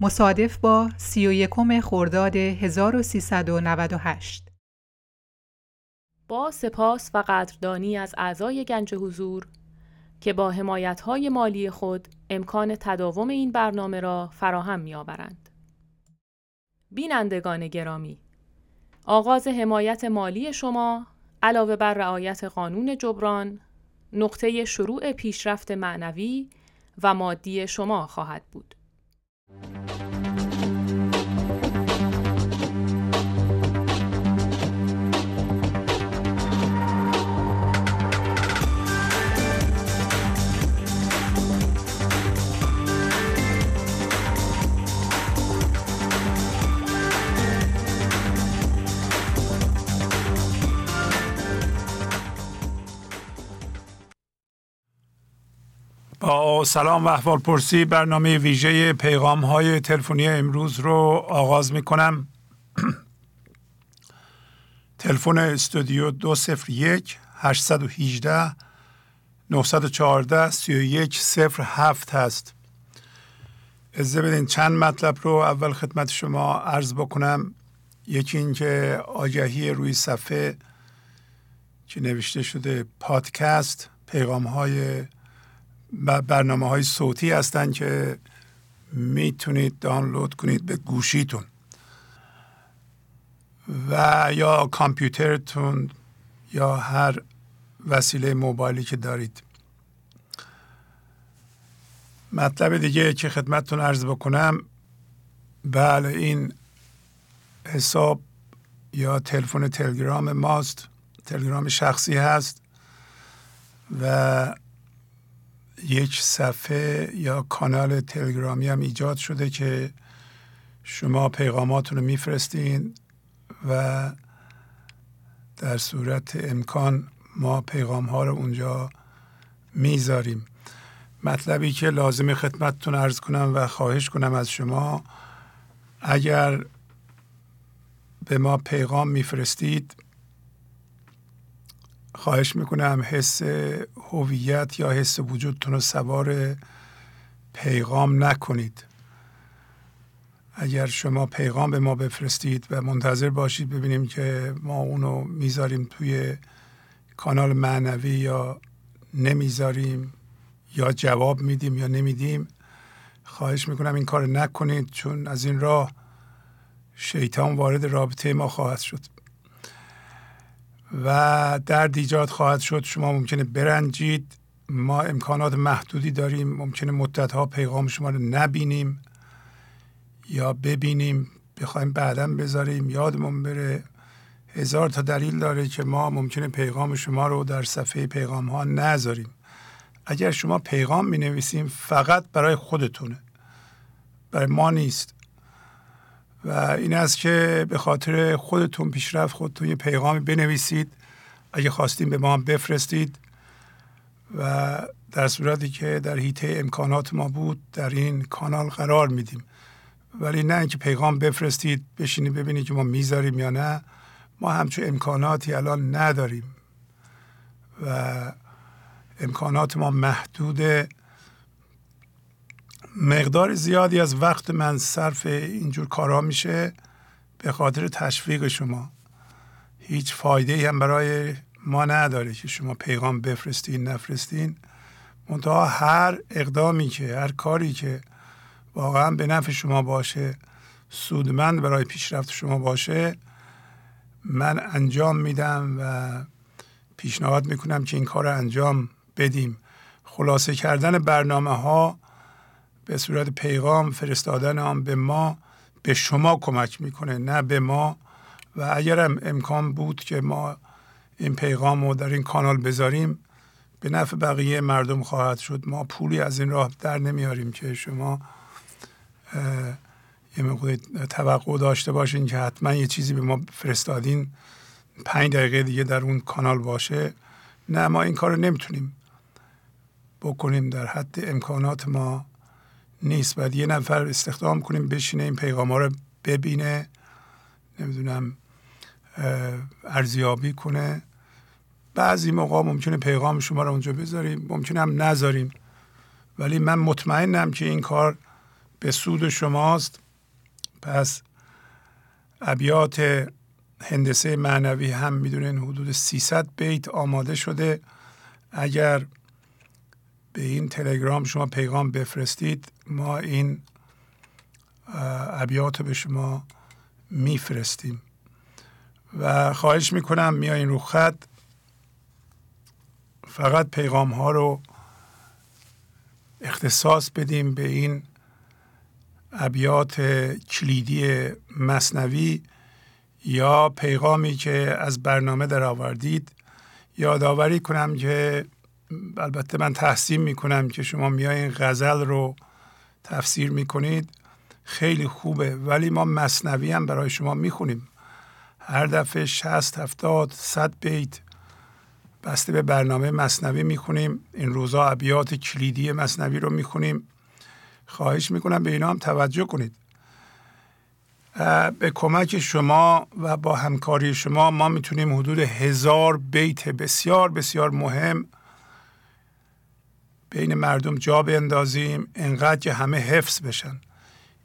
مصادف با 31 خرداد 1398 با سپاس و قدردانی از اعضای گنج حضور که با حمایت‌های مالی خود امکان تداوم این برنامه را فراهم می‌آورند. بینندگان گرامی، آغاز حمایت مالی شما علاوه بر رعایت قانون جبران، نقطه شروع پیشرفت معنوی و مادی شما خواهد بود. با سلام و احوال پرسی. برنامه ویژه پیغام های تلفنی امروز رو آغاز می کنم تلفن استودیو 201 818 914 3107 هست. از بدین چند مطلب رو اول خدمت شما عرض بکنم. یکی اینکه آگهی روی صفحه که نوشته شده پادکست پیغام های برنامه های صوتی هستند که می‌تونید دانلود کنید به گوشیتون. و یا کامپیوترتون یا هر وسیله موبایلی که دارید. مطلب دیگه که خدمتتون عرض بکنم بله این حساب یا تلفن تلگرام ماست تلگرام شخصی هست و یک صفحه یا کانال تلگرامی هم ایجاد شده که شما پیغاماتون رو میفرستین و در صورت امکان ما پیغام ها رو اونجا می‌ذاریم. مطلبی که لازم خدمتتون ارز کنم و خواهش کنم از شما اگر به ما پیغام میفرستید خواهش می‌کنم حس هویت یا حس وجودتون رو سوار پیغام نکنید. اگر شما پیغام به ما بفرستید و منتظر باشید ببینیم که ما اونو می‌ذاریم توی کانال معنوی یا نمی‌ذاریم یا جواب میدیم یا نمیدیم خواهش می‌کنم این کار نکنید چون از این راه شیطان وارد رابطه ما خواهد شد. و درد ایجاد خواهد شد. شما ممکنه برنجید. ما امکانات محدودی داریم. ممکنه مدت ها پیغام شما رو نبینیم یا ببینیم. بخوایم بعدا بذاریم. یادمون بره هزار تا دلیل داره که ما ممکنه پیغام شما رو در صفحه پیغام ها نذاریم. اگر شما پیغام می نویسیم فقط برای خودتونه. برای ما نیست. و این است که به خاطر خودتون پیشرفت خودتون یه پیغامی بنویسید. اگه خواستیم به ما هم بفرستید. و در صورتی که در حیطه امکانات ما بود در این کانال قرار میدیم. ولی نه اینکه پیغام بفرستید بشینید ببینید که ما می‌ذاریم یا نه. ما همچون امکاناتی الان نداریم. و امکانات ما محدوده. مقدار زیادی از وقت من صرف اینجور کارها میشه به خاطر تشویق شما. هیچ فایده هم برای ما نداره که شما پیغام بفرستین نفرستین. منتها هر اقدامی که هر کاری که واقعا به نفع شما باشه سودمند برای پیشرفت شما باشه من انجام میدم و پیشنهاد می‌کنم که این کار انجام بدیم. خلاصه کردن برنامه ها به صورت پیغام فرستادن آن به ما به شما کمک می‌کنه نه به ما. و اگر هم امکان بود که ما این پیغام رو در این کانال بذاریم به نفع بقیه مردم خواهد شد. ما پولی از این راه در نمیاریم که شما یه مقدار توقع داشته باشین که حتما یه چیزی به ما فرستادین. پنج دقیقه دیگه در اون کانال باشه. نه ما این کار رو نمی‌تونیم بکنیم. در حد امکانات ما نیست. باید یه نفر استخدام کنیم بشینه این پیغام ها رو ببینه نمی‌دونم ارزیابی کنه. بعضی موقع ممکنه پیغام شما رو اونجا بذاریم ممکنه هم نذاریم. ولی من مطمئنم که این کار به سود شماست. پس ابیات هندسه معنوی هم می‌دونین حدود 300 بیت آماده شده. اگر به این تلگرام شما پیغام بفرستید ما این ابیات به شما میفرستیم. و خواهش می‌کنم میایین رو خط. فقط پیغام ها رو اختصاص بدیم به این ابیات کلیدی مصنوی یا پیغامی که از برنامه در آوردید یادآوری کنم که البته من تحسین می‌کنم که شما میایین غزل رو تفسیر می‌کنید خیلی خوبه. ولی ما مصنوی هم برای شما می‌خونیم. هر دفعه 60 70 100 بیت بسته به برنامه مصنوی می‌خونیم. این روزا ابیات کلیدی مصنوی رو می‌خونیم. خواهش می‌کنم به اینا هم توجه کنید. به کمک شما و با همکاری شما ما می‌تونیم حدود هزار بیت بسیار بسیار مهم بین مردم جا بندازیم انقدر که همه حفظ بشن.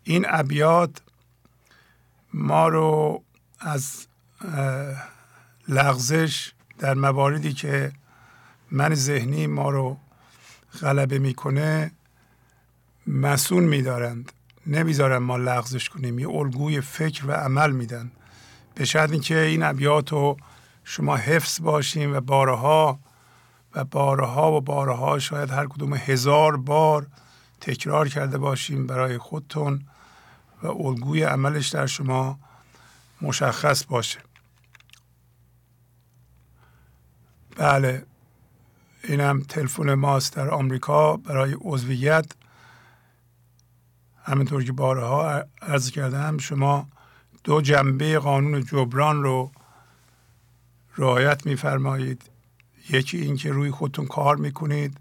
این ابیات ما رو از لغزش در مواردی که من ذهنی ما رو غلبه می‌کنه مسون میدارند. نمی‌ذارن ما لغزش کنیم یه الگوی فکر و عمل میدن. به شرط اینکه این ابیات رو شما حفظ باشیم و بارها و بارها و بارها شاید هر کدوم هزار بار تکرار کرده باشیم برای خودتون و الگوی عملش در شما مشخص باشه. بله اینم تلفن ماست در آمریکا برای عضویت. همینطور که بارها عرض کردم شما دو جنبه قانون جبران رو رعایت میفرمایید. یکی اینکه روی خودتون کار می‌کنید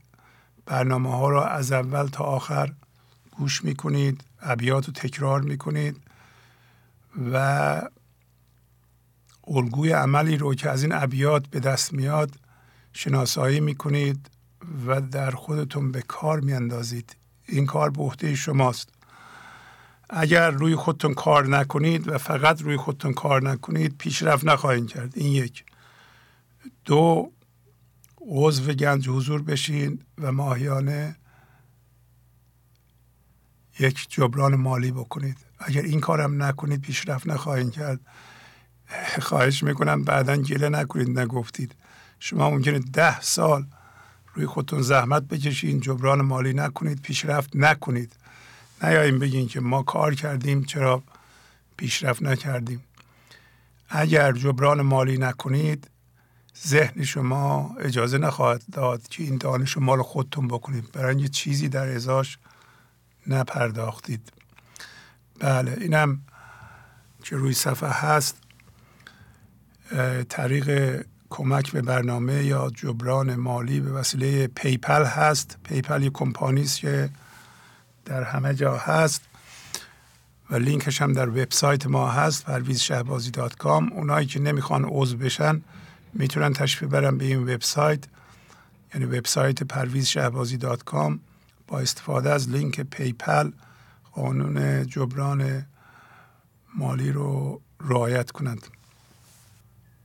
برنامه ها رو از اول تا آخر گوش می‌کنید ابیات رو تکرار می‌کنید و الگوی عملی رو که از این ابیات به دست میاد شناسایی می‌کنید و در خودتون به کار میاندازید. این کار به عهده شماست. اگر روی خودتون کار نکنید و فقط روی خودتون کار نکنید پیشرفت نخواهید کرد. این یک. دو عضو گنج حضور بشین و ماهیانه یک جبران مالی بکنید. اگر این کارم نکنید پیشرفت نخواهید کرد. خواهش می‌کنم بعدا گله نکنید نگفتید. شما ممکنه ده سال روی خودتون زحمت بکشین جبران مالی نکنید پیشرفت نکنید. نیاییم بگین که ما کار کردیم چرا پیشرفت نکردیم. اگر جبران مالی نکنید ذهن شما اجازه نخواهد داد که این دانش مال خودتون بکنید. برای اینکه چیزی در ازاش نپرداختید. بله اینم که روی صفحه هست. طریق کمک به برنامه یا جبران مالی به وسیله PayPal هست. PayPal یک کمپانی است که در همه جا هست و لینکش هم در وبسایت ما هست پرویز شهبازی dot com. اونایی که نمی‌خوان عضو بشن می‌تونن تشریف برن به این وبسایت یعنی وبسایت پرویز شهبازی dot com. با استفاده از لینک PayPal قانون جبران مالی رو رعایت کنند.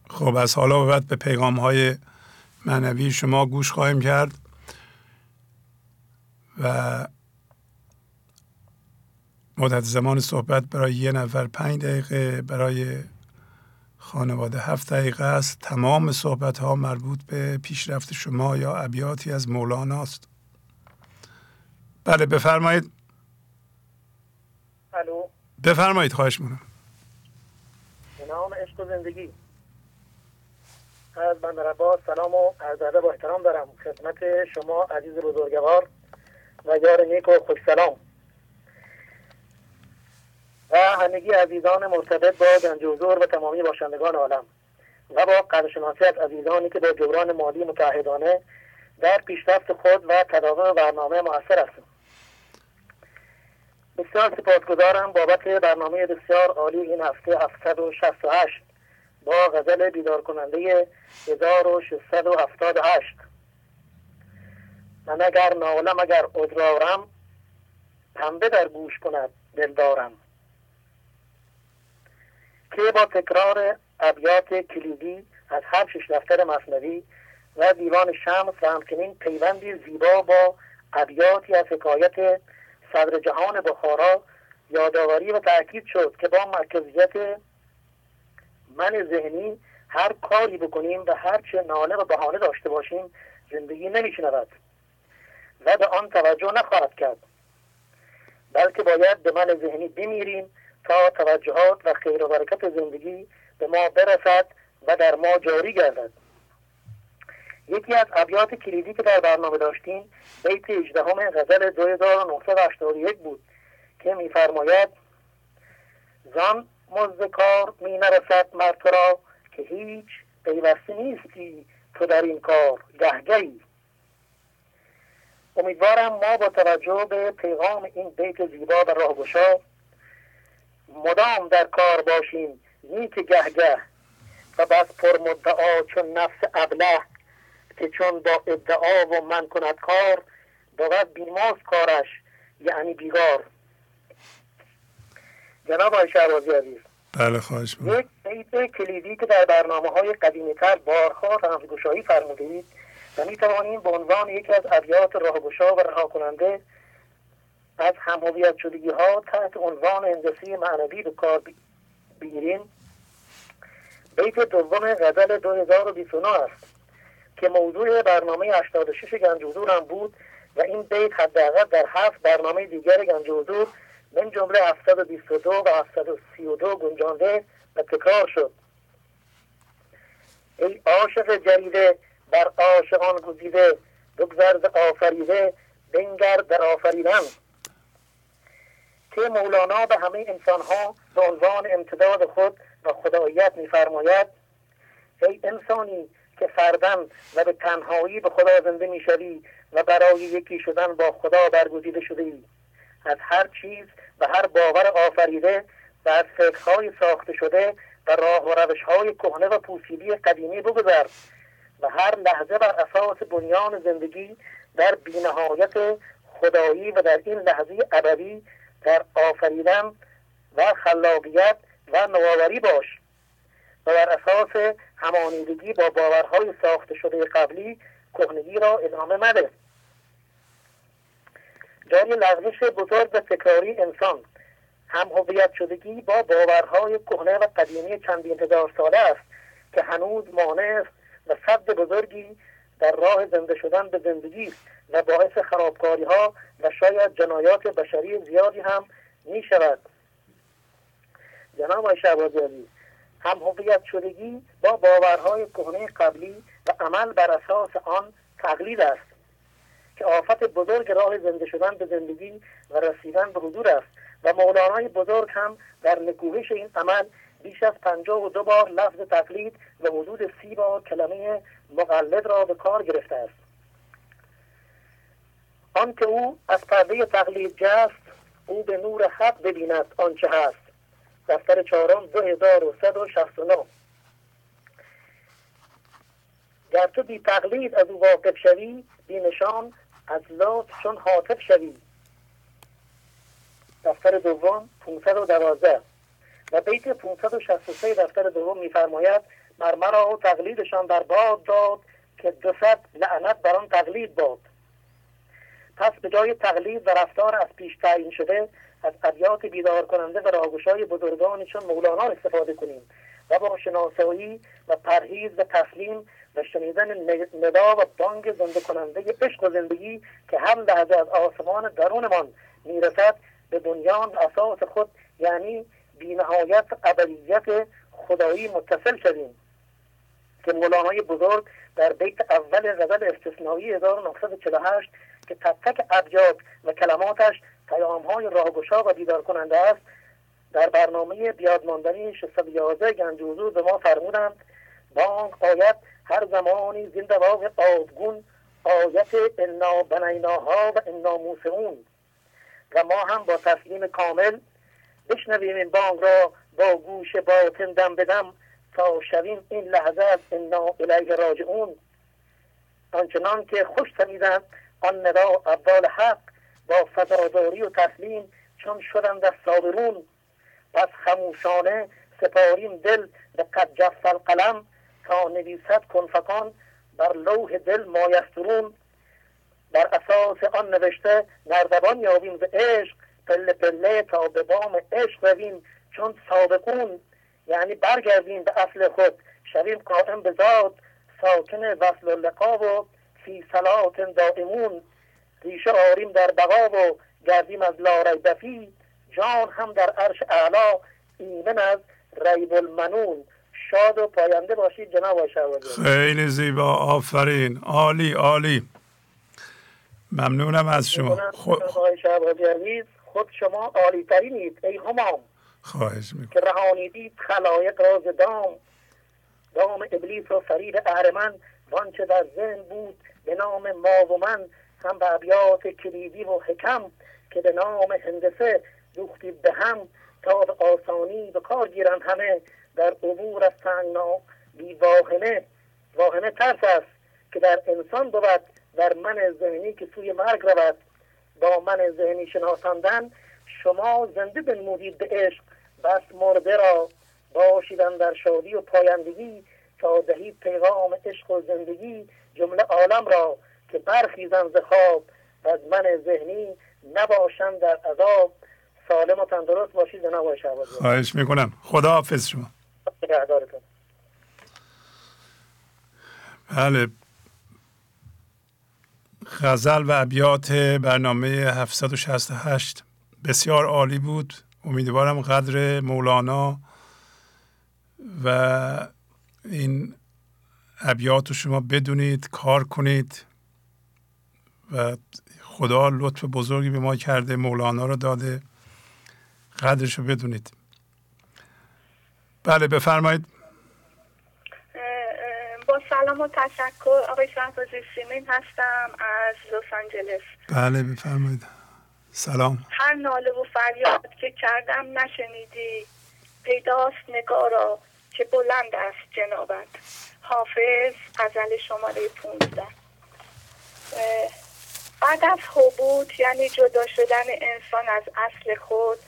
خب از حالا به بعد به پیغام های معنوی شما گوش خواهیم کرد و مدت زمان صحبت برای یه نفر پنج دقیقه برای خانواده. هفت دقیقه است. تمام صحبت ها مربوط به پیشرفت شما یا ابیاتی از مولانا است. بله بفرمایید. الو. بفرمایید خواهش می‌کنم. به نام عشق و زندگی. از بندر عباس سلام و عرض با احترام دارم. خدمت شما عزیز بزرگوار و یار نیک و خوش سلام. و همگی عزیزان مرتبط با گنج و تمامی باشندگان عالم و با قدرشناسی از عزیزانی که با جبران مالی متحدانه در پیشرفت خود و تداوم برنامه موثر هستند. بسیار سپاسگزارم بابت برنامه بسیار عالی این هفته 768 با غزل بیدار کننده 1678 من اگر نالم اگر ادرارم پنبه در گوش کند دلدارم. که با تکرار ابیات کلیدی از هر شش دفتر مصنوی و دیوان شمس و همچنین پیوندی زیبا با ابیاتی از حکایت صدر جهان بخارا یادآوری و تاکید شد که با مرکزیت من ذهنی هر کاری بکنیم و هر چه ناله و بهانه داشته باشیم زندگی نمیشنود و به آن توجه نخواهد کرد بلکه باید به من ذهنی بمیریم تا توجهات و خیر و برکت زندگی به ما برسد و در ما جاری گردد. یکی از ابیات کلیدی که در برنامه داشتیم بیت 18 غزل 2981 بود که میفرماید زان مزد کار می نرسد مر را که هیچ پیوسته نیستی تو در این کار گهگهی امیدوارم ما با توجه به پیغام این بیت زیبا و راهگشا مدام در کار باشیم نیک گهگه و بس پر مدعا چون نفس ابله که چون با ادعا و من کند کار بود بیماز کارش یعنی بیگار. جناب آقای شهبازی عزیز. بله خواهش یک بیت کلیدی که در برنامه های قدیمی تر بارها رمزگشایی فرمودید و می توانیم به عنوان یکی از ابیات راهگشا و رها کننده از همهویت شدگی ها تحت عنوان هندسی معنوی به کار بگیریم. بیت دوم غزل 2029 است که موضوع برنامه 86 گنج حضور هم بود و این بیت حداقل در هفت برنامه دیگر گنج حضور من جمله 722 و 732 گنجانده و تکرار شد. ای عاشق جریده بر عاشقان گزیده بگذر آفریده بنگر در آفریدن. که مولانا به همه انسانها به عنوان امتداد خود و خداییت میفرماید ای انسانی که فردن و به تنهایی به خدا زنده می‌شوی و برای یکی شدن با خدا برگزیده شده ای از هر چیز و هر باور آفریده و از فکرهای ساخته شده و راه و روشهای کهنه و پوسیدی قدیمی بگذر و هر لحظه بر اساس بنیان زندگی در بینهایت خدایی و در این لحظه ابدی در آفریدن و خلاقیت و نوآوری باش و بر اساس همانیدگی با باورهای ساخته شده قبلی کهنگی را ادامه مده. جای لغزش بزرگ و تکراری انسان هم هویت شدگی با باورهای کهنه و قدیمی چندین هزار ساله است که هنوز مانع است و صد بزرگی در راه زنده شدن به زندگی و باعث خرابکاری ها و شاید جنایات بشری زیادی هم می شود جناب عزیز هم هویت شدگی با باورهای کهنه قبلی و عمل بر اساس آن تقلید است که آفت بزرگ راه زنده شدن به زندگی و رسیدن به حضور است و مولانای بزرگ هم در نکوهش این عمل بیش از پنجاه و دو بار لفظ تقلید و حدود سی بار کلمه مقلد را به کار گرفته است. آنکه او از پرده تقلید جست او به نور حق ببیند آنچه هست. دفتر چهارم دو هزار و سد و شخص و گر تو بی تقلید از او واقف شوی بی نشان از لات چون حاطف شوی. دفتر دوم 512 و بیت 563 دفتر دوم میفرماید مرمرا و تقلیدشان در باد داد که دو لعنت بر آن تقلید باد. پس به جای تقلید و رفتار از پیش تعیین شده از ابیات بیدار کننده و راهگشای بزرگانی چون مولانا استفاده کنیم و با شناسایی و پرهیز و تسلیم و شنیدن ندا و بانگ زنده کننده عشق و زندگی که هم لحظه از آسمان درونمان می‌رسد به بنیان اساس خود یعنی بینهایت ابدیت خدایی متصل شدیم که مولانای بزرگ در بیت اول غزل استثنایی 1948 که تک تک ابیات و کلماتش پیام های راهگشا و بیدار کننده است. در برنامه بیادماندنی 611 گنج حضور به ما فرمودند بانگ آیت هر زمانی زنده آبگون آیت انا بنیناها و انا موسعون. و ما هم با تسلیم کامل بشنویم این بانگ را با گوش باطن دم بدم تا شویم این لحظه از انا الیه راجعون. آنچنان که خوش تمیدن آن ندا اول حق با فضاداری و تسلیم چون شدند از صابرون. پس خموشانه سپاریم دل به قد جف القلم تا نویسد کنفکان بر لوح دل مایسترون. بر اساس آن نوشته نردبان یابیم ز عشق پله پله تا به بام عشق رویم چون سابقون. یعنی برگردیم به اصل خود شویم قائم به ذات ساکن وصل و لقا و فی صلات دائمون ریشه آریم در بقا و گردیم از لا ریب جان هم در عرش اعلا ایمن از ریب المنون. شاد و پاینده باشید جناب خیلی زیبا آفرین. عالی عالی. ممنونم از شما. خود خود شما عالی ترینید ای همام. خواهش می‌کنم. که رهانیدید خلایق راز دام. دام ابلیس و فرید اهرمن وانچه در ذهن بود به نام ما و من هم به ابیات کلیدی و حکم که به نام هندسه دوختید به هم تا به آسانی به کار گیرند همه در عبور از تنگنا بی واهمه. واهمه ترس است که در انسان بود در من ذهنی که سوی مرگ رود. با من ذهنی شناساندن شما زنده بنمودید به عشق. بس مرده را باشیدن در شادی و پایندگی تا دهید پیغام عشق و زندگی. جمله عالم را که برخیزن ز خواب از من ذهنی نباشم در عذاب. سالم و تندرست باشید جناب خواهش می‌کنم. خدا حافظ شما بله. غزل و ابیات برنامه 768 بسیار عالی بود. امیدوارم قدر مولانا و این ابیات رو شما بدونید کار کنید و خدا لطف بزرگی به ما کرده مولانا رو داده قدرش رو بدونید. بله بفرمایید. با سلام و تشکر. آقای شهبازی سیمین هستم از لس آنجلس. بله بفرمایید. سلام. هر ناله و فریاد که کردم نشنیدی. پیداست نگارا که بلند است جنابت. حافظ غزل شماره پونزده. بعد از حبوط یعنی جدا شدن انسان از اصل خود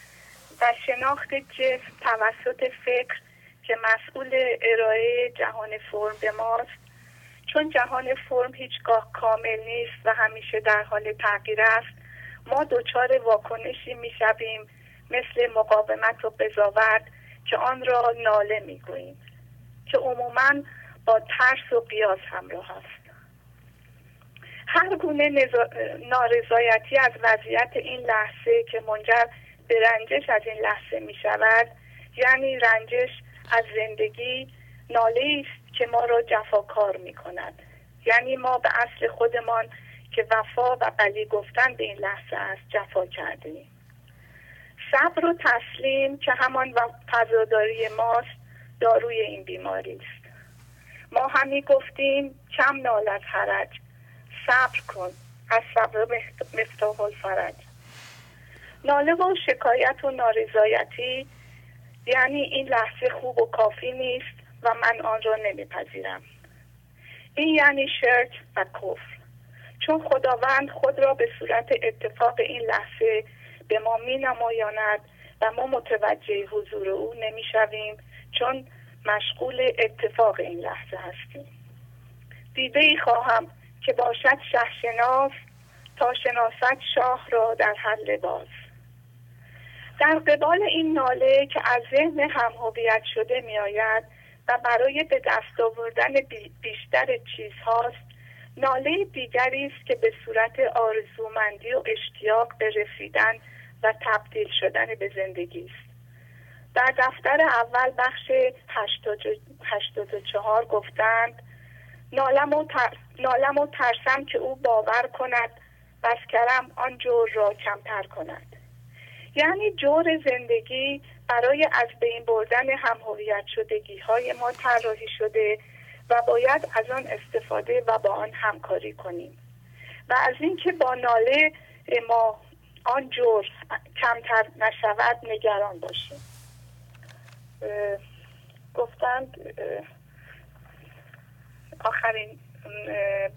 و شناخت جسم توسط فکر که مسئول ارائه جهان فرم به ماست. چون جهان فرم هیچگاه کامل نیست و همیشه در حال تغییر است ما دچار واکنشی می‌شویم مثل مقاومت و قضاوت که آن را ناله می‌گوییم که عموما با ترس و قیاس همراه است. هر گونه نارضایتی از وضعیت این لحظه که منجر به رنجش از این لحظه می شود یعنی رنجش از زندگی ناله است که ما را جفاکار می کند. یعنی ما به اصل خودمان که وفا و بلی گفتن به این لحظه است جفا کردیم. صبر و تسلیم که همان فضاداری ماست داروی این بیماری است. ما همی گفتیم کم نالت حرج؟ صبر کن از صبر مفتاح الفرج. ناله و شکایت و نارضایتی یعنی این لحظه خوب و کافی نیست و من آن را نمیپذیرم. این یعنی شرک و کفر. چون خداوند خود را به صورت اتفاق این لحظه به ما می نمایاند و ما متوجه حضور او نمی‌شویم چون مشغول اتفاق این لحظه هستیم. دیده ای خواهم که باشد شهشناس تا شناست شاه را در حل لباس. در قبال این ناله که از ذهن هم هویت شده می آید و برای به دست آوردن بیشتر چیزهاست ناله دیگری است که به صورت آرزومندی و اشتیاق به رسیدن و تبدیل شدن به زندگی است. در دفتر اول بخش 84 گفتند نالم و, نالم و ترسم که او باور کند بس کرم آن جور را کمتر کند. یعنی جور زندگی برای از بین بردن هم هویت شدگی های ما طراحی شده و باید از آن استفاده و با آن همکاری کنیم. و از اینکه با ناله ما آن جور کمتر نشود نگران باشیم. گفتند آخرین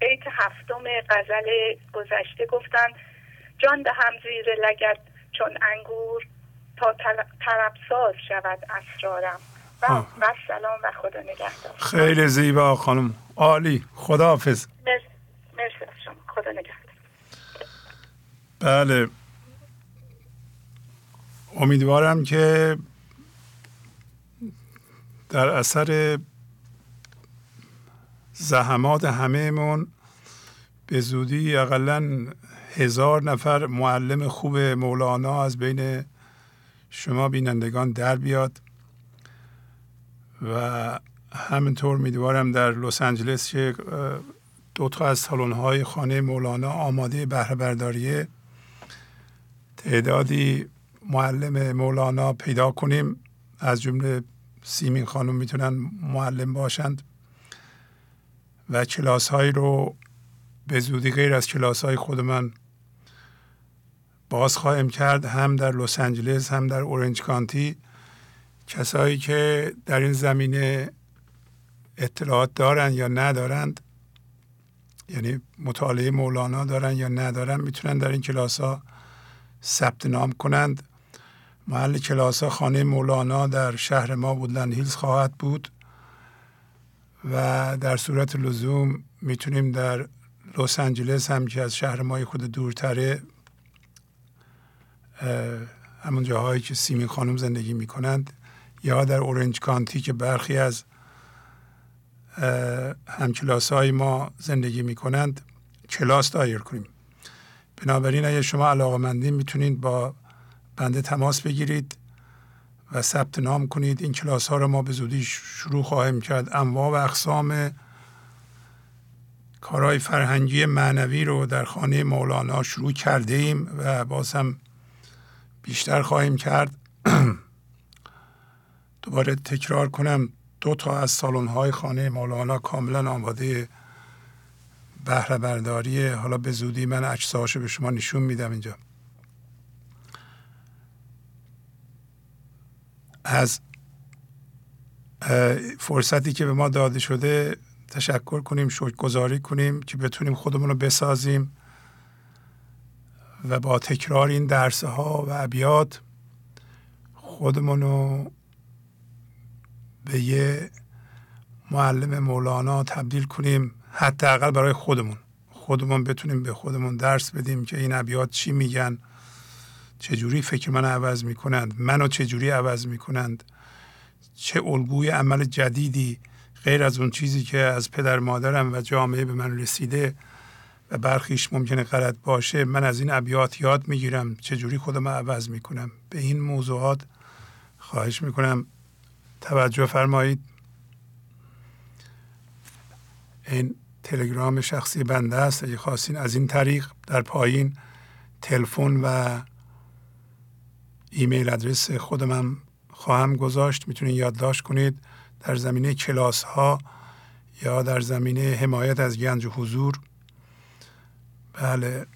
بیت هفتم غزل گذشته گفتند جان به هم زیر لگت چون انگور تا طربساز شود اسرارم. و, و سلام و خدا نگهدار. خیلی زیبا خانم. عالی. خداحافظ. مرسی. شما. خدا نگهدار. بله. امیدوارم که در اثر زحمات همهمون به زودی اقلا هزار نفر معلم خوب مولانا از بین شما بینندگان در بیاد و همینطور میدوارم در لس آنجلس که دو تا از سالن های خانه مولانا آماده بهره برداریه تعدادی معلم مولانا پیدا کنیم. از جمله سیمین خانم می‌تونن معلم باشند و کلاس های رو به زودی غیر از کلاس های خود من باز خواهیم کرد هم در لس آنجلس هم در اورنج کانتی. کسایی که در این زمینه اطلاعات دارن یا ندارند یعنی مطالعه مولانا دارن یا ندارن می‌تونن در این کلاس ها ثبت نام کنند. محل کلاس خانه مولانا در شهر ما بودلند هیلز خواهد بود و در صورت لزوم می‌تونیم در لس آنجلس هم که از شهر ما خود دورتره همون جاهایی که سیمین خانم زندگی می‌کنند یا در اورنج کانتی که برخی از همکلاس های ما زندگی می‌کنند کلاس دایر کنیم. بنابراین اگر شما علاقه مندین می‌تونید با بنده تماس بگیرید و ثبت نام کنید. این کلاس ها رو ما به زودی شروع خواهیم کرد. انواع و اقسام کارهای فرهنگی معنوی رو در خانه مولانا شروع کرده ایم و باز بیشتر خواهیم کرد. دوباره تکرار کنم دو تا از سالن های خانه مولانا کاملا آماده بهره برداری حالا به زودی من اجزاشو به شما نشون میدم اینجا. از فرصتی که به ما داده شده تشکر کنیم گذاری کنیم که بتونیم خودمون رو بسازیم و با تکرار این درس ها و ابیات خودمون رو به یه معلم مولانا تبدیل کنیم حداقل برای خودمون. خودمون بتونیم به خودمون درس بدیم که این ابیات چی میگن. چجوری فکر من عوض می‌کنند؟ منو چجوری عوض می‌کنند؟ چه الگوی عمل جدیدی غیر از اون چیزی که از پدر مادرم و جامعه به من رسیده و برخیش ممکنه غلط باشه من از این ابیات یاد می‌گیرم چجوری خودم عوض می‌کنم. به این موضوعات خواهش می‌کنم توجه فرمایید. این تلگرام شخصی بنده است. اگه خواستین از این طریق در پایین تلفن و ایمیل آدرس خودم خواهم گذاشت. می‌تونید یادداشت کنید در زمینه کلاس ها یا در زمینه حمایت از گنج حضور. بله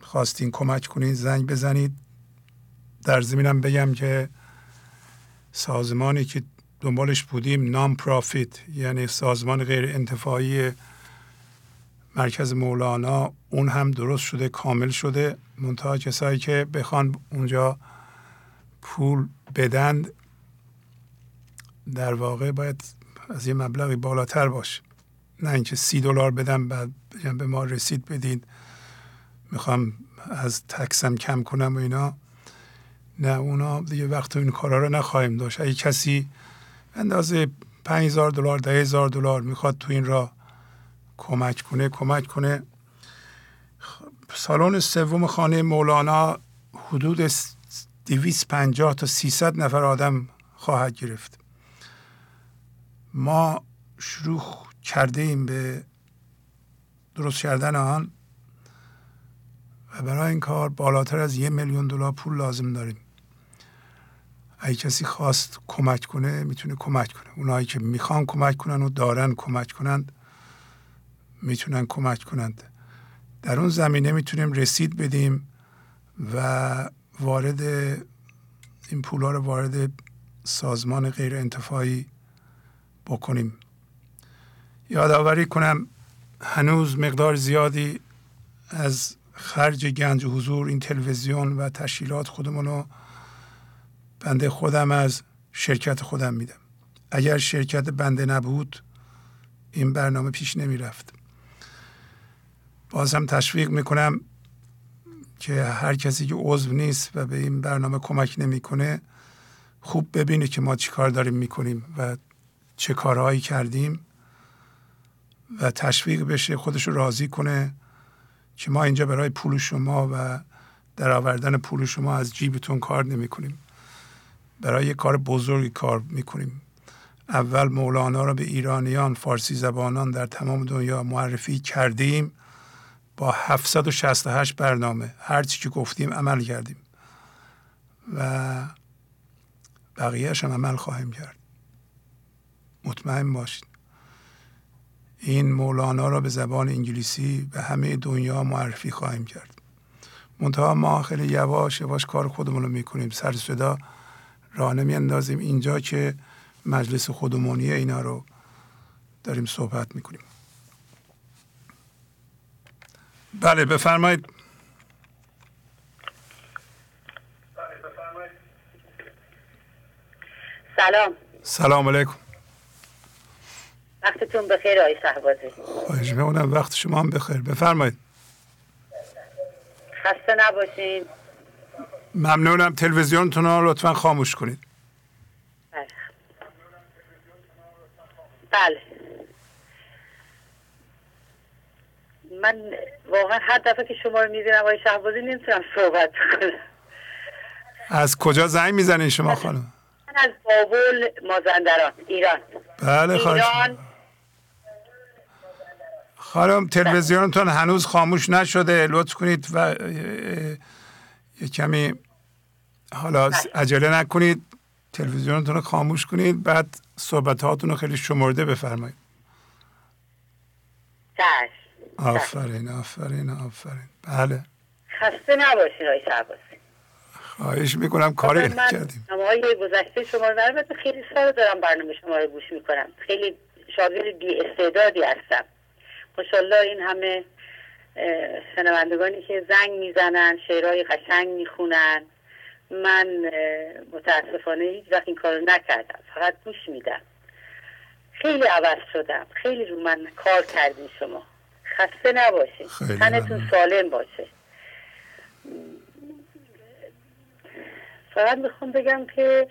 خواستین کمک کنید زنگ بزنید. در زمینم بگم که سازمانی که دنبالش بودیم نام پرافیت یعنی سازمان غیر انتفاعی مرکز مولانا اون هم درست شده کامل شده. منتها کسایی که بخوان اونجا پول بدند در واقع باید از یه مبلغی بالاتر باشه. نه اینکه سی دلار بدم بعد به ما رسید بدید می‌خوام از تکسم کم کنم و اینا. نه اونا دیگه وقت این کارا رو نخواهیم داشت. اگه کسی اندازه 5000 دلار ده هزار دلار می‌خواد تو این را کمک کنه کمک کنه. سالن سوم خانه مولانا حدود 250 تا 300 نفر آدم خواهد گرفت. ما شروع کرده ایم به درست کردن آن و برای این کار بالاتر از یه میلیون دلار پول لازم داریم. اگه کسی خواست کمک کنه می‌تونه کمک کنه. اونایی که می‌خوان کمک کنن و دارن کمک کنند می‌تونن کمک کنند. در اون زمینه می‌تونیم رسید بدیم و وارد این پولا رو وارد سازمان غیر انتفاعی بکنیم. یادآوری کنم هنوز مقدار زیادی از خرج گنج و حضور این تلویزیون و تشکیلات خودمون رو بنده خودم از شرکت خودم میدم. اگر شرکت بنده نبود این برنامه پیش نمی رفت باز هم تشویق می‌کنم که هر کسی که عضو نیست و به این برنامه کمک نمی‌کنه خوب ببینه که ما چی کار داریم می‌کنیم و چه کارهایی کردیم و تشویق بشه خودش رو راضی کنه که ما اینجا برای پول شما و در آوردن پول شما از جیبتون کار نمی کنیم برای یه کار بزرگی کار می‌کنیم. اول مولانا را به ایرانیان فارسی زبانان در تمام دنیا معرفی کردیم. با 768 برنامه. هرچی که گفتیم عمل کردیم. و بقیهش هم عمل خواهیم کرد. مطمئن باشید این مولانا را به زبان انگلیسی به همه دنیا معرفی خواهیم کرد. منتها ما خیلی یواش یواش کار خودمون رو می‌کنیم. سر صدا راه نمیاندازیم. اینجا که مجلس خودمونی اینا رو داریم صحبت می‌کنیم. بله بفرمایید. سلام. سلام علیکم. وقتتون بخیر آقای شهبازی. خواهش می‌کنم وقت شما هم بخیر. بفرمایید. خسته نباشین. ممنونم تلویزیونتون رو لطفا خاموش کنید. بله. بله. من واقعا هر دفعه که شما رو می‌بینم آقای شهبازی نمی‌تونم صحبت کنم. از کجا زنگ می‌زنین شما خانم؟ من از بابل مازندران ایران. بله خواهش ایران. خانم تلویزیونتون هنوز خاموش نشده لطف کنید و یه کمی حالا بله. عجله نکنید تلویزیونتون رو خاموش کنید بعد صحبت هاتون رو خیلی شمرده بفرمایید. چشم. آفرین آفرین آفرین. بله. خسته نباشین آقای شهبازی. خواهش می‌کنم کاری من نکردیم. های گذشته شما رو البته خیلی سال دارم برنامه شما رو گوش می‌کنم. خیلی شاگرد بی استعدادی هستم. ماشاءالله این همه اه، شنوندگانی که زنگ می‌زنن شعرهای قشنگ می‌خونن من متاسفانه هیچ وقت این کارو نکردم فقط گوش میدم. خیلی عوض شدم. خیلی رو من کار کردین شما. خسته نباشین. خیلی تنتون. سالم باشه. فقط می‌خوام بگم که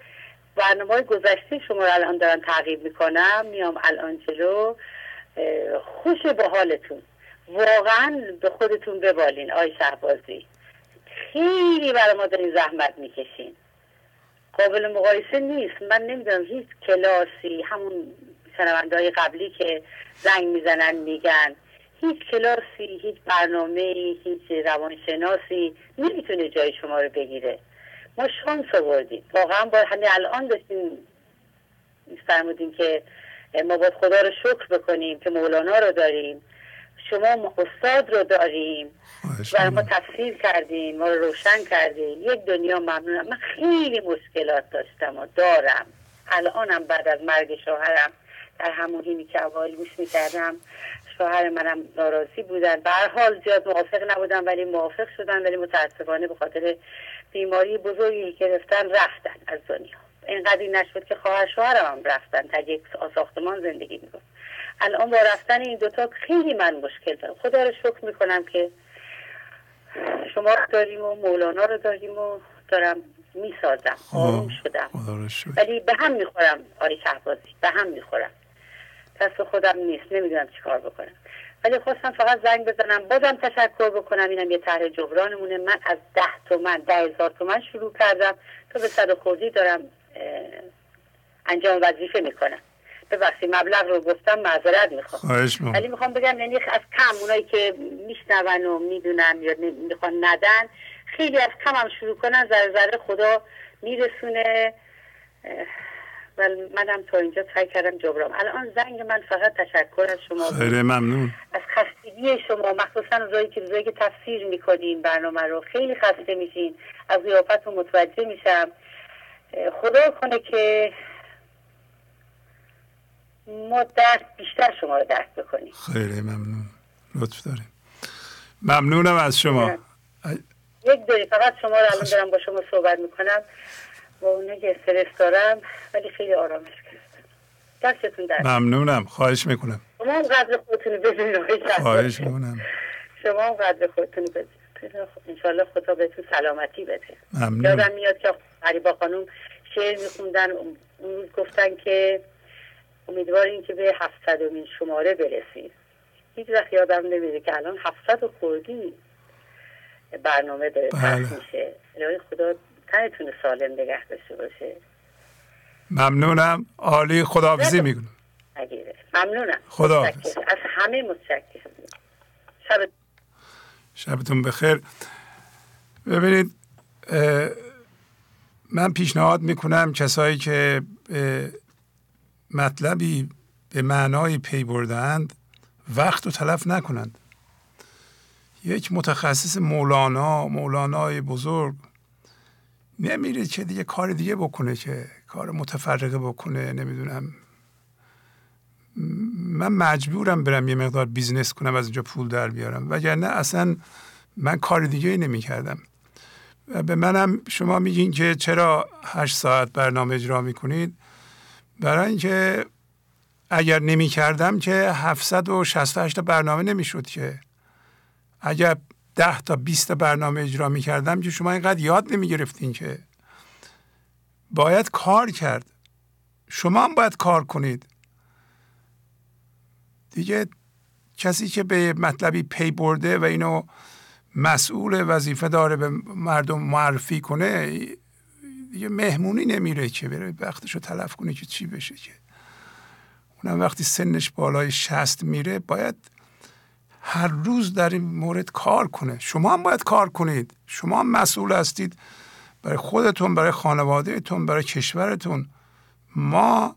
برنامه های گذشته شما رو الان دارم تعقیب می‌کنم. میام الان جلو. خوش به حالتون. واقعا به خودتون ببالین آی شهبازی. خیلی برای ما دارین زحمت می‌کشین. قابل مقایسه نیست. من نمی‌دونم هیچ کلاسی همون شنونده های قبلی که زنگ می‌زنن میگن. هیچ کلاسی هیچ برنامه هیچ روانشناسی نمی‌تونه جای شما رو بگیره. ما شانس آوردیم. واقعا با همین الان داشتیم فرمودیم که ما باید خدا رو شکر بکنیم که مولانا رو داریم. شما استاد رو داریم. برای ما. تفسیر کردین ما رو روشن کردین. یک دنیا ممنونم. من خیلی مشکلات داشتم و دارم. الانم بعد از مرگ شوهرم در همون حینی که اول گوش می‌کردم. شوهر منم ناراضی بودن. به هر حال زیاد موافق نبودن ولی موافق شدن ولی متاسفانه به خاطر بیماری بزرگی گرفتن رفتن از دنیا. اینقدری نشد که خواهر شوهرم هم رفتن. در یک ساختمان زندگی میکن الان با رفتن این دوتا خیلی من مشکل دارم. خدا رو شکر می‌کنم که شما رو داریم و مولانا رو داریم و دارم می‌سازم. خب، آروم شدم. ولی به هم می‌خورم آری شهبازی. به هم می‌خورم. دست خودم نیست. نمی‌دونم چیکار بکنم. ولی خواستم فقط زنگ بزنم بازم تشکر بکنم. اینم یه طرح جبرانمونه. من از ده تومن ده هزار تومن شروع کردم. تا به صد خوردی دارم انجام وظیفه می‌کنم. ببخشید مبلغ رو گفتم معذرت می‌خوام. ولی می‌خوام بگم یعنی از کم اونایی که میشنون و می‌دونن یا می‌خوان ندن خیلی از کم هم شروع کنن ذره ذره خدا میرسونه. و منم تا اینجا سعی کردم جبرام الان زنگ من فقط تشکر از شما خیلی ممنون. از خستگی شما مخصوصا روزایی که روزایی که تفسیر می‌کنین برنامه رو. خیلی خسته میشین. از رو متوجه میشم. خدا کنه که ما درد بیشتر شما رو درک بکنیم. خیلی ممنون. لطف داریم. ممنونم از شما. یک دوری فقط شما رو الان دارم با شما صحبت می‌کنم. با اونه که استرس دارم ولی خیلی آرامش گرفتم. دستتون در ممنونم. خواهش می‌کنم. شما هم قدر خودتون بدونید خواهش می‌کنم. شما هم قدر خودتون بدونید انشالله خدا بهتون سلامتی بده. ممنون. یادم میاد که با خانوم شعر میخوندن. اون گفتن که امیدواریم که به هفتصدمین شماره برسید هیچ وقت یادم نمیده که الان هفتصد و خوردی برنامه داره بله. میشه. خدا تنتون سالم نگه داشته باشه. ممنونم. عالی خداحافظی می‌کنم. ممنونم. خدا از همه متشکرم. شب شبتون بخیر. ببینید من پیشنهاد می‌کنم کسایی که مطلبی به معنای پی بردند وقت رو تلف نکنند. یک متخصص مولانا مولانای بزرگ نمیره که دیگه کار دیگه بکنه که کار متفرقه بکنه نمی‌دونم. من مجبورم برم یه مقدار business کنم از اینجا پول در بیارم. وگرنه اصلا من کار دیگه نمی کردم و به منم شما میگین که چرا هشت ساعت برنامه اجرا می‌کنید؟ برای اینکه اگر نمی کردم که 768 برنامه نمی‌شد که. اگر 10 تا 20 برنامه اجرا می کردم که شما اینقدر یاد نمی گرفتین که. باید کار کرد. شما هم باید کار کنید. دیگه کسی که به مطلبی پی برده و اینو مسئول وظیفه داره به مردم معرفی کنه دیگه مهمونی نمیره که بره وقتشو تلف کنه که چی بشه که. اونم وقتی سنش بالای شست میره باید هر روز در این مورد کار کنه. شما هم باید کار کنید. شما هم مسئول هستید. برای خودتون برای خانوادهتون برای کشورتون. ما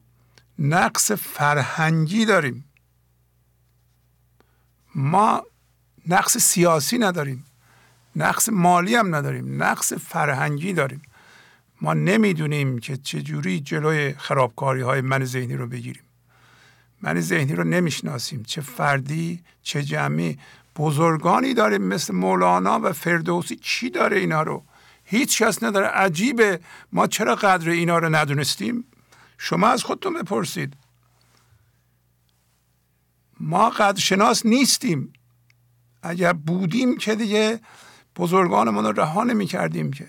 نقص فرهنگی داریم. ما نقص سیاسی نداریم. نقص مالی هم نداریم. نقص فرهنگی داریم. ما نمی‌دونیم که چجوری جلوی خرابکاری های من ذهنی رو بگیریم. من ذهنی رو نمی‌شناسیم. چه فردی چه جمعی. بزرگانی داریم مثل مولانا و فردوسی. چی داره اینا رو؟ هیچ کس نداره. عجیبه. ما چرا قدر اینا رو ندونستیم؟ شما از خودتون بپرسید. ما قدر شناس نیستیم. اگر بودیم که دیگه بزرگانمون رو رها نمی کردیم که.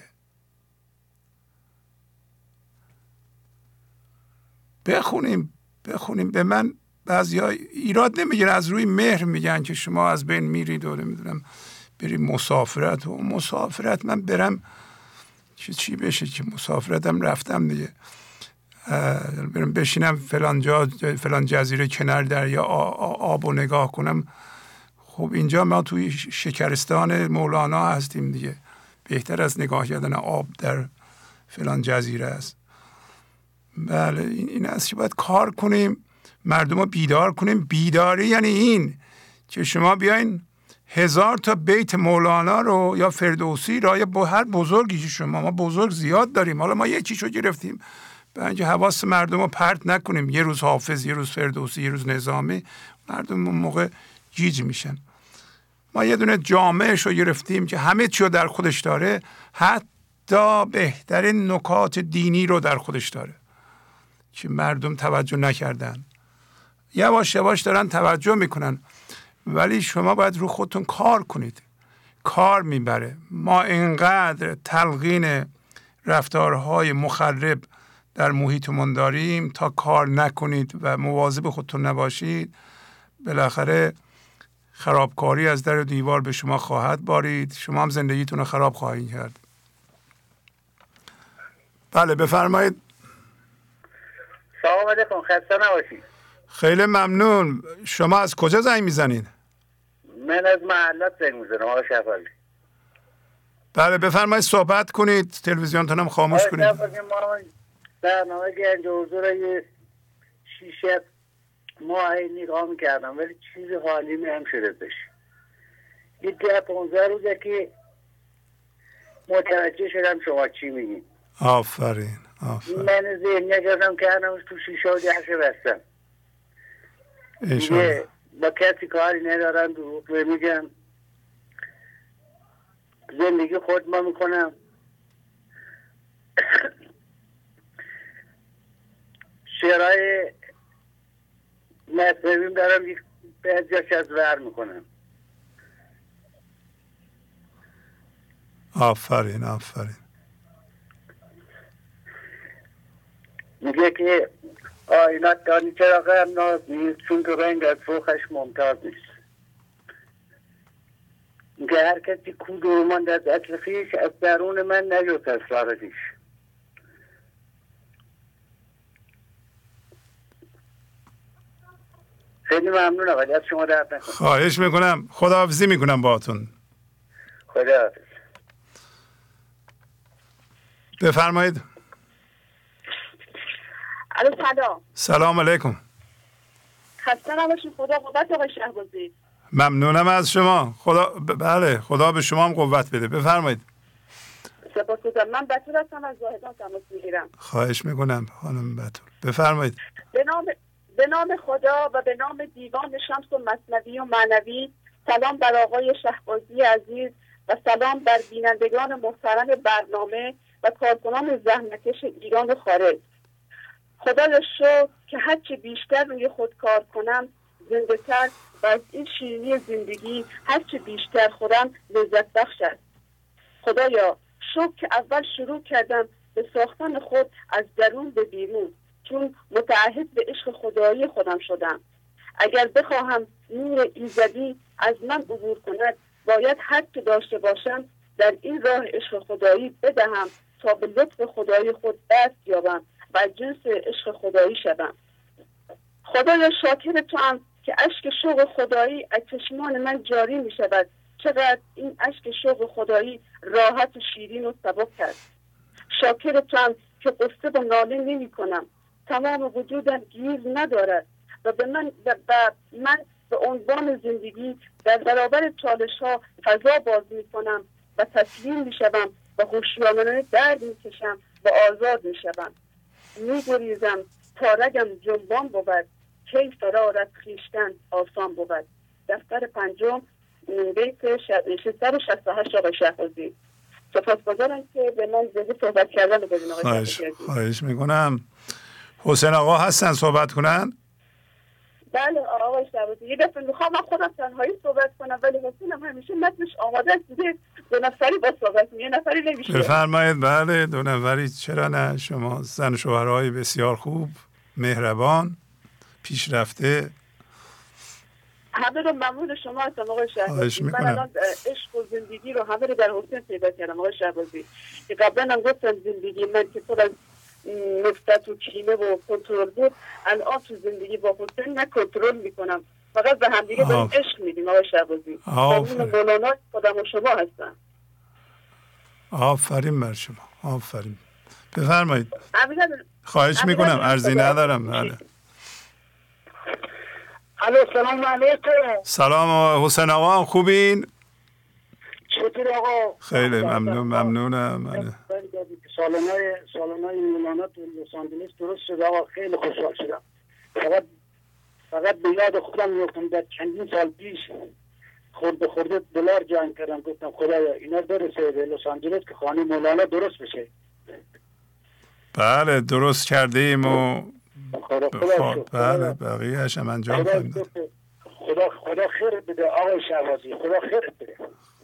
بخونیم. بخونیم. به من بعضی ایراد نمی‌گیره از روی مهر میگن که شما از بین میرید و نمی‌دونم بریم مسافرت و مسافرت. من برم چه چی بشه که مسافرتم رفتم دیگه. برم بشینم فلان جا فلان جزیره کنار دریا آب و نگاه کنم. خب اینجا ما توی شکرستان مولانا هستیم دیگه. بهتر از نگاه کردن آب در فلان جزیره است. بله این, است که باید کار کنیم؟ مردم رو بیدار کنیم؟ بیداری یعنی این که شما بیاین هزار تا بیت مولانا رو یا فردوسی را یا هر بزرگی شما ما بزرگ زیاد داریم. حالا ما یکیشو گرفتیم. به اینکه حواس مردم رو پرت نکنیم. یه روز حافظ یه روز فردوسی یه روز نظامی. مردم اون موقع گیج میشن. ما یه دونه جامعهش رو گرفتیم که همه چی رو در خودش داره. حتی بهترین نکات دینی رو در خودش داره. که مردم توجه نکردن. یواش یواش دارن توجه می‌کنن. ولی شما باید رو خودتون کار کنید. کار می‌بره. ما اینقدر تلقین رفتارهای مخرب در محیطمون داریم. تا کار نکنید و مواظب خودتون نباشید بالاخره خرابکاری از در دیوار به شما خواهد بارید. شما هم زندگیتون رو خراب خواهید کرد. بله بفرمایید. سلام علیکم خسته نباشید. خیلی ممنون. شما از کجا زنگ می‌زنید من از محلات زنگ می‌زنم آقا شفالی بله بفرمایید صحبت کنید. تلویزیونتون هم خاموش کنید. برنامه گنج حضور یه شیشه ماه نگاه می‌کردم ولی چیز حالی می هم شده بشه یه ده پونزه روزه که متوجه شدم شما چی میگین. آفرین. آفرین. من ذهنیه کردم کردم تو شیشه و دهشه بستم. دیگه با کسی کاری ندارن دروغ میگم زندگی خود ما می‌کنم. شعرهای مصنویم دارم بعضیش از ور می‌کنم. آفرین آفرین. میگه که آینات دانی چرا غم ناز نیست چون که رنگ از فوخش ممتاز نیست. میگه هر کسی کو دورماند از اصل خیش از درون من نجست اسرار خیش خیلی ممنونم ولی از شما درد نکنم خواهش می‌کنم. خداحافظی می‌کنم باهاتون. خدا بفرمایید. الو سلام. سلام علیکم. خسته نباشید خدا قوت آقای شهبازی. ممنونم از شما. خدا بله خدا به شما هم قوت بده. بفرمایید. سپاس من بطور هستم از زاهدان تماس می‌گیرم. خواهش می‌کنم خانم بطور بفرمایید. به نام به نام خدا و به نام دیوان شمس و مصنوی و معنوی سلام بر آقای شهبازی عزیز و سلام بر بینندگان محترم برنامه و کارکنان زحمتش ایران و خارج. خدا شکر که هرچه بیشتر روی خود کار کنم زنده تر و از این شیرینی زندگی هرچه بیشتر خورم لذت بخش است. خدایا شکر که اول شروع کردم به ساختن خود از درون به بیرون چون متعهد به عشق خدایی خودم شدم. اگر بخواهم نور ایزدی از من عبور کند باید هر که داشته باشم در این راه عشق خدایی بدهم تا به لطف خدایی خود دست یابم. و جنس عشق خدایی شدم خدایا شاکر تو هم که اشک شوق خدایی از چشمان من جاری می شود. چقدر این اشک شوق خدایی راحت و شیرین و سبک کرد شاکر تو هم که قصه به ناله نمی کنم. تمام وجودم گیر ندارد و به من و من به عنوان زندگی در برابر چالش ها فضا باز می کنم و تسلیم می شوم و خوشیانانه درد می کشم و آزاد می شوم. می گریزم تا رگم جنبان بود. کی فرار از خیشتن آسان بود. دفتر پنجم بیت 668 آقای شهبازی سپاسگزارم که به من زنده صحبت کردن بدین آقای خواهش, خواهش می‌کنم. حسین آقا هستن صحبت کنن؟ بله آقای شهبازی یه دفعه می‌خوام من خودم تنهایی صحبت کنم ولی حسین هم همیشه متنش آماده است. دیگه دو نفری با صحبت یه نفری نمیشه. بفرمایید. بله دو نفری. چرا نه؟ شما زن شوهرهای بسیار خوب مهربان پیشرفته. همه رو ممنون شما هستم آقای شهبازی. من الان عشق و زندگی رو همه رو در حسین پیدا کردم آقای شهبازی. که قبلا هم گفتم زندگی من که پر از نفرت و کینه و کنترل بود. الان تو زندگی با حسین نه کنترل می‌کنم. فقط به همدیگه به عشق میدیم آقای ممنون مولانا خودم و شما هستم. آفرین بر شما. آفرین. بفرمایید. خواهش می‌کنم. ارزی ندارم. بله. الو سلام علیکم. سلام حسین آقا خوبین؟ چطور آقا؟ خیلی ممنون ممنونم. بله. سالنای سالنای مولانا تو لس آنجلس درست شد آقا خیلی خوشحال شدم. فقط فقط به یاد خودم میفتم در چندین سال پیش خورده خورده دلار جمع کردم. گفتم خدایا اینا برسه به لس آنجلس که خانه مولانا درست بشه. بله درست کرده ایم و خدا خدا بله بقیهش هم انجام خواهیم خدا خدا خیر بده آقای شهبازی خدا خیر بده.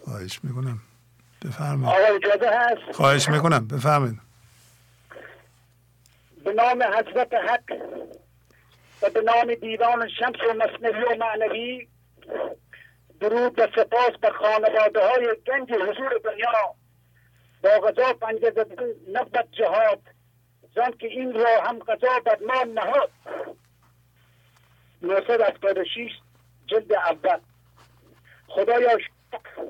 خواهش می‌کنم. بفرمایید. آقا اجازه هست؟ خواهش می‌کنم بفرمایید. به نام حضرت حق و به نام دیوان شمس و مصنوی و معنوی درود و سپاس بر خانواده های گنج حضور دنیا با غذا پنجه زدن نبت جهاد زن که این را هم غذا بر ما نهاد. 976 جلد اول. خدایا شکر.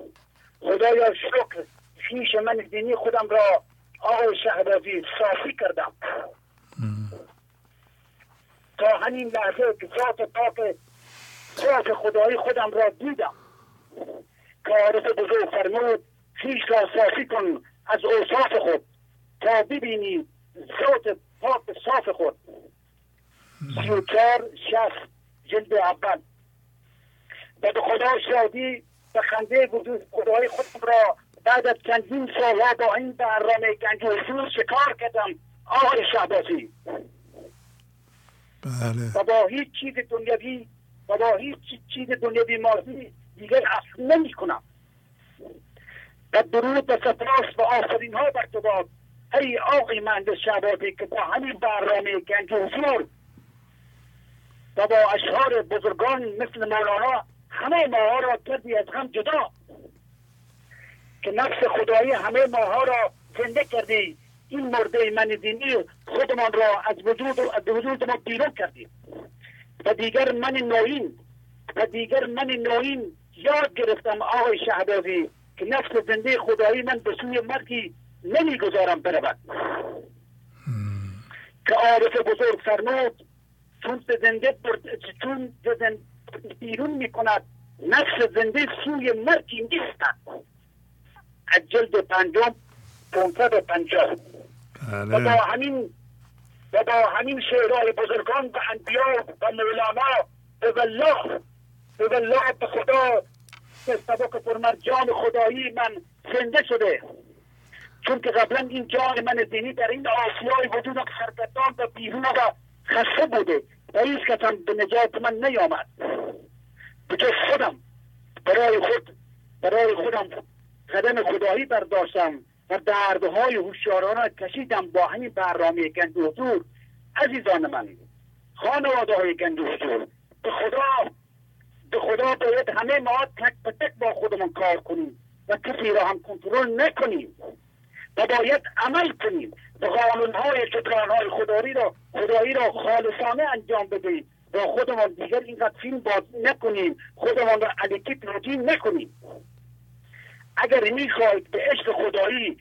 خدایا شکر. خیش من دینی خودم را آقای شهبازی صافی کردم. تا همین لحظه که ذات پاک ذات خدایی خودم را دیدم. که عارف بزرگ فرمود خیش را صافی کن از اوصاف خود. تا ببینی ذات پاک صاف خود. سی و چار جلد اول. و به خدا شادی به خنده وجود خدای خودم را بعد از چندین سالها با این برنامه گنج و حضور شکار کردم. آقای شهبازی. بله. و با هیچ چیز دنیوی و با هیچ چیز دنیوی مادی دیگر اصل نمی کنم. و درود و سپاس و آفرین ها بر تو باد. ای آقای مهندس شهبازی که با همین برنامه گنج و حضور و با اشعار بزرگان مثل مولانا همه ماها را کردی از هم جدا. که نفس خدایی همه ماها را زنده کردی. این مرده من دینی خودمان را از وجود از وجود ما بیرون کردیم و دیگر من نوین و دیگر من نوین یاد گرفتم آقای شهبازی که نفس زنده خدایی من به سوی مرگی نمی‌گذارم برود. که عارف بزرگ فرمود چون زنده چون زنده بیرون می‌کند. نفس زنده سوی مرگی نیستند. از جلد پنجم پونصد و پنجاه. و با بله همین و با همین شعرهای بزرگان و انبیا و مولانا به والله به والله به خدا که سبک پرمرجان خدایی من زنده شده. چون که قبلا این جان من دینی در این آسیای وجودم سرگردان و بیرون و خسته بوده. و هیچ کس هم به نجات من نیامد. به جز خودم. برای خود برای خودم قدم خدایی برداشتم و دردهای هوشیارانه را کشیدم با همین برنامه گنج حضور. عزیزان من خانواده های گنج حضور به خدا به خدا باید همه ما تک به تک با خودمون کار کنیم و کسی را هم کنترل نکنیم و باید عمل کنیم. و قانونهای های خدایی را خدایی را خالصانه انجام بدهیم. و خودمان دیگر اینقدر فیلم باز نکنیم. خودمان را علیکی توجیه نکنیم. اگر می‌خواهید به عشق خدایی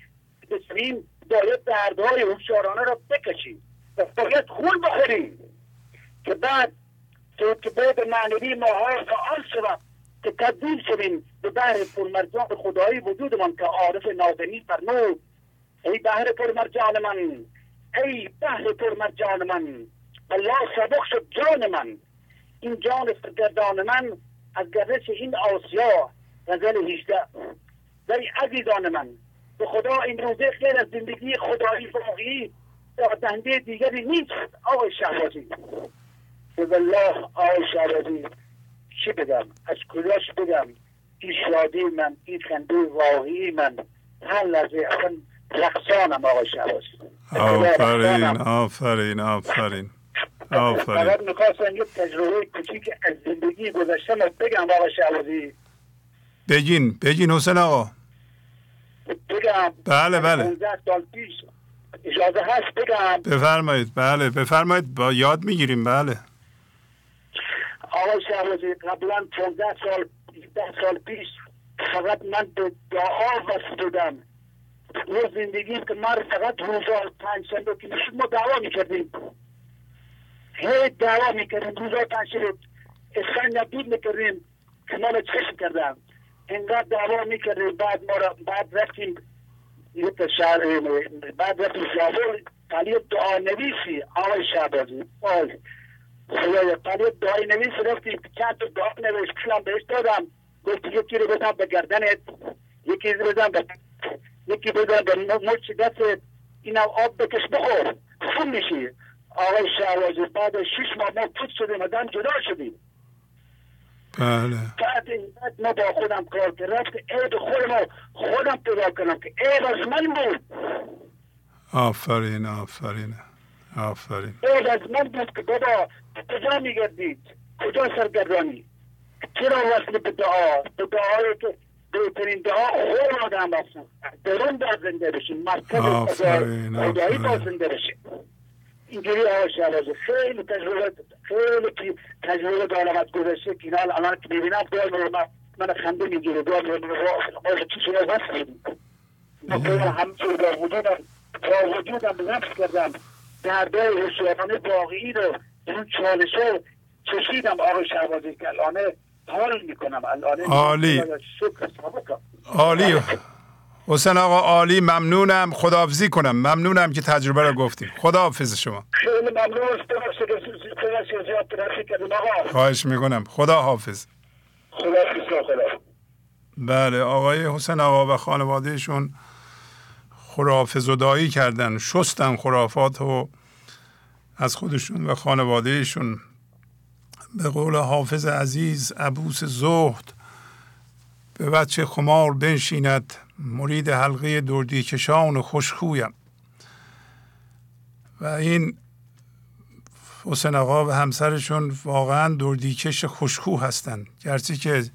بسیم باید دردهای هوشیارانه را بکشیم و باید خون بخوریم. که بعد که بعد معنوی ماها فعال شود که تبدیل شویم به بحر پرمرجان خدایی وجودمان که عارف نازنی فرمود ای بحر پرمرجان من ای بحر پرمرجان من الله سبق شد جان من. این جان سرگردان من از گردش این آسیا غزل 18 ولی عزیزان من به خدا این روزه غیر از زندگی خدایی واقعی دهنده دیگری نیست آقای شهبازی. به والله آقای شهبازی چی بگم؟ از کجاش بگم؟ این شادی من این خنده واقعی من. هر لحظه اصلا رقصانم آقای شهبازی آفرین آفرین آفرین. آفرین. فقط می‌خواستم یک تجربه کوچیک از زندگی گذشته بگم آقای شهبازی بگین بگین حسین آقا. بگم. بله، بله. 15 سال پیش. اجازه هست بگم؟ بفرمایید بله بفرمایید. با یاد می‌گیریم بله. آقای شهرازی قبلا 15 سال 17 سال پیش فقط من به دعا وصل بودم یه زندگی که من فقط روزا پنج شنبه که ما دعوا می‌کردیم. هی دعوا می‌کردیم. روزا پنج شنبه. اسفن نبود می‌کردیم که ما چشم کردم انقدر دعوا می‌کردیم. بعد ما را بعد رفتیم یه شهر بعد رفتیم زابل قلیه دعا نویسی. آقای شهبازی. آقای خدایا قلیه دعای نویس رفتیم. چند دعا نویس کلم بهش دادم. گفت یکی رو بزن به گردنت. یکی رو بزن به یکی بزن به مچ دست اینم آب بکش بخور. خون میشی. آقای شهبازی بعد شش ماه ما پوت شدیم ازم جدا شدیم. بله. بعد ما با خودم کار کردم که عیب خودم خودم پیدا کنم که عیب از من بود. آفرین آفرین آفرین. عیب از من بود که بابا کجا میگردید؟ کجا سرگردانی؟ چرا وصل به دعا؟ به دعایی که بهترین دعا خود آدم هستن درون با زنده بشین مرکز خدایی با. زنده بشین اینجوری آقای شهبازی خیلی تجربه خیلی تجربه دارم از گذشته که اینا الان که می‌بینم. دارم من من خنده می‌گیره دارم آقای چی شده؟ بس من خیلی همچون با وجودم با وجودم نفس کردم. درده هوشیارانه واقعی رو اون چالشه چشیدم آقای شهبازی که الان حال می‌کنم. الان عالی. عالی. حسین آقا عالی. ممنونم. خداحافظی کنم. ممنونم که تجربه رو گفتیم. خداحافظ شما. خیلی ممنون. آقا خواهش می‌کنم. خدا حافظ خدا حافظ خدا بله آقای حسین آقا و خانوادهشون خرافه زدایی کردن. شستن خرافات و از خودشون و خانوادهشون. به قول حافظ عزیز عبوس زهد به بچه خمار بنشیند مرید حلقه دردی کشان و خوشخویم. و این حسین آقا و همسرشون واقعا دردیکش خوشخو هستند گرچه که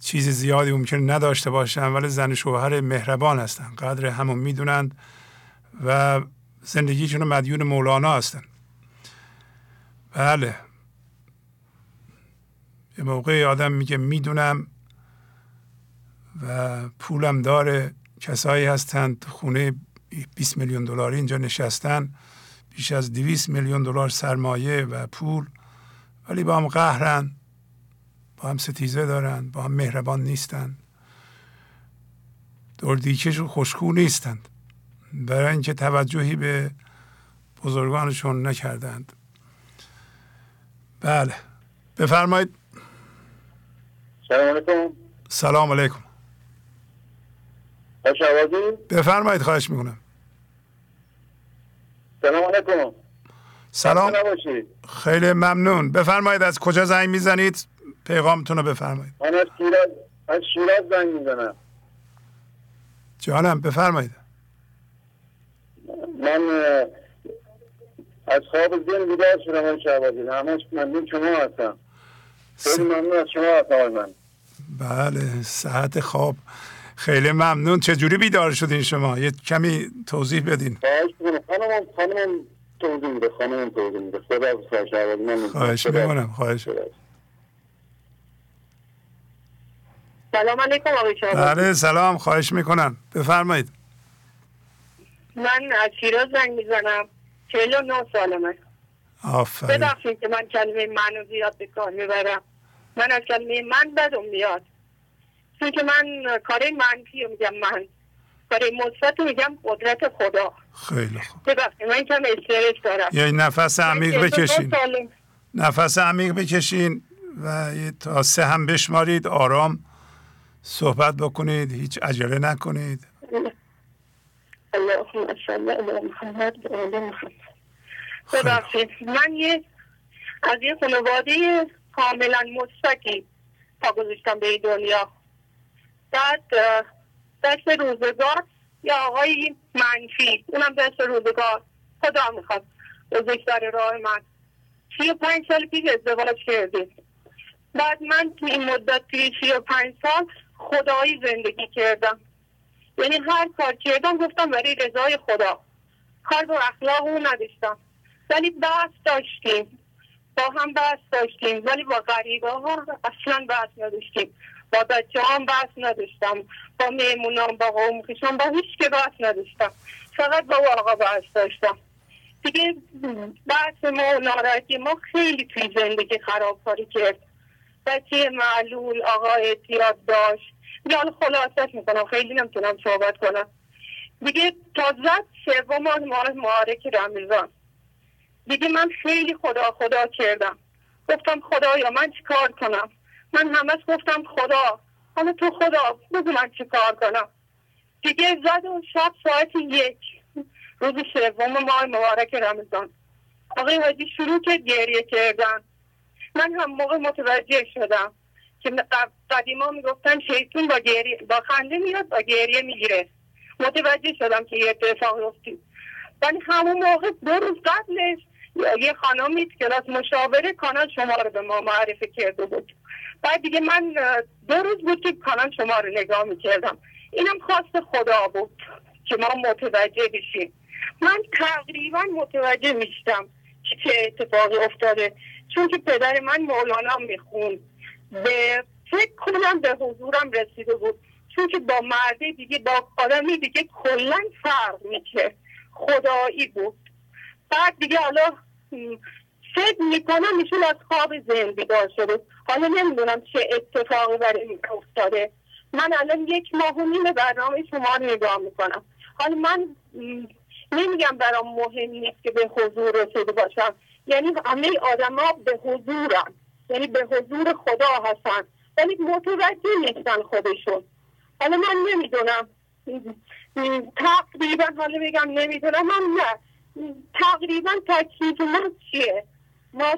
چیز زیادی ممکن نداشته باشن ولی زن شوهر مهربان هستن. قدر همون می‌دونند و زندگیشون مدیون مولانا هستن. بله. یه موقع آدم میگه می‌دونم و پولم داره کسایی هستند خونه 20 میلیون دلاری اینجا نشستن بیش از 200 میلیون دلار سرمایه و پول ولی با هم قهرن با هم ستیزه دارن با هم مهربان نیستن. دردیکش و خوشخو نیستند. برای اینکه توجهی به بزرگانشون نکردند. بله. بفرمایید. سلام علیکم. سلام علیکم. بفرمایید خواهش می‌کنم. سلام علیکم. سلام. خیلی ممنون. بفرمایید از کجا زنگ می‌زنید؟ پیغامتون رو بفرمایید. من از شیراز از شیراز زنگ می‌زنم. جانم بفرمایید. من از خواب دین بیدار شدم آقای شهبازی. همش ممنون شما هستم. خیلی ممنون از شما هستم من. بله صحت خواب. خیلی ممنون. چجوری بیدار شدین شما؟ یه کمی توضیح بدین. خانمم خانمم توضیح میده. خانمم توضیح میده. خدا خواهش می‌کنم خواهش. سلام علیکم آقای بله سلام. خواهش می‌کنم. بفرمایید. من از شیراز زنگ می‌زنم. چهل و نه سالمه. آفرین. ببخشید که من کلمه منو زیاد به کار می‌برم. من از کلمه من بدم میاد. چون که من کار منفی میگم من کار مثبت میگم قدرت خدا. خیلی خوب. ببخشید من کم استرس دارم. یه نفس عمیق من 42 بکشین. نفس عمیق بکشین و تا سه هم بشمارید آرام صحبت بکنید هیچ عجله نکنید. اللهم صل علی محمد و آل محمد. ببخشید من یه از یه خانواده کاملا مثبتی پا گذاشتم به این دنیا. بعد دست روزگار یا آقای منفی اونم دست روزگار. خدا می‌خواد. بزرگتر راه من. سی و پنج سال پیش ازدواج کردیم. بعد من تو این مدت توی سی و پنج سال خدایی زندگی کردم. یعنی هر کار کردم گفتم برای رضای خدا. کار با اخلاق اون نداشتم. ولی بحث داشتیم. با هم بحث داشتیم ولی با غریبه ها اصلا بحث نداشتیم. با بچه هم بحث نداشتم با میمونام با قوم با هیچ که بحث نداشتم. فقط با آقا بحث داشتم. دیگه بحث ما و ناراحتی ما خیلی توی زندگی خرابکاری کرد. بچه معلول آقا اعتیاد داشت. دیگه خلاصت می‌کنم خیلی نمی‌تونم صحبت کنم. دیگه تا زد سوم ماه معارک رمضان. دیگه من خیلی خدا خدا کردم. گفتم خدایا من چیکار کنم؟ من همش گفتم خدا. حالا تو خدا بگو من چیکار کنم؟ دیگه زد اون شب ساعت یک. روز سوم ماه مبارک رمضان. آقای حاجی شروع کرد گریه کردن. من هم موقع متوجه شدم که قدیما می‌گفتن شیطون با, گریه با خنده میاد با گریه می‌گیره. متوجه شدم که یه اتفاق افتید ولی همون موقع دو روز قبلش یه خانمی کلاس مشاوره کانال شما رو به ما معرفی کرده بود. بعد دیگه من دو روز بود که کانال شما رو نگاه می‌کردم. اینم خواست خدا بود که ما متوجه بشیم. من تقریبا متوجه میشتم که چه اتفاقی افتاده چون که پدر من مولانا می‌خوند. به فکر کنم به حضورم رسیده بود. چون که با مرده دیگه با آدمی دیگه کلا فرق می‌کرد. خدایی بود. بعد دیگه حالا فکر می‌کنم میشون از خواب ذهن بیدار شده حالا نمی‌دونم چه اتفاقی برای این افتاده. من الان یک ماه و نیم برنامه شما رو نگاه می‌کنم. حالا من نمیگم برام مهم نیست که به حضور رسیده باشم. یعنی همه آدما به حضورم یعنی به حضور خدا هستن. ولی متوجه نیستن خودشون. حالا من نمی‌دونم. تقریبا حالا بگم نمی‌دونم. من نه. تقریبا تکلیف من چیه؟ ما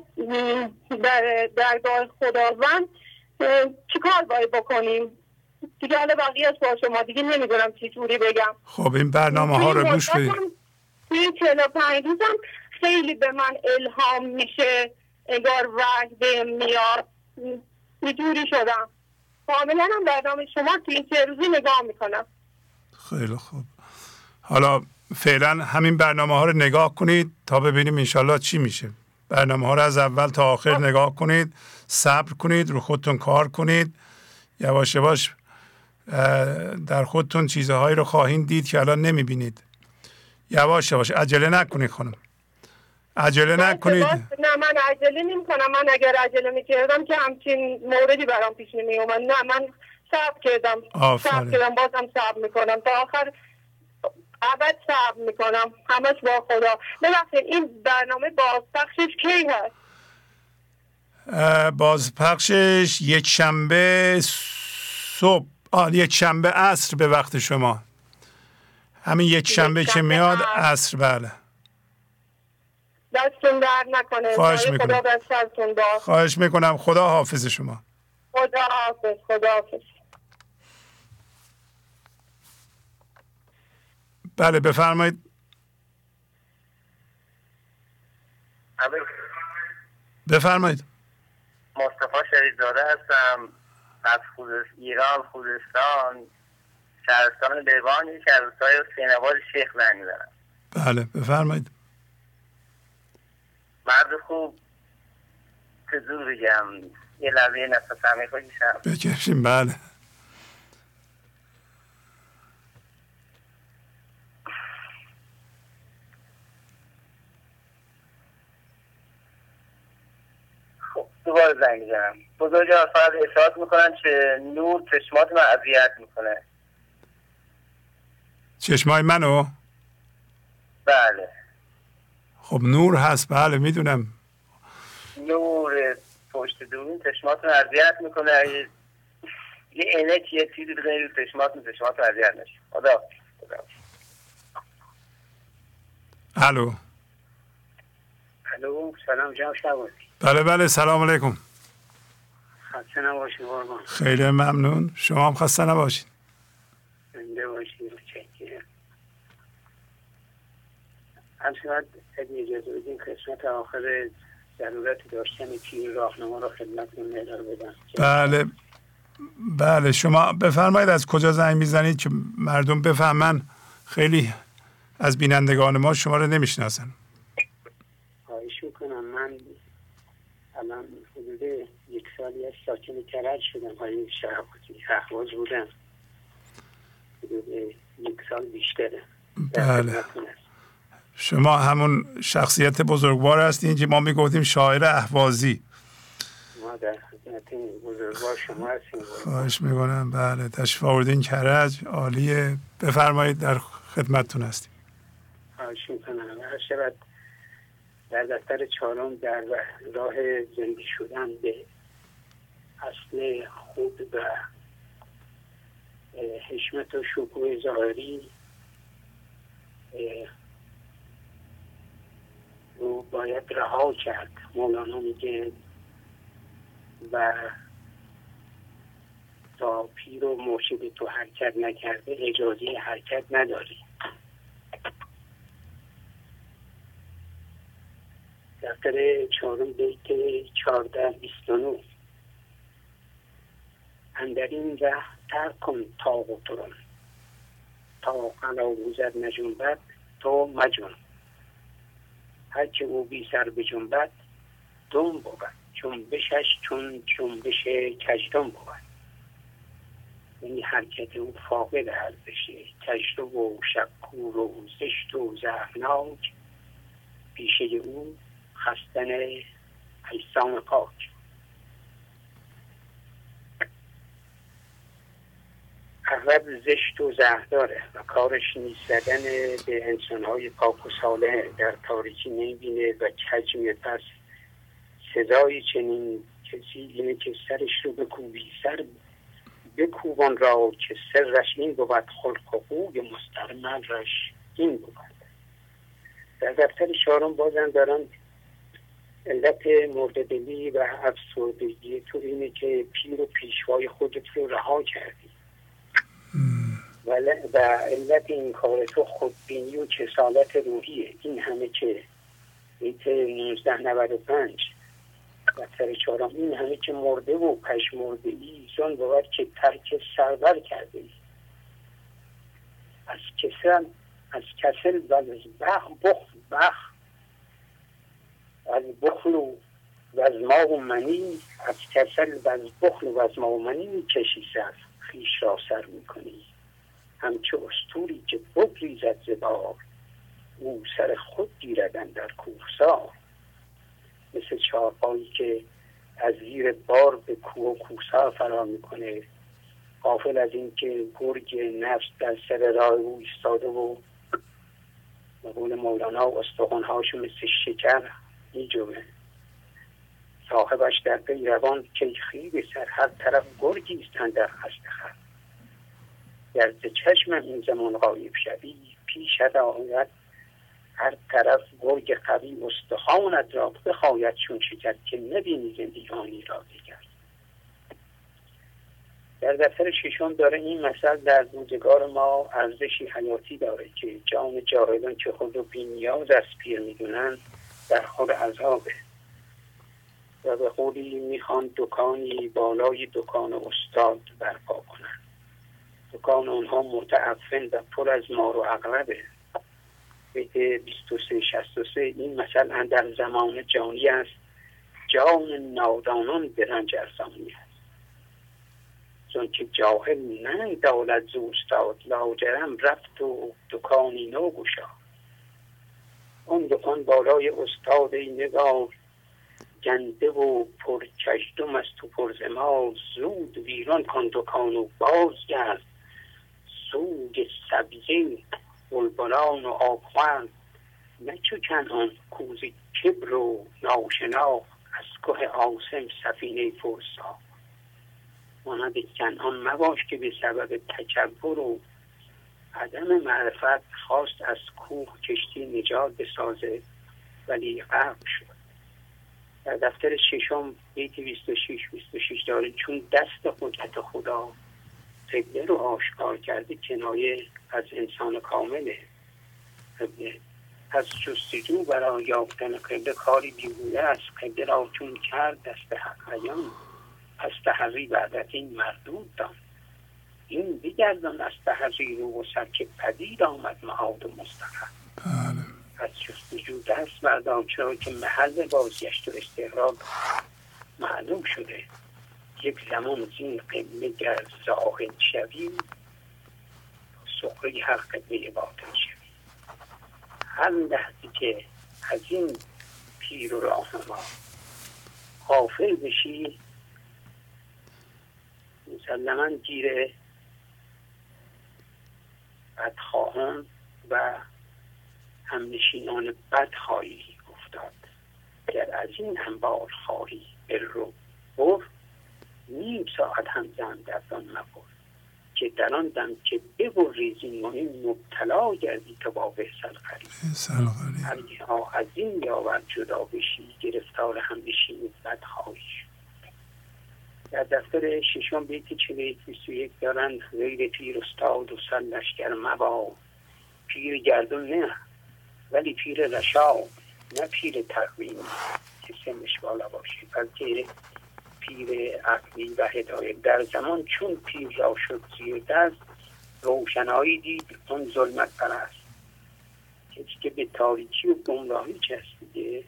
در درگاه خداوند چیکار باید بکنیم؟ دیگه حالا بقیه با شما دیگه نمی‌دونم چی جوری بگم. خب این برنامه ها رو گوش بدید. این چلا پنج روزم خیلی به من الهام میشه انگار وحی به میاد جوری شدم. کاملا هم برنامه شما تو این سه روزی نگاه می‌کنم. خیلی خوب. حالا فعلا همین برنامه ها رو نگاه کنید تا ببینیم انشالله چی میشه. برنامه ها رو از اول تا آخر خب. نگاه کنید صبر کنید رو خودتون کار کنید. یواش یواش در خودتون چیزهایی رو خواهید دید که الان نمی‌بینید. یواش یواش. عجله نکنید خانم. عجله نکنید. نه من عجله نمی کنم من اگر عجله می کردم که همچین موردی برام پیش نمی اومد نه من صبر کردم. صبر کردم. بازم صبر می‌کنم. تا آخر ابد صبر می‌کنم. همش با خدا. ببخشید این برنامه بازپخشش کی هست؟ بازپخشش یک شنبه صبح. آه یک شنبه عصر به وقت شما. همین یک شنبه که میاد عصر. بله. دستون در نکنه. خواهش می‌کنم. خدا خواهش می‌کنم. خدا حافظ شما. خدا حافظ خدا حافظ بله بفرمایید. بفرمایید. مصطفی شریفزاده هستم. از خودست ایران خوزستان. شهرستان لیوان که از روستای سینوار شیخ زنگ می‌زنم بله بفرمایید. مرد خوب. زور بگم. یه لحظه نفس عمیق بکشیم بله خب دوباره زنگ می‌زنم بزرگ فقط احساس می‌کنن که نور چشمات من اذیت می‌کنه. چشمای منو؟ بله. خب نور هست بله می‌دونم. نور پشت دورین چشماتون اذیت می‌کنه. یه عینک یه چیزی بزنید رو چشماتون چشماتون اذیت نشه. خدا. الو. الو سلام جناب شبانی بله بله سلام علیکم. خسته نباشید خیلی ممنون. شما هم خسته نباشید زنده باشید همچنان اگه اجازه بدین قسمت آخر ضرورت داشتن تیر راهنما را خدمتتون اداره بدم. بله بله شما بفرمایید از کجا زنگ می‌زنید که مردم بفهمن. خیلی از بینندگان ما شما رو نمی‌شناسن خواهش می‌کنم من الان حدود یک سالی از ساکن کرج شدم. های شهباز بودم. حدود یک سال بیشتره. بله. شما همون شخصیت بزرگوار هستین که ما می‌گفتیم شاعر احوازی ما در خدمت بزرگوار شما هستیم. خواهش می‌کنم. بله. تشریف آوردین کرج عالیه. بفرمایید در خدمتتون هستیم. خواهش می‌کنم. هر شبت در دفتر چهارم در راه زندگی شدن به اصل خود و حشمت و شکوه ظاهری رو باید رها کرد. مولانا میگه و تا پیر و مرشد تو حرکت نکرده اجازه حرکت نداری. دفتر چهارم بیت چهارده بیست و نو اندرین ره ترک کن تاق و تا قلاووزت نجنبد تو مجون هرچه او بی سر به جنبت دم بود. جنبشش چون جنبش کجدم بود. یعنی حرکت او فاقد ارزشه تجرب و شکور و زشت و زهرناک پیشه او خستن اجسام پاک. اغلب زشت و زهرداره و کارش نیست زدن به انسانهای پاک و صالح در تاریکی نمی‌بینه و کج پس صدای چنین کسی اینه که سرش رو بکوبی سر بکوبان را که سرش این بود خلق و خوی مسترملش این بود. در دفتر شارم بازم دارن علت مرددلی و افسردگی تو اینه که پیر و پیشوای خودت رو رها کردی. و علت این کار تو خودبینی و کسالت روحیه. این همه که بیت 1995 دفتر چهارم این همه که مرده و پش مرده ای زن بود که ترک سرور کرده ای. از کسل از کسل و از بخ بخ بخ از بخل و از ما و منی از کسل و از بخل و از ما و منی می‌کشی سر. خیش را سر می‌کنی. همچه استوری که بگریزد زبار او سر خود گیردن در کوفسار مثل چهارپایی که از زیر بار به کوه و کوسا فرار می‌کنه. قافل از اینکه گرگ نفس در سر راه او ایستاده و به قول مولانا و استخونهاشو مثل شکر میجوه صاحبش در پی روان کیخی به سر هر طرف گرگی در خشت خر. گر چشم این زمان غایب شوی پیشت آید هر طرف گرگ قوی استخوانت را بخواید چون شکر که نبینی زندگانی را دیگر. در دفتر ششم داره این مثل در روزگار ما ارزشی حیاتی داره که جان جاهلان که خود رو بینیاز از پیر می‌دونن در خود عذابه و به خودی می‌خوان دکانی بالای دکان استاد برپا کنن دکان اونها متعفن و پر از مار و اغلبه بیت 2363 این مثلا در زمان جانی است. جان نادانان به رنج ارزانی است. چون که جاهل نه دولت زوستاد لاجرم رفت و دکانی نو گشا اون دکان بالای استاد نگار. گنده و پرچشدم است و پرزما زود ویران کن دکان و بازگرد. سوگ سبزه بلبلان و آبخوان. نه چو کنان کوز کبر و ناشناخ از که آسم سفینه فرسا مانند کنان مباش که به سبب تکبر و عدم معرفت خواست از کوه کشتی نجات بسازه ولی غرق شد. در دفتر ششم بیت 26 26 داره چون دست قدرت خدا قبله رو آشکار کرده کنایه از انسان کامله از جستجو برای یافتن قبله کاری بیهوده است. قبله را چون کرد دست حق عیان از تحری بعدت این مردود دان. این بگردان از تحری رو و سر که پدید آمد معاد و مستقر. بله. از جستجو دست بردان چرا که محل بازگشت و استقرار معلوم شده. یک زمان این قبله گر زاهد شوی سخره هر قبله باطن شوی هر لحظه که از این پیر و راهنما غافل بشی مسلما گیر بدخواهان و همنشینان بد خواهی افتاد. گر از این همبار خواهی بر رو بر نیم ساعت هم زن در آن مبر که در آن دم که ببریز این مهم مبتلا گردی تو با بهسل قریب از این یاور جدا بشی گرفتار هم بشی بد خواهی در دفتر ششم بیتی چلی یک دارن غیر پیر استاد و سر لشکر مبا. پیر گردون نه ولی پیر رشا نه پیر تقویم. که سنش بالا باشه. بلکه پیر عقلی و هدایت در زمان چون پیر را شد زیر دست روشنایی دید اون ظلمت پرست کسی که به تاریکی و گمراهی چسبیده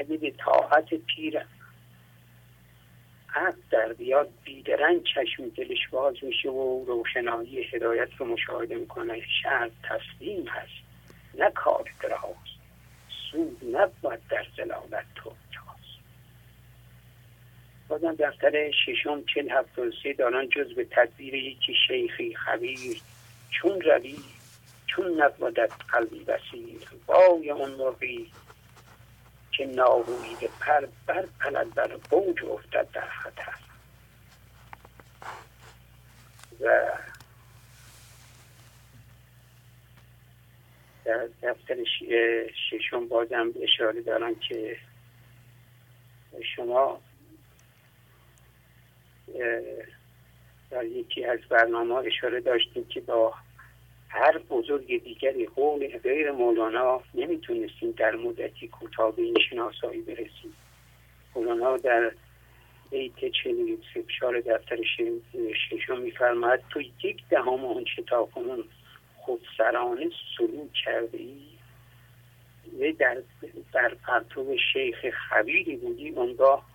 اگه به طاعت پیر عقل در بیاد بیدرنگ چشم دلش باز میشه و روشنایی هدایت رو مشاهده می‌کنه. شهر تسلیم هست. نه کار دراز. سود نبود در زلالت تو بازم دفتر ششم چل هفته سه دارن جز به تدبیر یکی شیخی خبیر. چون روی چون نبودت قلبی بسیر. وای اون مرغی. که نارویی به پر بر پلد بر بوج افتد در خطر. و در دفتر ششم بازم اشاره دارن که شما در یکی از برنامه اشاره داشتیم که با هر بزرگ دیگری قول غیر مولانا نمی‌تونستیم در مدتی کوتاه به این شناسایی برسیم. مولانا در بیت چنین سبشار دفتر ششم میفرماید تو یک دهم آنچه تا کنون خودسرانه سلوک کرده ای و در, در پرتو شیخ خبیری بودی اونگاه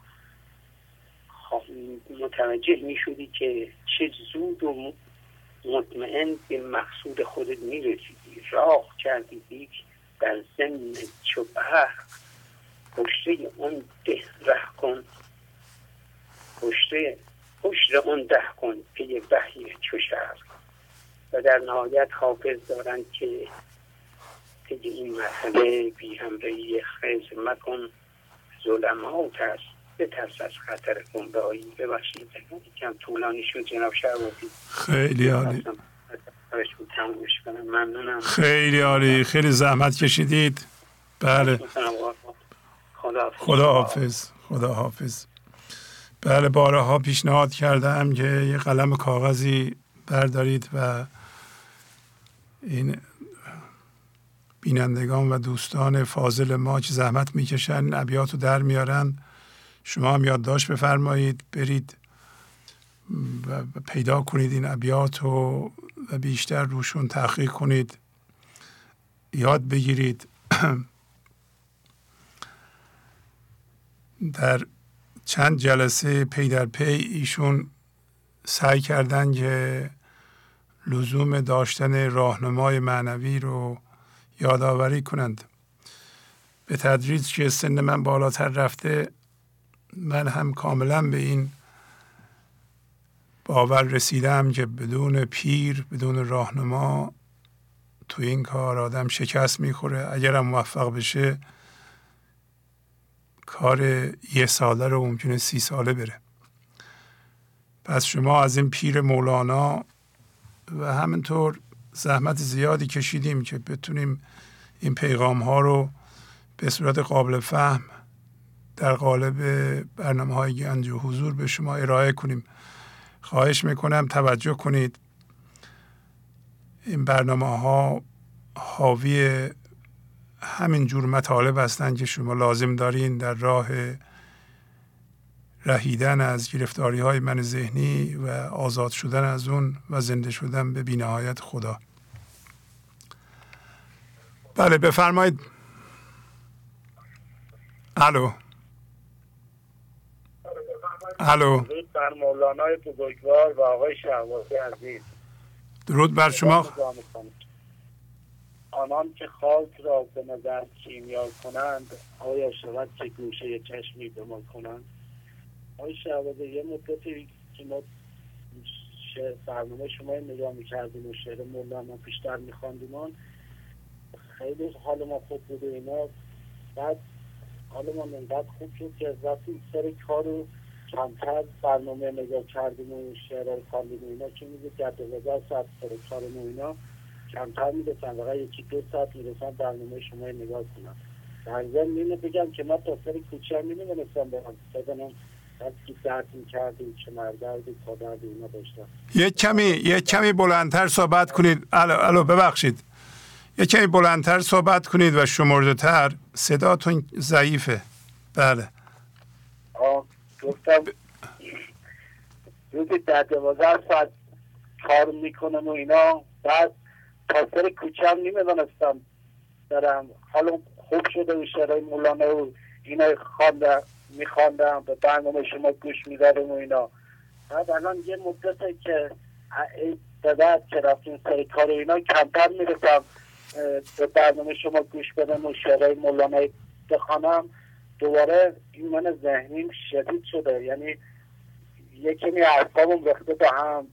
متوجه می شدی که چه زود و مطمئن به مقصود خودت می رسیدی راه کردی دیگ در زمین چو پشته اون ده ره کن. پشته پشت اون ده کن پی وحی چو شهر و در نهایت حافظ دارند که پی این مسئله بی همراهی خیز مکن. ظلمات است. بترس از خطر گمراهی ببخشید یکم طولانی شد جناب شهبازی. خیلی عالی. خیلی عالی. خیلی زحمت کشیدید. بله. خدا حافظ خدا حافظ بله بارها پیشنهاد کردم که یه قلم کاغذی بردارید و این بینندگان و دوستان فاضل ما که زحمت می‌کشن ابیات رو در میارن. شما هم یادداشت بفرمایید برید و پیدا کنید این ابیات و بیشتر روشون تحقیق کنید. یاد بگیرید. در چند جلسه پی در پی ایشون سعی کردن که لزوم داشتن راهنمای معنوی رو یادآوری کنند. به تدریج که سن من بالاتر رفته من هم کاملا به این باور رسیدم که بدون پیر بدون راهنما تو این کار آدم شکست می‌خوره. اگرم موفق بشه کار یه ساله رو ممکنه سی ساله بره. پس شما از این پیر مولانا و همینطور زحمت زیادی کشیدیم که بتونیم این پیغام ها رو به صورت قابل فهم در قالب برنامه های گنج و حضور به شما ارائه کنیم. خواهش می‌کنم توجه کنید. این برنامه ها حاوی همین جور مطالب هستند که شما لازم دارین در راه رهیدن از گرفتاری های من ذهنی و آزاد شدن از اون و زنده شدن به بینهایت خدا. بله بفرمایید. الو. الو. بر مولانای بزرگوار و آقای شهبازی عزیز. درود بر شما. آنان که خاک را به نظر کیمیا کنند آیا شود که گوشه چشمی به ما کنند؟ آقای شهبازی یه مدتی که ما برنامه شما نگاه می‌کردیم و شعر مولانا بیشتر میخواندیم. خیلی حال ما خوب بود اینا. بعد حال ما انقدر خوب شد که وقتی سر کارو کمتر برنامه نگاه کردیم و شعر خواندیم اینا که میگه؟ در دوازده ساعت سر کار اینا کمتر می‌رسن فقط یکی دو ساعت می‌رسن برنامه شما نگاه کنم در ضمن اینو بگم که من تا سر کوچه هم نمی‌دونستم برم بزنم که درد تا درد اینا داشتم یه کمی یه کمی بلندتر صحبت کنید. الو, الو ببخشید. یه کمی بلندتر صحبت کنید و شمرده تر صداتون ضعیفه. بله. گفتم روزی در دوازده ساعت کار می‌کنم و اینا. بعد تاثیر کوچم نمی‌دانستم دارم حالا خوب شده و شرای مولانا و اینا خواندم میخواندم به برنامه شما گوش میدارم و اینا. بعد الان یه مدته که بعد که رفتیم سر کار و اینا کمتر می‌رسم به برنامه شما گوش بدم و شعرهای مولانا بخوانم. دوباره این من ذهنیم شدید شده. یعنی یکی می اعصابم ریخته به هم.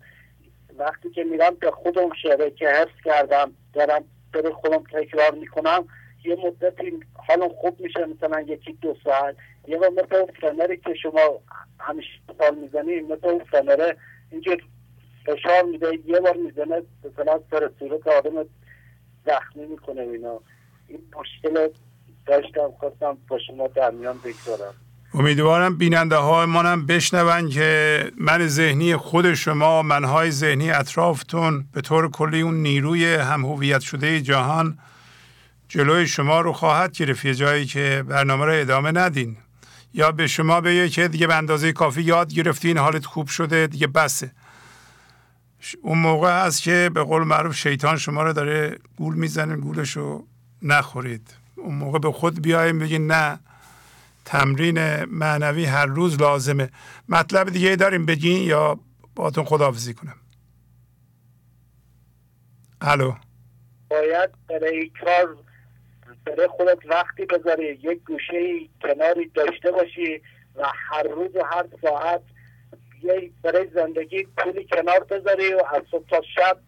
وقتی که میرم به خودم شعره که حفظ کردم دارم به خودم تکرار می‌کنم یه مدتی حالا خوب میشه مثلا یکی دو ساعت. یه بار مثل فنری که شما همیشه سال می‌زنی مثل اون فنره اینجور فشار میده یه بار می‌زنه مثلا سر صورت آدم زخمی می‌کنه اینا. این مشکل داشتم خواستم با شما در میان بگذارم. امیدوارم بیننده های منم بشنون که من ذهنی خود شما منهای ذهنی اطرافتون به طور کلی اون نیروی هم هویت شده جهان جلوی شما رو خواهد گرفت یه جایی که برنامه رو ادامه ندین. یا به شما بگه که دیگه به اندازه کافی یاد گرفتین حالت خوب شده دیگه بسه. اون موقع هست که به قول معروف شیطان شما رو داره گول می‌زنه گولش رو نخورید. اون موقع به خود بیایم بگین نه تمرین معنوی هر روز لازمه. مطلب دیگه داریم بگین یا باتون خداحافظی کنم. الو. باید برای کار برای خودت وقتی بذاری یک گوشه کناری داشته باشی و هر روز و هر ساعت یه برای زندگی پولی کنار بذاری و از صبح تا شب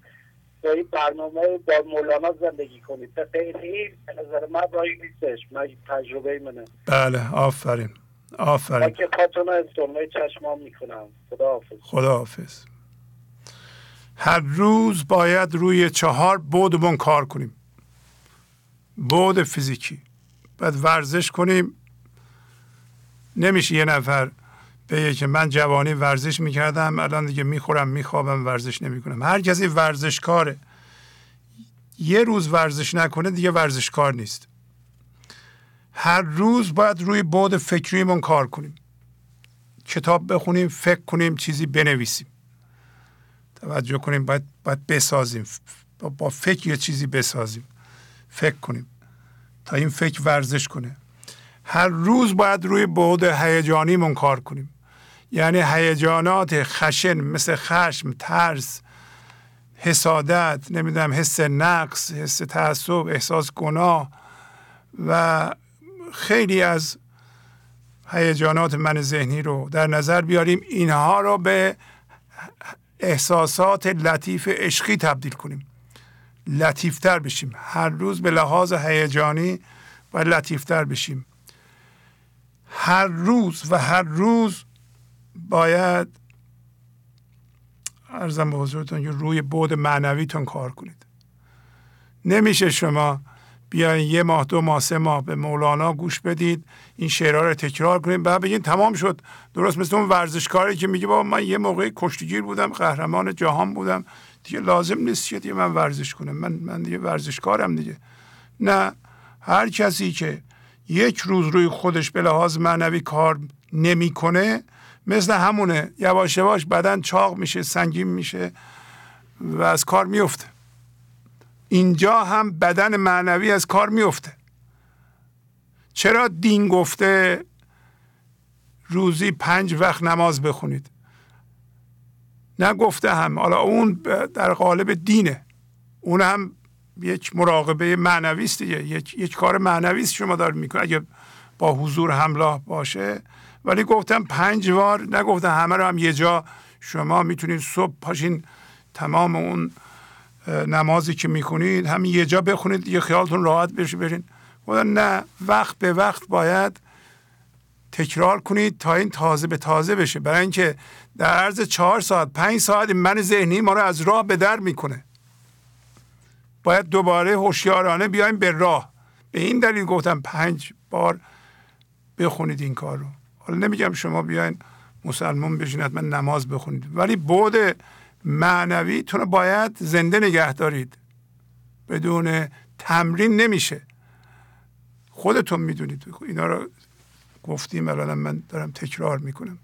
این برنامه با مولانا زندگی کنی. به غیر به نظر من رایی نیستش. من تجربه منه. بله آفرین. آفرین. من که پاتون از چشمام می‌کنم. خدا حافظ. خدا حافظ. هر روز باید روی چهار بودمون کار کنیم. بود فیزیکی. باید ورزش کنیم. نمیشه یه نفر بگه که من جوانی ورزش می‌کردم الان دیگه می‌خورم میخوابم ورزش نمی‌کنم. هر کسی ورزشکاره. یه روز ورزش نکنه دیگه ورزشکار نیست. هر روز باید روی بود فکریمون کار کنیم. کتاب بخونیم فکر کنیم چیزی بنویسیم. توجه کنیم باید, باید بسازیم. با فکر یه چیزی بسازیم. فکر کنیم. تا این فکر ورزش کنه. هر روز باید روی بعد هیجانیمون کار کنیم. یعنی هیجانات خشن مثل خشم ترس حسادت نمی‌دونم حس نقص حس تعصب احساس گناه و خیلی از هیجانات من ذهنی رو در نظر بیاریم. اینها رو به احساسات لطیف عشقی تبدیل کنیم. لطیفتر بشیم. هر روز به لحاظ هیجانی و لطیفتر بشیم. هر روز و هر روز باید ارزم به حضورتون که روی بود معنویتون کار کنید. نمیشه شما بیاین یه ماه دو ماه سه ماه به مولانا گوش بدید این شعرها رو تکرار کنید بعد بگین تمام شد. درست مثل اون ورزشکاری که میگه بابا من یه موقعی کشتیگیر بودم قهرمان جهان بودم. دیگه لازم نیست که دیگه من ورزش کنم. من من دیگه ورزشکارم دیگه. نه هر کسی که یک روز روی خودش به لحاظ معنوی کار نمی‌کنه مثل همونه. یواش یواش بدن چاق میشه سنگین میشه و از کار میفته. اینجا هم بدن معنوی از کار میفته. چرا دین گفته روزی پنج وقت نماز بخونید؟ نگفته هم. حالا اون در قالب دینه. اون هم یک مراقبه معنوی است دیگه. یک, یک کار معنوی است شما دارید می‌کنه اگه با حضور همراه باشه ولی گفتم پنج بار نگفتم همه رو هم یه جا شما می‌تونید صبح پاشین تمام اون نمازی که می‌کنید همین یه جا بخونید یه خیالتون راحت بشه برین. گفتم نه وقت به وقت باید تکرار کنید تا این تازه به تازه بشه. برای اینکه در عرض چهار ساعت پنج ساعت من ذهنی ما رو از راه به در می‌کنه. باید دوباره هوشیارانه بیایم به راه. به این دلیل گفتم پنج بار بخونید این کار رو. حالا نمیگم شما بیاین مسلمان بشین حتما نماز بخونید. ولی بود معنویتون رو باید زنده نگه دارید. بدون تمرین نمیشه. خودتون می‌دونید. اینا رو گفتیم الان من دارم تکرار می‌کنم.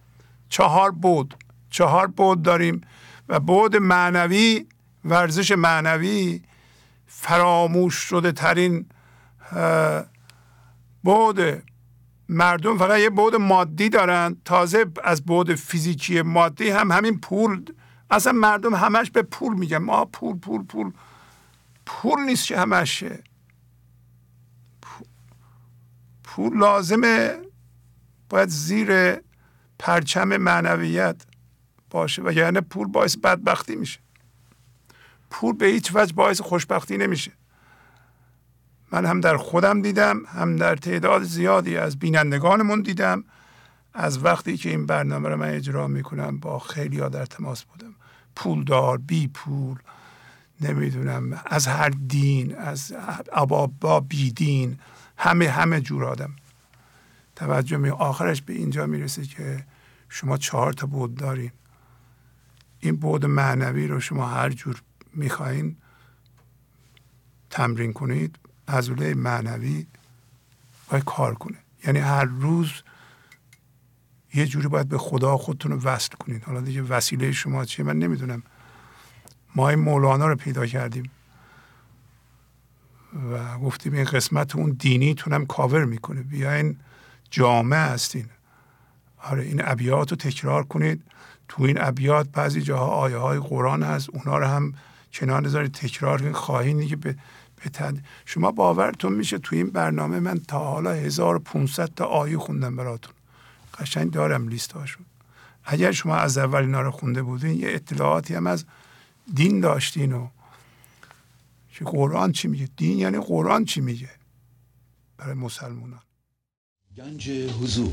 چهار بود چهار بود داریم و بود معنوی ورزش معنوی فراموش شده ترین بود مردم فقط یه بود مادی دارن. تازه از بود فیزیکی مادی هم همین پول اصلا مردم همش به پول میگن. ما پول پول پول. پول نیست که همشه. پول لازمه. باید زیر پرچم معنویت باشه. و یعنی پول باعث بدبختی میشه. پول به هیچ وجه باعث خوشبختی نمیشه. من هم در خودم دیدم هم در تعداد زیادی از بینندگانمون دیدم. از وقتی که این برنامه رو من اجرا می‌کنم با خیلی ها در تماس بودم. پولدار بی پول نمی‌دونم از هر دین از با بی دین همه همه جور آدم. توجه می آخرش به اینجا می‌رسه که شما چهار تا بود دارین. این بود معنوی رو شما هر جور می‌خواین تمرین کنید. عضله معنوی باید کار کنه. یعنی هر روز یه جوری باید به خدا خودتون رو وصل کنید. حالا دیگه وسیله شما چیه؟ من نمی‌دونم. ما این مولانا رو پیدا کردیم و گفتیم این قسمت اون دینیتونم کاور می‌کنه. بیاین جامعه هستین. آره این ابیات رو تکرار کنید. تو این ابیات بعضی جاها آیه های قرآن هست. اونا رو هم کنار نذارید تکرار کنید. خواهید دیگه به بتد. شما باورتون میشه تو این برنامه من تا حالا 1500 تا آیه خوندم براتون. قشنگ دارم لیست هاشون اگر شما از اول اینا رو خونده بودین یه اطلاعاتی هم از دین داشتین و که قرآن چی میگه؟ دین یعنی قرآن چی میگه برای مسلمانان؟ گنج حضور.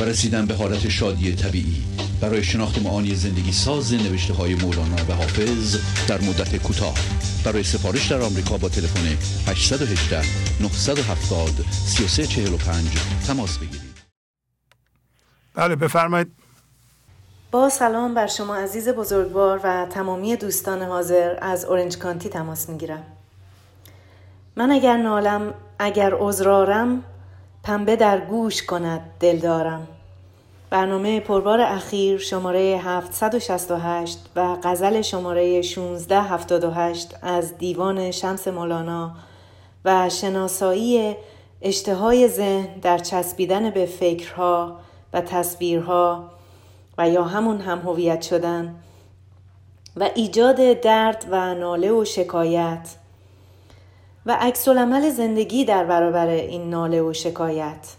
و رسیدن به حالت شادی طبیعی. برای شناخت معانی زندگی ساز نوشته های مولانا و حافظ در مدت کوتاه. برای سفارش در آمریکا با تلفن 818 970 3345 تماس بگیرید. بله بفرمایید. با سلام بر شما عزیز بزرگوار و تمامی دوستان حاضر از اورنج کانتی تماس می‌گیرم. من اگر نالم اگر عذرارم پنبه در گوش کند دل دارم برنامه پربار اخیر شماره 768 و غزل شماره 1678 از دیوان شمس مولانا و شناسایی اشتهای ذهن در چسبیدن به فکرها و تصویرها و یا همون هم هویت شدن و ایجاد درد و ناله و شکایت و عکس زندگی در برابر این ناله و شکایت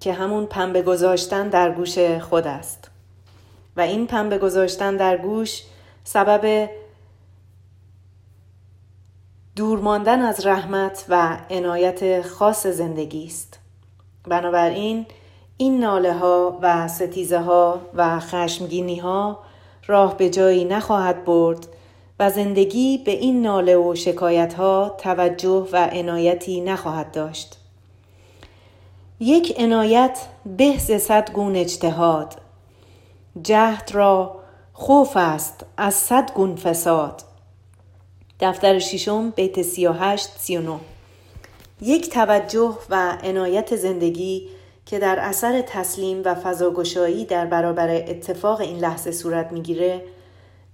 که همون پنبه گذاشتن در گوش خود است. و این پنبه گذاشتن در گوش سبب دور ماندن از رحمت و عنایت خاص زندگی است. بنابراین این ناله ها و ستیزه ها و خشمگینی ها راه به جایی نخواهد برد و زندگی به این ناله و شکایت ها توجه و عنایتی نخواهد داشت. یک عنایت به صد گون اجتهاد. جهد را خوف است از صد گون فساد. دفتر ششم بیت 38 39 یک توجه و عنایت زندگی که در اثر تسلیم و فضاگشایی در برابر اتفاق این لحظه صورت می‌گیره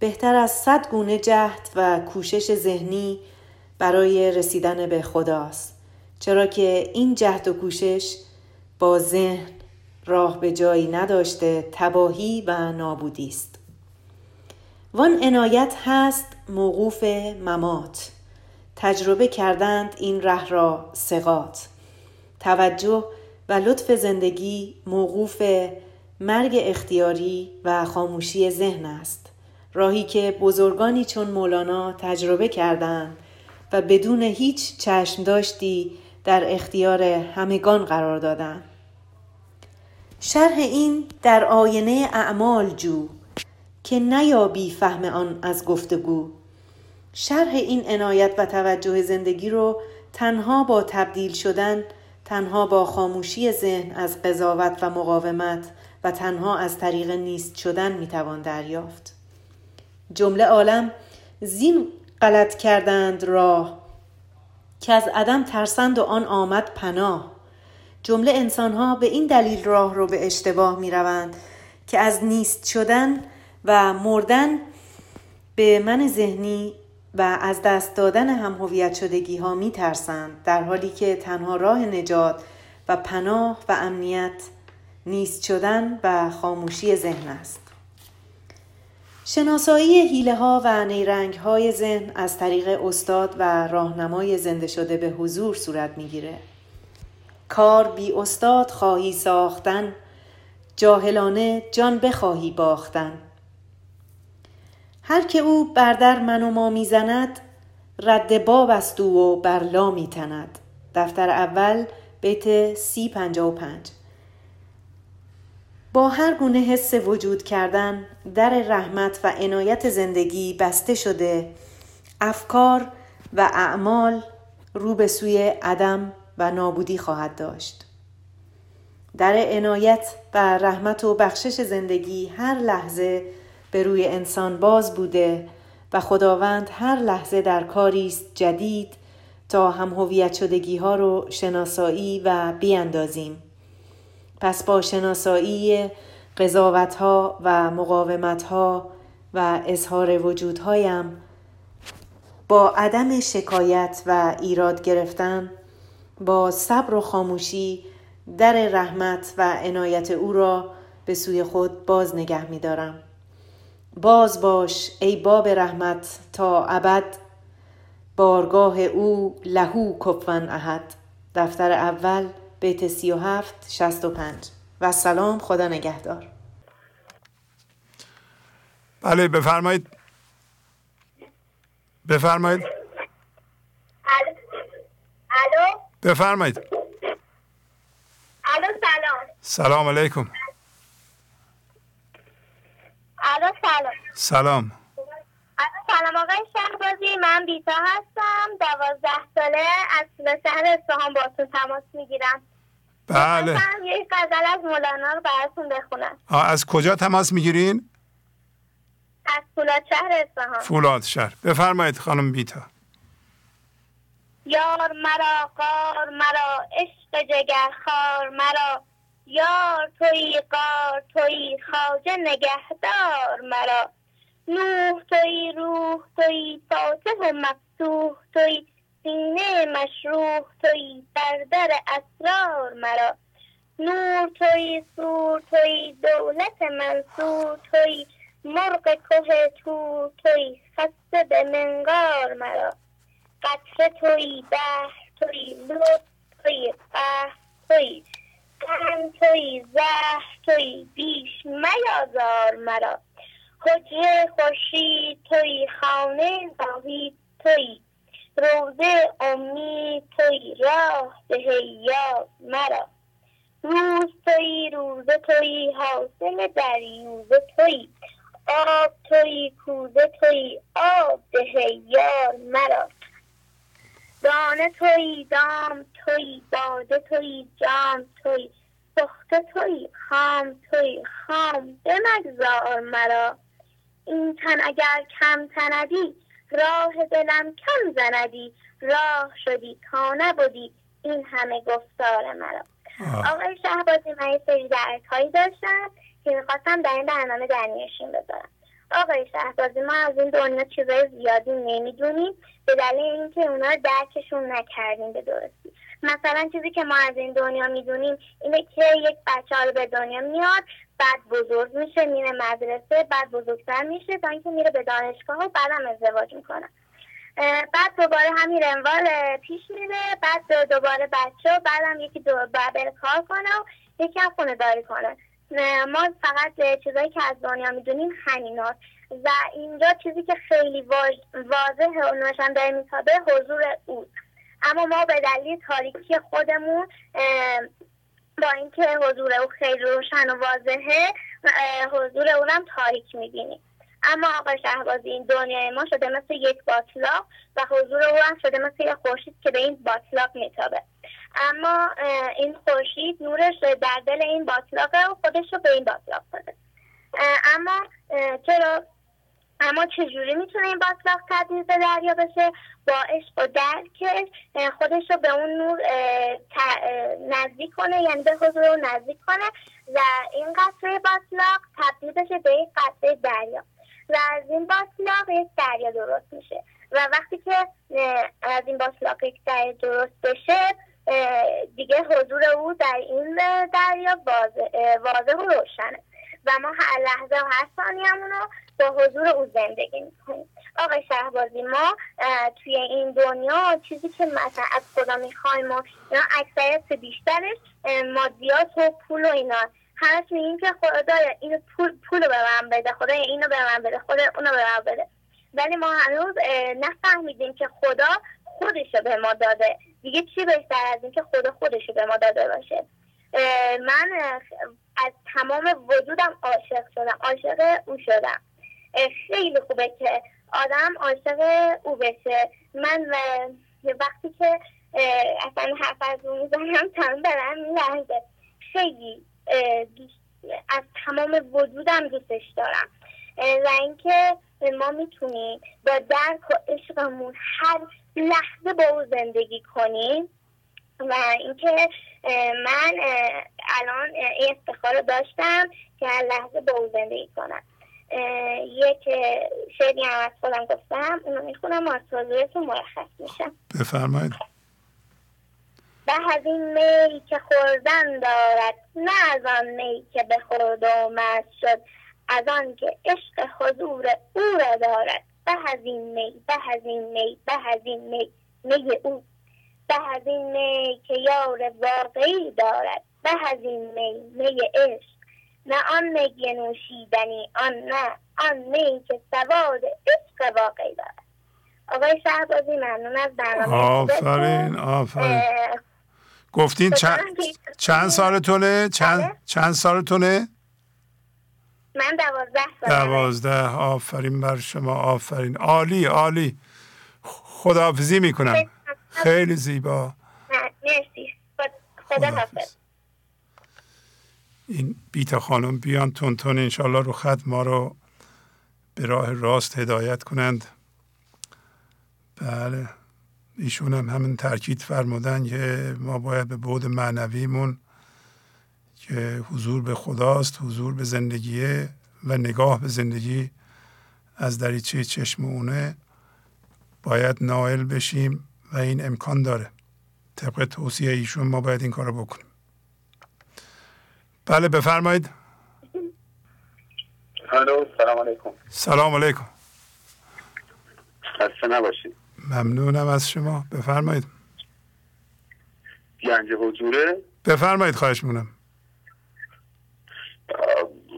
بهتر از صد گونه جهد و کوشش ذهنی برای رسیدن به خداست. چرا که این جهد و کوشش با ذهن راه به جایی نداشته تباهی و نابودی است. وان عنایت هست موقوف ممات. تجربه کردند این ره را سقات توجه و لطف زندگی موقوف مرگ اختیاری و خاموشی ذهن است. راهی که بزرگانی چون مولانا تجربه کردند و بدون هیچ چشم داشتی در اختیار همگان قرار دادند. شرح این در آینه اعمال جو که نیابی فهم آن از گفتگو. شرح این عنایت و توجه زندگی رو تنها با تبدیل شدن تنها با خاموشی ذهن از قضاوت و مقاومت و تنها از طریق نیست شدن می‌توان دریافت. جمله عالم زین غلط کردند راه که از عدم ترسند و آن آمد پناه. جمله انسانها به این دلیل راه رو به اشتباه می روند که از نیست شدن و مردن به من ذهنی و از دست دادن هم هویت شدگی ها می ترسند در حالی که تنها راه نجات و پناه و امنیت نیست شدن و خاموشی ذهن است. شناسایی حیله ها و نیرنگ های ذهن از طریق استاد و راهنمای زنده شده به حضور صورت می‌گیره. کار بی استاد خواهی ساختن جاهلانه جان بخواهی باختن. هر که او بر در من و ما می‌زند رد باب است و بر لا میتند. دفتر اول بیت سی پنجا و پنج. با هر گونه حس وجود کردن در رحمت و عنایت زندگی بسته شده. افکار و اعمال رو به سوی عدم و نابودی خواهد داشت. در عنایت و رحمت و بخشش زندگی هر لحظه به روی انسان باز بوده و خداوند هر لحظه در کاری است جدید تا هم هویت شدگی ها رو شناسایی و بیاندازیم. پس با شناسایی قضاوت ها و مقاومت ها و اظهار وجودهایم با عدم شکایت و ایراد گرفتن با صبر و خاموشی در رحمت و عنایت او را به سوی خود باز نگه می دارم. باز باش ای باب رحمت تا ابد بارگاه او لهو کفن احد دفتر اول بیت سی و هفت شست و پنج. و سلام خدا نگهدار. بله بفرمایید. بفرمایید. الو بفرمایید. الو سلام. سلام علیکم. الو سلام. سلام. سلام. آقای شهبازی من بیتا هستم دوازده ساله از شهر اصفهان باتون تماس می‌گیرم. بله. یک غزل از مولانا رو براتون بخونم. از کجا تماس می‌گیرین؟ از فولاد شهر اصفهان. فولاد شهر. بفرمایید خانم بیتا. یار مرا قار مرا عشق جگر خار مرا. یار توی قار توی خواجه نگهدار مرا. نوح توی روح توی فاتح و مفتوح توی سینه مشروح توی بر در اسرار مرا. نور توی سور توی دولت منصور توی مرغ که تور توی خسته به منقار مرا. قطره توی بحر توی لطف توی قهر توی غم توی زهر توی بیش میازار مرا. حجره خورشید توی خانه زاهید توی روزه امید توی راه به یاد مرا. روز توی روزه توی حاصل دریوزه توی. آب توی کوزه توی آب به یار مرا. دانه توی دام توی باده توی جام توی. سخته توی خام توی. خام بمگذار مرا. این تن اگر کم تندی راه دلم کم زندی راه شدی تا نبودی. این همه گفتار مرا. آقای شهبازی من یه سری هایی داشتم که می‌خواستم در این برنامه درمیشین بذارم. آقای شهبازی ما از این دنیا چیزای زیادی نمی‌دونیم. به دلیل اینکه اونا رو درکشون نکردیم به درستی. مثلا چیزی که ما از این دنیا می‌دونیم اینه که یک بچه رو به دنیا میاد بعد بزرگ میشه میره مدرسه بعد بزرگتر میشه تا اینکه میره به دانشگاه و بعدم ازدواج می‌کنه. بعد دوباره همین روال پیش میره بعد دوباره بچه و بعدم یکی دو بره کار کنه و یکی هم خونه داری کنه ما فقط چیزایی که از دنیا می‌دونیم همیناست و اینجا چیزی که خیلی واضحه و داره میتابه حضور اوست اما ما به دلیل تاریکی خودمون با اینکه حضور او خیلی روشن و واضحه حضور اونم تاریک می‌بینیم. اما آقای شهبازی این دنیای ما شده مثل یک باطلاق و حضور او هم شده مثل یک خورشید که به این باطلاق میتابه. اما این خورشید نورش در دل این باطلاقه و خودش رو به این باطلاق داده. اما چرا اما چجوری می‌تونه این باطلاق تبدیل به دریا بشه؟ با عشق و درک خودش رو به اون نور نزدیک کنه یعنی به حضور رو نزدیک کنه و این قطره باطلاق تبدیل بشه به یک قطره دریا و از این باطلاق یک دریا درست میشه و وقتی که از این باطلاق یک دریا درست بشه دیگه حضور او در این دریا واضح و روشنه و ما هر لحظه و هر ثانیه‌مون رو با حضور او زندگی می‌کنیم. آقای شهبازی ما توی این دنیا چیزی که مثلا از خدا می‌خوایم و اینا اکثریت بیشترش مادیات و پول و اینا. همش میگیم که خدا اینو پول پول به من بده خدا اینو به من بده خدا اونو به من بده. ولی ما هنوز نفهمیدیم که خدا خودشو به ما داده. دیگه چی بهتر از اینکه خدا خودشو به ما داده باشه؟ من از تمام وجودم عاشق شدم عاشق او شدم. خیلی خوبه که آدم عاشق او بشه. من وقتی که اصلا حرف از اون می‌زنم تمام برم لحظه خیلی از تمام وجودم دوستش دارم. و اینکه ما می‌تونیم با درک و عشقمون هر لحظه با او زندگی کنیم. و اینکه من الان این افتخار داشتم که هر لحظه با او زندگی کنم. یک شعری هم از خودم گفتم اونو می‌خونم و از مرخص میشم بفرمایید. به از این می که خوردن دارد نه از آن می که به خورد و مست شد از آن که عشق حضور او را دارد. به از این می به از این می به از این می می او. به از این می که یار واقعی دارد. به از این می می عشق. نه آن می نوشیدنی آن نه آن می که سواد عشق واقعی دارد. آقای شهبازی ممنون از برنامه آفرین آفرین. گفتین چند چند سالتونه چند. چند سالتونه من دوازده سال دوازده. آفرین بر شما آفرین. عالی عالی. خداحافظی می‌کنم. خیلی زیبا. مرسی. خدا حافظ. این بیتا خانم بیان تون تون انشالله رو خط ما رو به راه راست هدایت کنند. بله ایشون هم همین تاکید فرمودن که ما باید به بود معنویمون که حضور به خداست حضور به زندگیه و نگاه به زندگی از دریچه چشم اونه باید نائل بشیم و این امکان داره. طبق توصیه ایشون ما باید این کار رو بکنیم. بله بفرمایید. سلام علیکم. سلام علیکم. خسته نباشید. ممنونم از شما. بفرمایید. گنج حضوره؟ بفرمایید خواهش مونم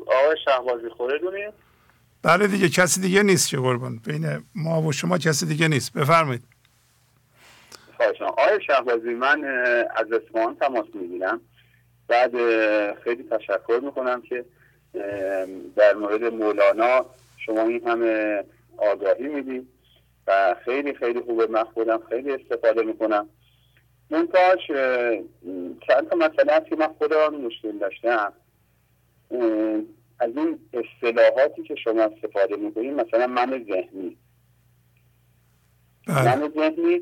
آقای شهبازی خوره دونید بله دیگه کسی دیگه نیست که قربان. بین ما و شما کسی دیگه نیست. بفرمایید. آقای شهبازی من از اسمان تماس می‌گیرم. بعد خیلی تشکر می‌کنم که در مورد مولانا شما این همه آگاهی می‌دید و خیلی خیلی خوبه من خودم خیلی استفاده می‌کنم منتاش چند تا مسئله هست که من خودم مشکل داشتم از این اصطلاحاتی که شما استفاده می‌کنید مثلا من ذهنی بله. من ذهنی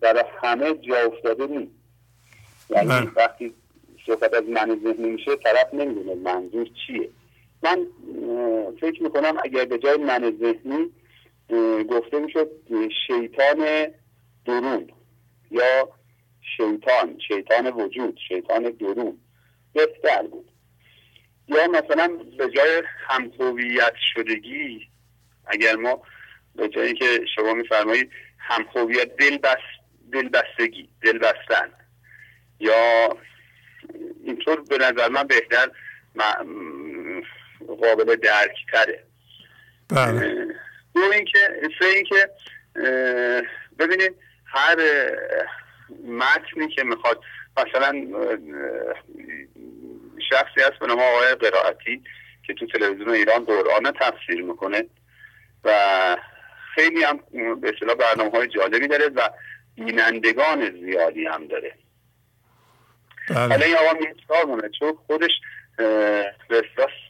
برای همه جا افتاده نیست یعنی بله. وقتی صحبت از من ذهنی میشه طرف نمی‌دونه منظور چیه. من فکر می‌کنم اگر به جای من ذهنی گفته می‌شد شیطان درون یا شیطان شیطان وجود شیطان درون. بهتر بود. یا مثلا به جای همخوبیت شدگی اگر ما به جایی که شما میفرمایید همخوبیت دل, بس دل بستگی دل بستن یا اینطور به نظر من بهتر قابل درک تره بله. دو اینکه سه اینکه ببینید هر متنی که می‌خواد مثلا شخصی هست به نام آقای قرائتی که تو تلویزیون ایران قرآن تفسیر می‌کنه و خیلی هم به اصطلاح برنامه های جالبی داره و بینندگان زیادی هم داره. حالا این آقا می‌تونه چون خودش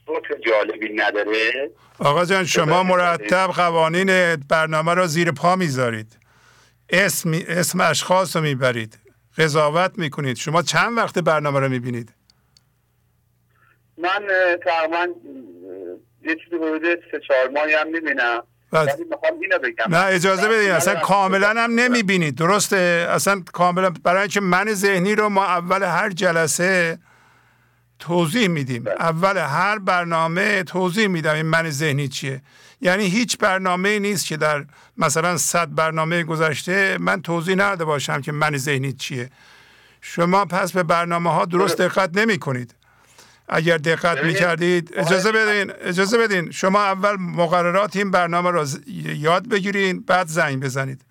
صوت جالبی نداره. آقا جان شما مرتب قوانین برنامه را زیر پا می‌ذارید. اسم اسم اشخاص رو می‌برید. قضاوت می‌کنید. شما چند وقت برنامه رو می‌بینید؟ من تقریبا یه چیزی حدود سه چهار ماهی هم می‌بینم. نه اجازه بدید اصلا کاملا هم نمی‌بینید. درسته؟ اصلا کاملا برای اینکه من ذهنی رو ما اول هر جلسه توضیح میدیم. بله. اول هر برنامه توضیح میدم این من ذهنی چیه. یعنی هیچ برنامه نیست که در مثلا صد برنامه گذشته من توضیح نداده باشم که من ذهنی چیه. شما پس به برنامه ها درست. بله. دقت نمی کنید اگر دقت می کردید اجازه بدین اجازه بدین. شما اول مقررات این برنامه را یاد بگیرین بعد زنگ بزنید.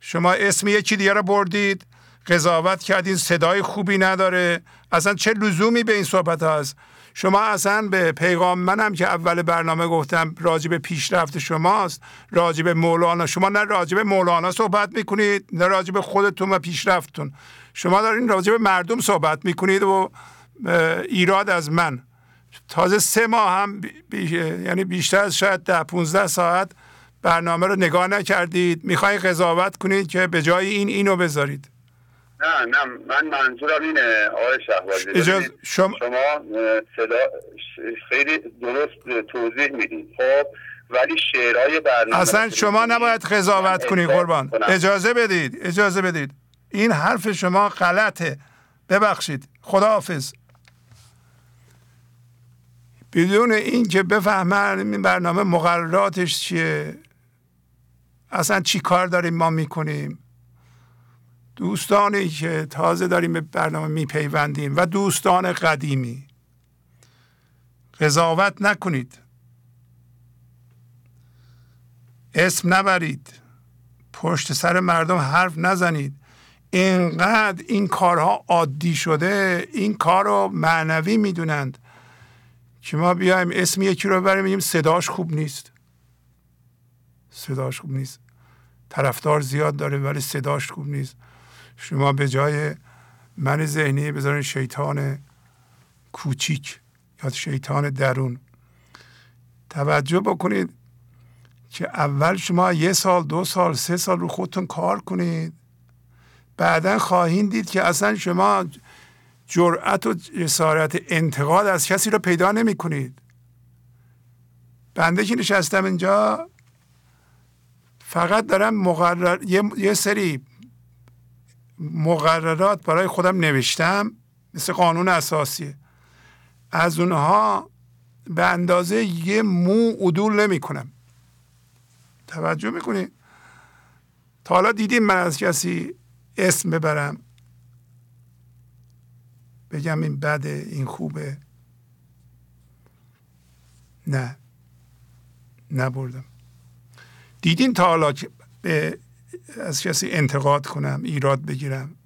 شما اسم یکی دیگه را بردید قضاوت کردین صدای خوبی نداره. اصلا چه لزومی به این صحبت هست شما اصلا به پیغام منم که اول برنامه گفتم راجب پیشرفت شماست راجب مولانا شما نه راجب مولانا صحبت می‌کنید نه راجب خودتون و پیشرفتتون شما دارین راجب مردم صحبت می‌کنید و ایراد از من. تازه سه ماه هم یعنی بیشتر از شاید ده 15 ساعت برنامه رو نگاه نکردید. می‌خواین قضاوت کنید که به جای این اینو بذارید. نه نه من منظورم اینه آقای شهبازی. شما, شما صدا خیلی درست توضیح می‌دید. خب ولی شعرهای برنامه اصلا شما نباید قضاوت کنید قربان. اجازه بدید اجازه بدید. این حرف شما غلطه. ببخشید. خداحافظ. بدون اینکه بفهمن این برنامه مقرراتش چیه؟ اصلا چی کار داریم ما می‌کنیم؟ دوستانی که تازه داریم به برنامه میپیوندیم و دوستان قدیمی. قضاوت نکنید. اسم نبرید. پشت سر مردم حرف نزنید. اینقدر این کارها عادی شده این کار رو معنوی می‌دونند. که ما بیایم اسم یکی رو بریم میگیم صداش خوب نیست. صداش خوب نیست. طرفدار زیاد داره ولی صداش خوب نیست. شما به جای من ذهنی بذارین شیطان کوچیک یا شیطان درون. توجه بکنید که اول شما یه سال دو سال سه سال رو خودتون کار کنید. بعدا خواهید دید که اصلا شما جرأت و جسارت انتقاد از کسی رو پیدا نمی کنید بنده که نشستم اینجا فقط دارم مقرر یه, یه سری مقررات برای خودم نوشتم مثل قانون اساسی. از اونها به اندازه یه مو عدول نمی کنم توجه می‌کنی؟ تا حالا دیدیم من از کسی اسم ببرم. بگم این بده این خوبه. نه. نبردم. دیدین تا حالا به از کسی انتقاد کنم ایراد بگیرم؟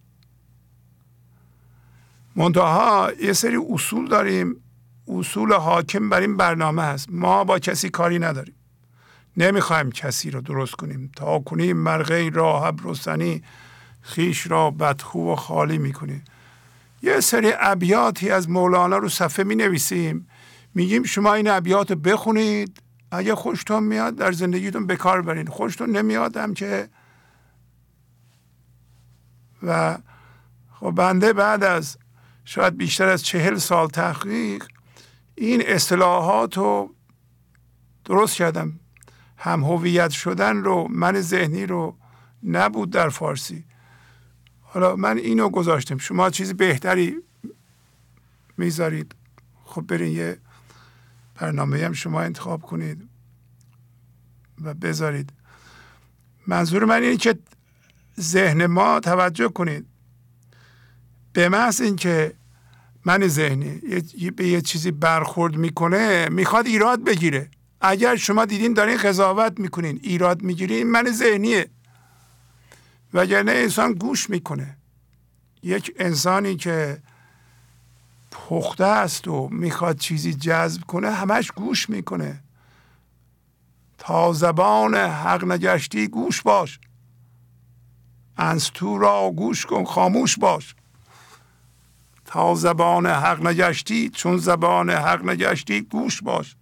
منتها یه سری اصول داریم. اصول حاکم بر این برنامه هست. ما با کسی کاری نداریم. نمی‌خوایم کسی رو درست کنیم. تا کنیم مرغه راهب رسنی خیش را بدخو و خالی می‌کنیم. یه سری ابیاتی از مولانا رو صفحه می نویسیم میگیم شما این ابیات بخونید اگه خوشتون میاد در زندگیتون بکار برین. خوشتون نمیادم که و خب بنده بعد از شاید بیشتر از چهل سال تحقیق این اصطلاحات رو درست کردم. هم هویت شدن رو من ذهنی رو نبود در فارسی. حالا من اینو گذاشتم. شما چیز بهتری می‌ذارید. خب برین یه برنامه هم شما انتخاب کنید و بذارید. منظور من اینه که ذهن ما توجه کنید. به محض اینکه من ذهنی به یه چیزی برخورد می‌کنه می‌خواد ایراد بگیره. اگر شما دیدین دارین قضاوت می‌کنین ایراد می‌گیرین من ذهنیه. وگرنه انسان گوش می‌کنه. یک انسانی که پخته است و می‌خواد چیزی جذب کنه همش گوش می‌کنه. تا زبان حق نگشتی گوش باش. تو را گوش کن خاموش باش. تا زبان حق نگشتی چون زبان حق نگشتی گوش باش.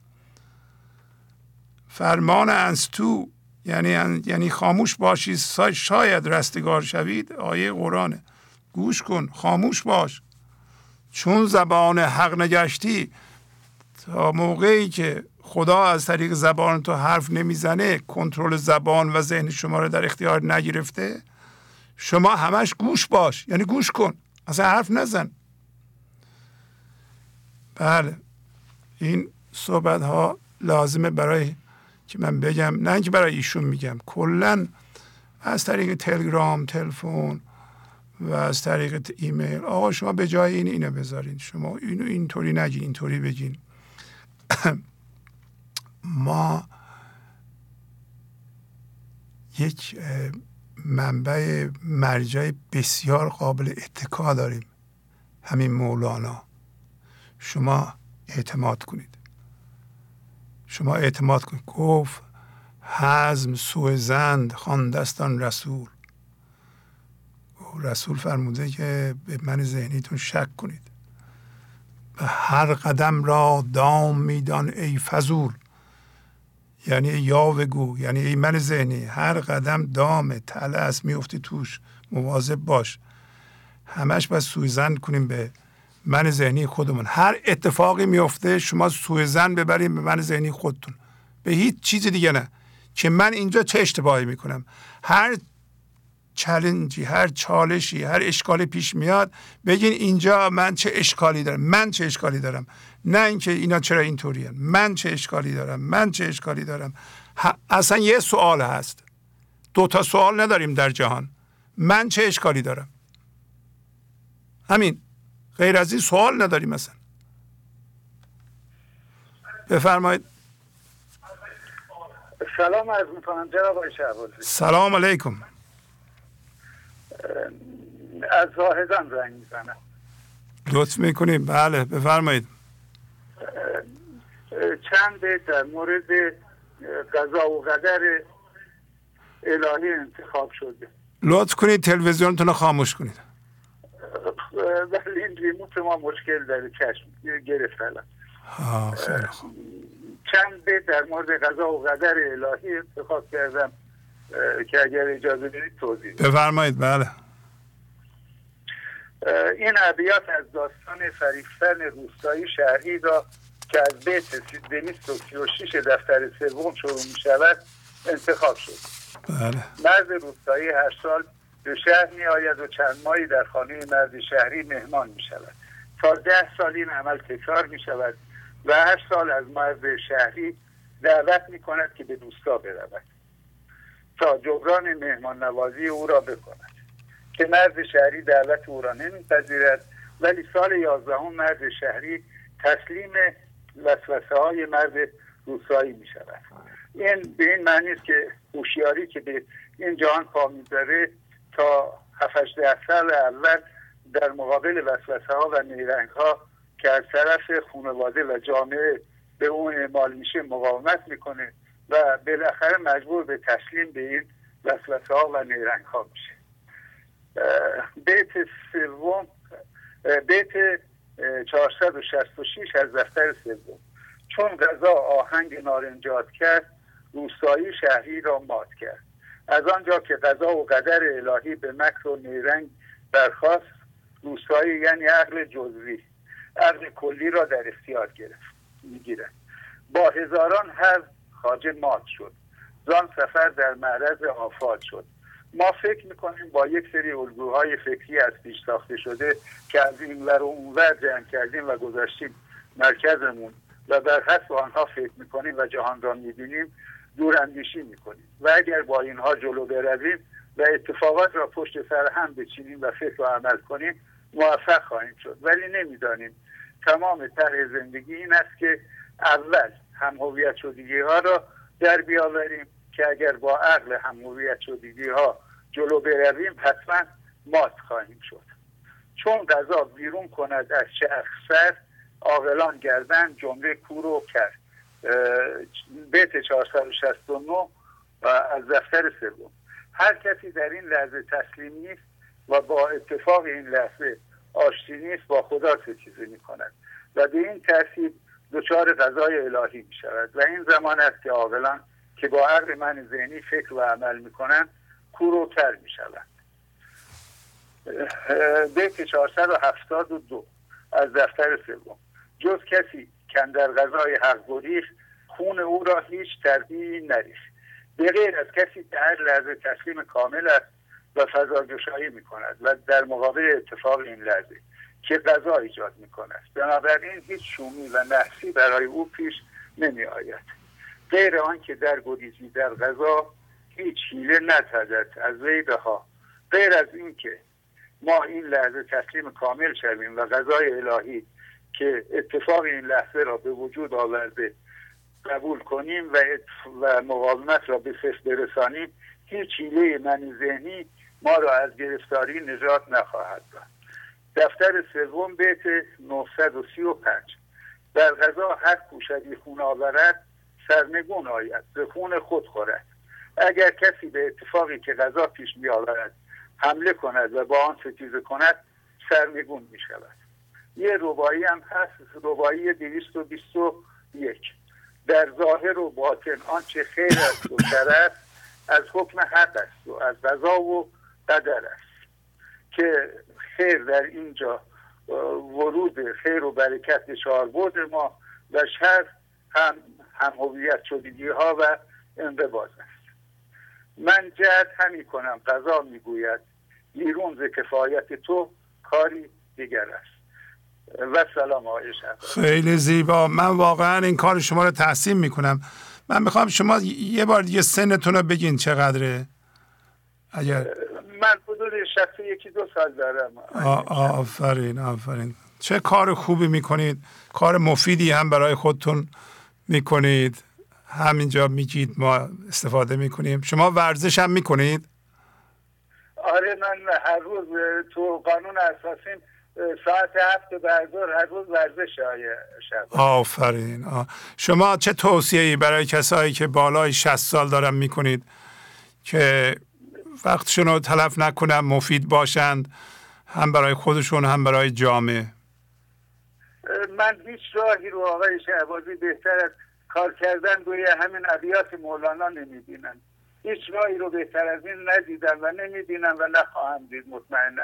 فرمان تو یعنی یعنی خاموش باشی شاید رستگار شوید آیه قرآنه. گوش کن خاموش باش. چون زبان حق نگشتی تا موقعی که خدا از طریق زبان تو حرف نمی‌زنه کنترل زبان و ذهن شما رو در اختیار نگرفته شما همش گوش باش. یعنی گوش کن. اصلا حرف نزن. بله. این صحبت ها لازمه برای که من بگم نه اینکه برای ایشون میگم کلا از طریق تلگرام تلفن و از طریق ایمیل. آقا شما به جای این اینو بذارین. شما اینو اینطوری نگین اینطوری بگین. ما یک منبع مرجع بسیار قابل اتکا داریم. همین مولانا. شما اعتماد کنید. شما اعتماد کنید گفت حزم سوء زند خواندستان رسول. رسول فرموده که به من ذهنیتون شک کنید. و هر قدم را دام میدان ای فضول. یعنی یا گو یعنی ای من ذهنی. هر قدم دام تله است میفتی توش. مواظب باش. همش باید سوءظن کنیم به من ذهنی خودمون. هر اتفاقی میفته شما سوءظن ببریم به من ذهنی خودتون. به هیچ چیز دیگه نه. که من اینجا چه اشتباهی می‌کنم؟ هر challenge ی هر چالشی هر اشکالی پیش میاد بگین اینجا من چه اشکالی دارم. من چه اشکالی دارم؟ نه اینکه اینا چرا اینطوریان من چه اشکالی دارم؟ من چه اشکالی دارم؟ اصلا یه سوال هست. دو تا سوال نداریم در جهان. من چه اشکالی دارم؟ همین. غیر از این سوال نداریم مثلا. بفرمایید. سلام عرض می‌کنم جناب سلام علیکم. از زاهدان رنگ می‌زنم. لطف می‌کنیم بله بفرمایید. چند در مورد قضا و قدر الهی انتخاب شده. لطف کنید تلویزیونتون رو خاموش کنید. ولی این ریموت ما مشکل داره چشم گرفت چند بیت در مورد قضا و قدر الهی انتخاب کردم که اگر اجازه بدید توضیح بفرمایید بله. این ابیات از داستان فریفتن روستایی شهری را که از بیت 236 دفتر سوم شروع می شود انتخاب شد. بله. مرد روستایی هر سال به شهر می آید و چند ماهی در خانه مرد شهری مهمان می شود تا ده سال این عمل تکرار می شود و هر سال از مرد شهری دعوت می کند که به دوستا برود. تا جبران مهمان نوازی او را بکند. که مرد شهری دعوت او را نمیپذیرد ولی سال یازدهم مرد شهری تسلیم وسوسه های مرد روسایی می شود این به این معنی است که هوشیاری که به این جهان پا می‌ذاره تا 7 ده سال اول در مقابل وسوسه ها و نیرنگ ها که از طرف خانواده و جامعه به اون اعمال میشه مقاومت می‌کنه و بالاخره مجبور به تسلیم به این وسوسه ها و نیرنگ ها میشه. بیت سوم بیت 466 از دفتر سوم. چون غذا آهنگ نارنجات کرد روستایی شهری را مات کرد. از آنجا که غذا و قدر الهی به مکر و نیرنگ برخواست روستایی یعنی عقل جزوی عقل کلی را در اختیار گرفت می‌گیرد. با هزاران هر خاجه مات شد. زان سفر در معرض آفات شد. ما فکر می‌کنیم با یک سری الگوهای فکری از پیش ساخته شده که از این ور و اونور جمع کردیم و گذاشتیم مرکزمون و بر حسب آنها فکر می‌کنیم و جهان را می‌بینیم دور اندیشی می‌کنیم. و اگر با اینها جلو برویم و اتفاقات را پشت سر هم بچینیم و فکر و عمل کنیم موفق خواهیم شد. ولی نمی‌دانیم. تمام طرح زندگی این است که اول هم هویت شدگی ها را در بیاوریم که اگر با عقل هم هویت شدگی ها جلو برویم حتما مات خواهیم شد. چون غذا بیرون کند از چرخ سر عاقلان گردن جمله کورو کرد بیت 469 و از دفتر سوم. هر کسی در این لحظه تسلیم نیست و با اتفاق این لحظه آشتی نیست با خدا چیزی می کند و به این ترتیب دچار غذای الهی می شود و این زمان است که عاقلان که با عقل من ذهنی فکر و عمل می کنند کوروتر می شود بیت 472 از دفتر سوم. جز کسی که در غذای حق گریخت خون او را هیچ تربیی نریخت. به غیر از کسی که هر لحظه تسلیم کامل است و فضاگشایی می کند و در مقابل اتفاق این لحظه که غذا ایجاد می کند بنابراین هیچ شومی و نحسی برای او پیش نمی آید غیر آنکه در گریزی در غذا هیچ حیله نتهدد از ویده ها غیر از اینکه ما این لحظه تسلیم کامل شویم و غذای الهی که اتفاق این لحظه را به وجود آورده قبول کنیم و, و مقاومت را به صفر برسانیم هیچ حیله منی ذهنی ما را از گرفتاری نجات نخواهد داد. دفتر سوم بیت 935 در غذا هر کوشدی خون آورد سرنگون آید به خون خود خورد. اگر کسی به اتفاقی که غذا پیش می آورد حمله کند و با آن ستیزه کند سرنگون می شود یه ربایی هم هست ربایی دویست و بیست و یک. در ظاهر و باطن آنچه خیر است و شر از حکم حق است و از غذا و قدر است. که خیر در اینجا ورود خیر و برکت بود ما و شر هم هم هویت شدگی ها و انقباز است. من جهت همی کنم قضا می‌گوید بیرون کفایت تو کاری دیگر است. و سلام آقای خیلی زیبا. من واقعا این کار شما رو تحسین می‌کنم. من می‌خوام شما یه بار دیگه سنتون رو بگین چقدره. اگر من حدود شخصی یکی دو سال دارم. آفرین آفرین. چه کار خوبی می‌کنید. کار مفیدی هم برای خودتون می‌کنید. همینجا میگید ما استفاده می‌کنیم. شما ورزش هم می‌کنید؟ آره من هر روز تو قانون اساسیم ساعت هفت بعد هر روز ورزش شب. آفرین. شما چه توصیه برای کسایی که بالای 60 سال دارن می‌کنید که وقتشون رو تلف نکنن مفید باشند هم برای خودشون هم برای جامعه؟ من هیچ راهی رو آقای شهبازی بهتر از کار کردن روی همین ابیات مولانا نمی‌بینن هیچ راهی رو بهتر از این ندیدم و نمی‌بینم و نخواهم دید مطمئنا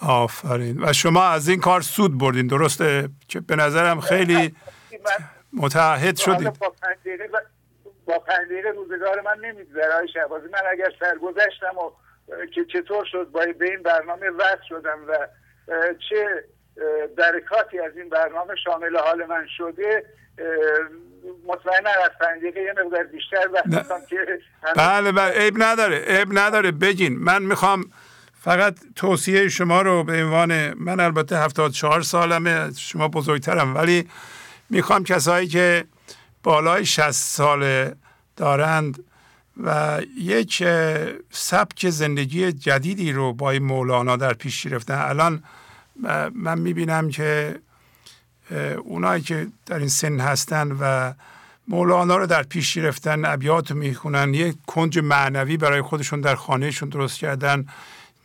آفرین. و شما از این کار سود بردین درسته؟ که به نظرم خیلی متعهد شدید. با پنج روزگار من نمیگذره. های شهبازی من اگر سرگذشتم و که چطور شد با به این برنامه وصل شدم و چه برکاتی از این برنامه شامل حال من شده مطمئنا از پنج یه مقدار بیشتر وقت که بله بله. عیب نداره. عیب نداره. بگین. من می‌خوام فقط توصیه شما رو به عنوان من البته 74 سالمه شما بزرگترم ولی می‌خوام کسایی که بالای 60 سال دارند و یک سبک زندگی جدیدی رو با این مولانا در پیش گرفتن. الان من می‌بینم که اونایی که در این سن هستن و مولانا رو در پیش گرفتن ابیات می‌خونن یک کنج معنوی برای خودشون در خانهشون درست کردن.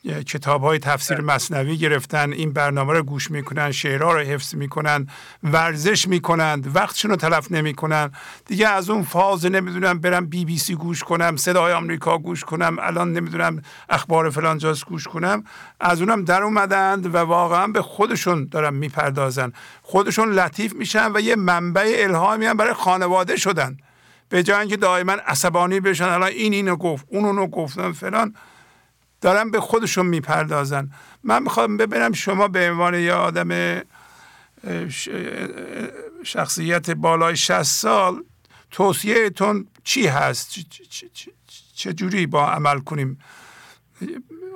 کتاب های تفسیر بله. مصنوی گرفتن این برنامه رو گوش می‌کنن شعرها رو حفظ می‌کنن ورزش می‌کنند وقتشون رو تلف نمی‌کنن. دیگه از اون فاز نمی‌دونم برم بی بی سی گوش کنم صدای آمریکا گوش کنم الان نمی‌دونم اخبار فلان جاست گوش کنم. از اونم در اومدند و واقعا به خودشون دارن می‌پردازن. خودشون لطیف میشن و یه منبع الهامی هم برای خانواده شدن. به جای اینکه دائما عصبانی بشن الان این اینو گفت اون اونو گفتن فلان. دارن به خودشون می‌پردازن. من می‌خوام ببینم شما به عنوان یه آدم شخصیت بالای 60 سال توصیهتون چی هست؟ چه جوری با عمل کنیم؟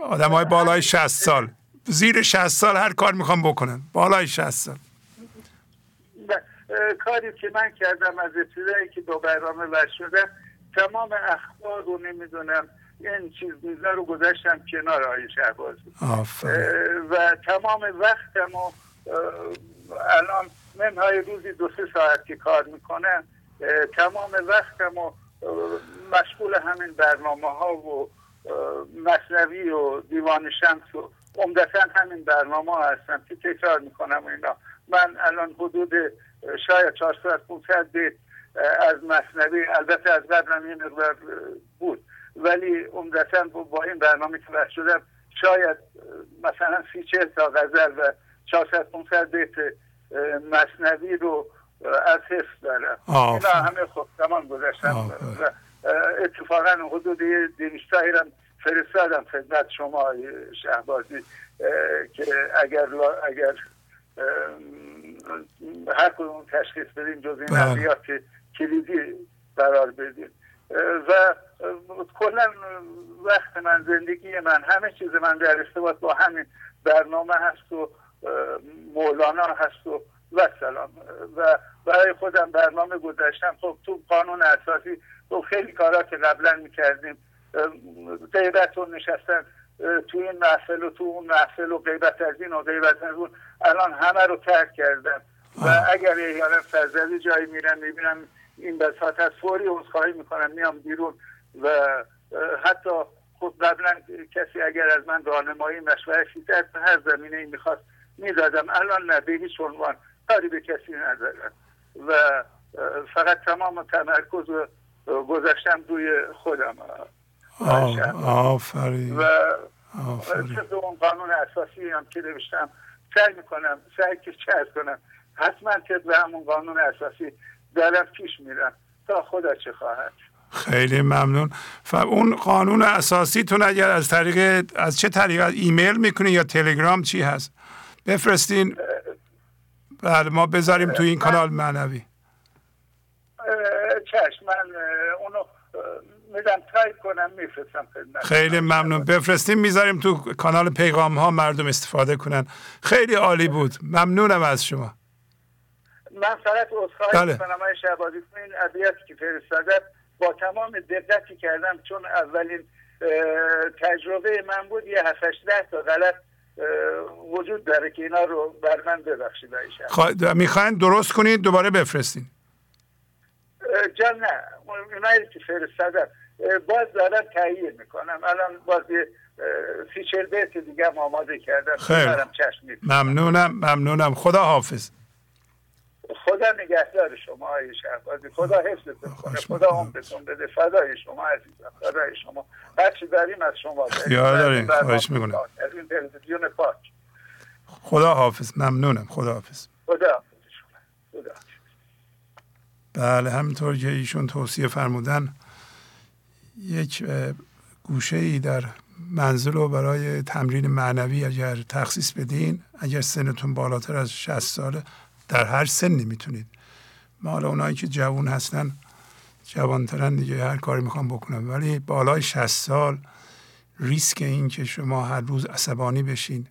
آدم های بالای 60 سال. زیر 60 سال هر کار می‌خوام بکنن. بالای 60 سال. کاری که من کردم از ابتدایی که دو برنامه وش شدم تمام اخبار رو نمی‌دونم. این چیز میزه رو گذاشتم کنار آقای شهبازی. و تمام وقتم و الان منهای روزی دو سه ساعت که کار می‌کنم تمام وقتم و مشغول همین برنامه ها و مصنوی و دیوان شمس و عمدتا همین برنامه ها هستم که تکرار می‌کنم اینا. من الان حدود شاید 400 500 بیت از مصنوی البته از قبلم این مقدار بود. ولی عمدتا با این برنامه که بحث شدم. شاید مثلا سی چه تا غزل و 400 500 بیت مصنوی رو از حفظ دارم. اینا همه خب زمان گذاشتم و اتفاقا حدود دویستایی هم فرستادم خدمت شما شهبازی که اگر اگر هر کدوم تشخیص بدیم جز این بله. کلیدی قرار بدیم و کلا وقت من زندگی من همه چیز من در ارتباط با همین برنامه هست و مولانا هست و و سلام. و برای خودم برنامه گذاشتم. خب تو قانون اساسی تو خیلی کارا که قبلا می‌کردیم غیبت رو نشستن تو این محفل و تو اون محفل و غیبت از این و غیبت از اون. الان همه رو ترک کردم. و اگر یه فرزدی جایی میرم می‌بینم این بساط از فوری عذرخواهی می‌کنم. میام بیرون. و حتی خود قبلا کسی اگر از من راهنمایی مشورتی در هر زمینه ای می‌خواست می‌دادم. الان نه به هیچ عنوان. کاری به کسی ندارم. و فقط تمام تمرکز و گذاشتم روی خودم. آفرین. و طبق اون قانون اساسی هم که نوشتم سعی می‌کنم سعی که چه کنم. حتما طبق همون قانون اساسی دارم پیش میرم. تا خدا چه خواهد. خیلی ممنون. و اون قانون اساسی تون اگر از طریق از چه طریق؟ ایمیل می‌کنین یا تلگرام؟ چی هست؟ بفرستین. بله ما بذاریم تو این کانال معنوی. چشم من اونو میدم. تایپ کنم میفرستم خیلی ممنون. بفرستیم می‌ذاریم تو کانال پیغام ها مردم استفاده کنن. خیلی عالی بود. ممنونم از شما. من فقط اصخایی بله. کنم های شهبازی. این ادبیاتی که فرستاده با تمام دقتی کردم چون اولین تجربه من بود یه هفتش ده تا غلط وجود داره که اینا رو بر من ببخشید خوا... می‌خواین درست کنید دوباره بفرستین. جان نه. اونایی که فرستادم. باز دارم تهیه می‌کنم. الان باز سی چل بیت دیگه آماده کردم. خیلی ممنونم ممنونم. خدا حافظ خدا نگهدار شما های شهبازی. خدا حفظتون کنه خدا عمرتون بده. فدای شما عزیزم. فدای شما. هرچی داریم از شما خیال داریم. خواهش می‌کنم. از این تلویزیون پاک. خدا حافظ. ممنونم. خدا حافظ. خدا حافظ. خدا بله همینطور که ایشون توصیه فرمودن یک گوشه ای در منزل رو برای تمرین معنوی اگر تخصیص بدین اگر سنتون بالاتر از 60 ساله در هر سنی می‌تونید. ما حالا اونایی که جوان هستن جوانترن دیگه هر کاری می‌خوام بکنم ولی بالای 60 سال ریسک این که شما هر روز عصبانی بشین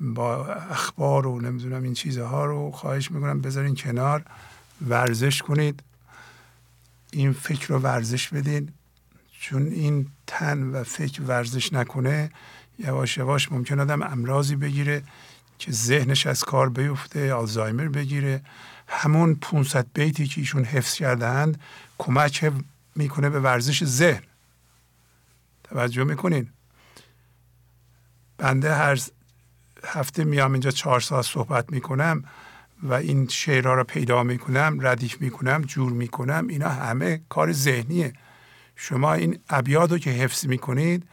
با اخبار و نمی‌دونم این چیزها رو خواهش می‌کنم بذارین کنار ورزش کنید. این فکر رو ورزش بدین. چون این تن و فکر ورزش نکنه یواش یواش ممکن آدم امراضی بگیره. که ذهنش از کار بیفته آلزایمر بگیره. همون 500 بیتی که ایشون حفظ کردهاند کمک می‌کنه به ورزش ذهن. توجه می‌کنین؟ بنده هر هفته میام اینجا چهار ساعت صحبت می‌کنم و این شعرها رو پیدا می‌کنم ردیف می‌کنم جور می‌کنم اینا همه کار ذهنیه. شما این ابیات رو که حفظ می‌کنید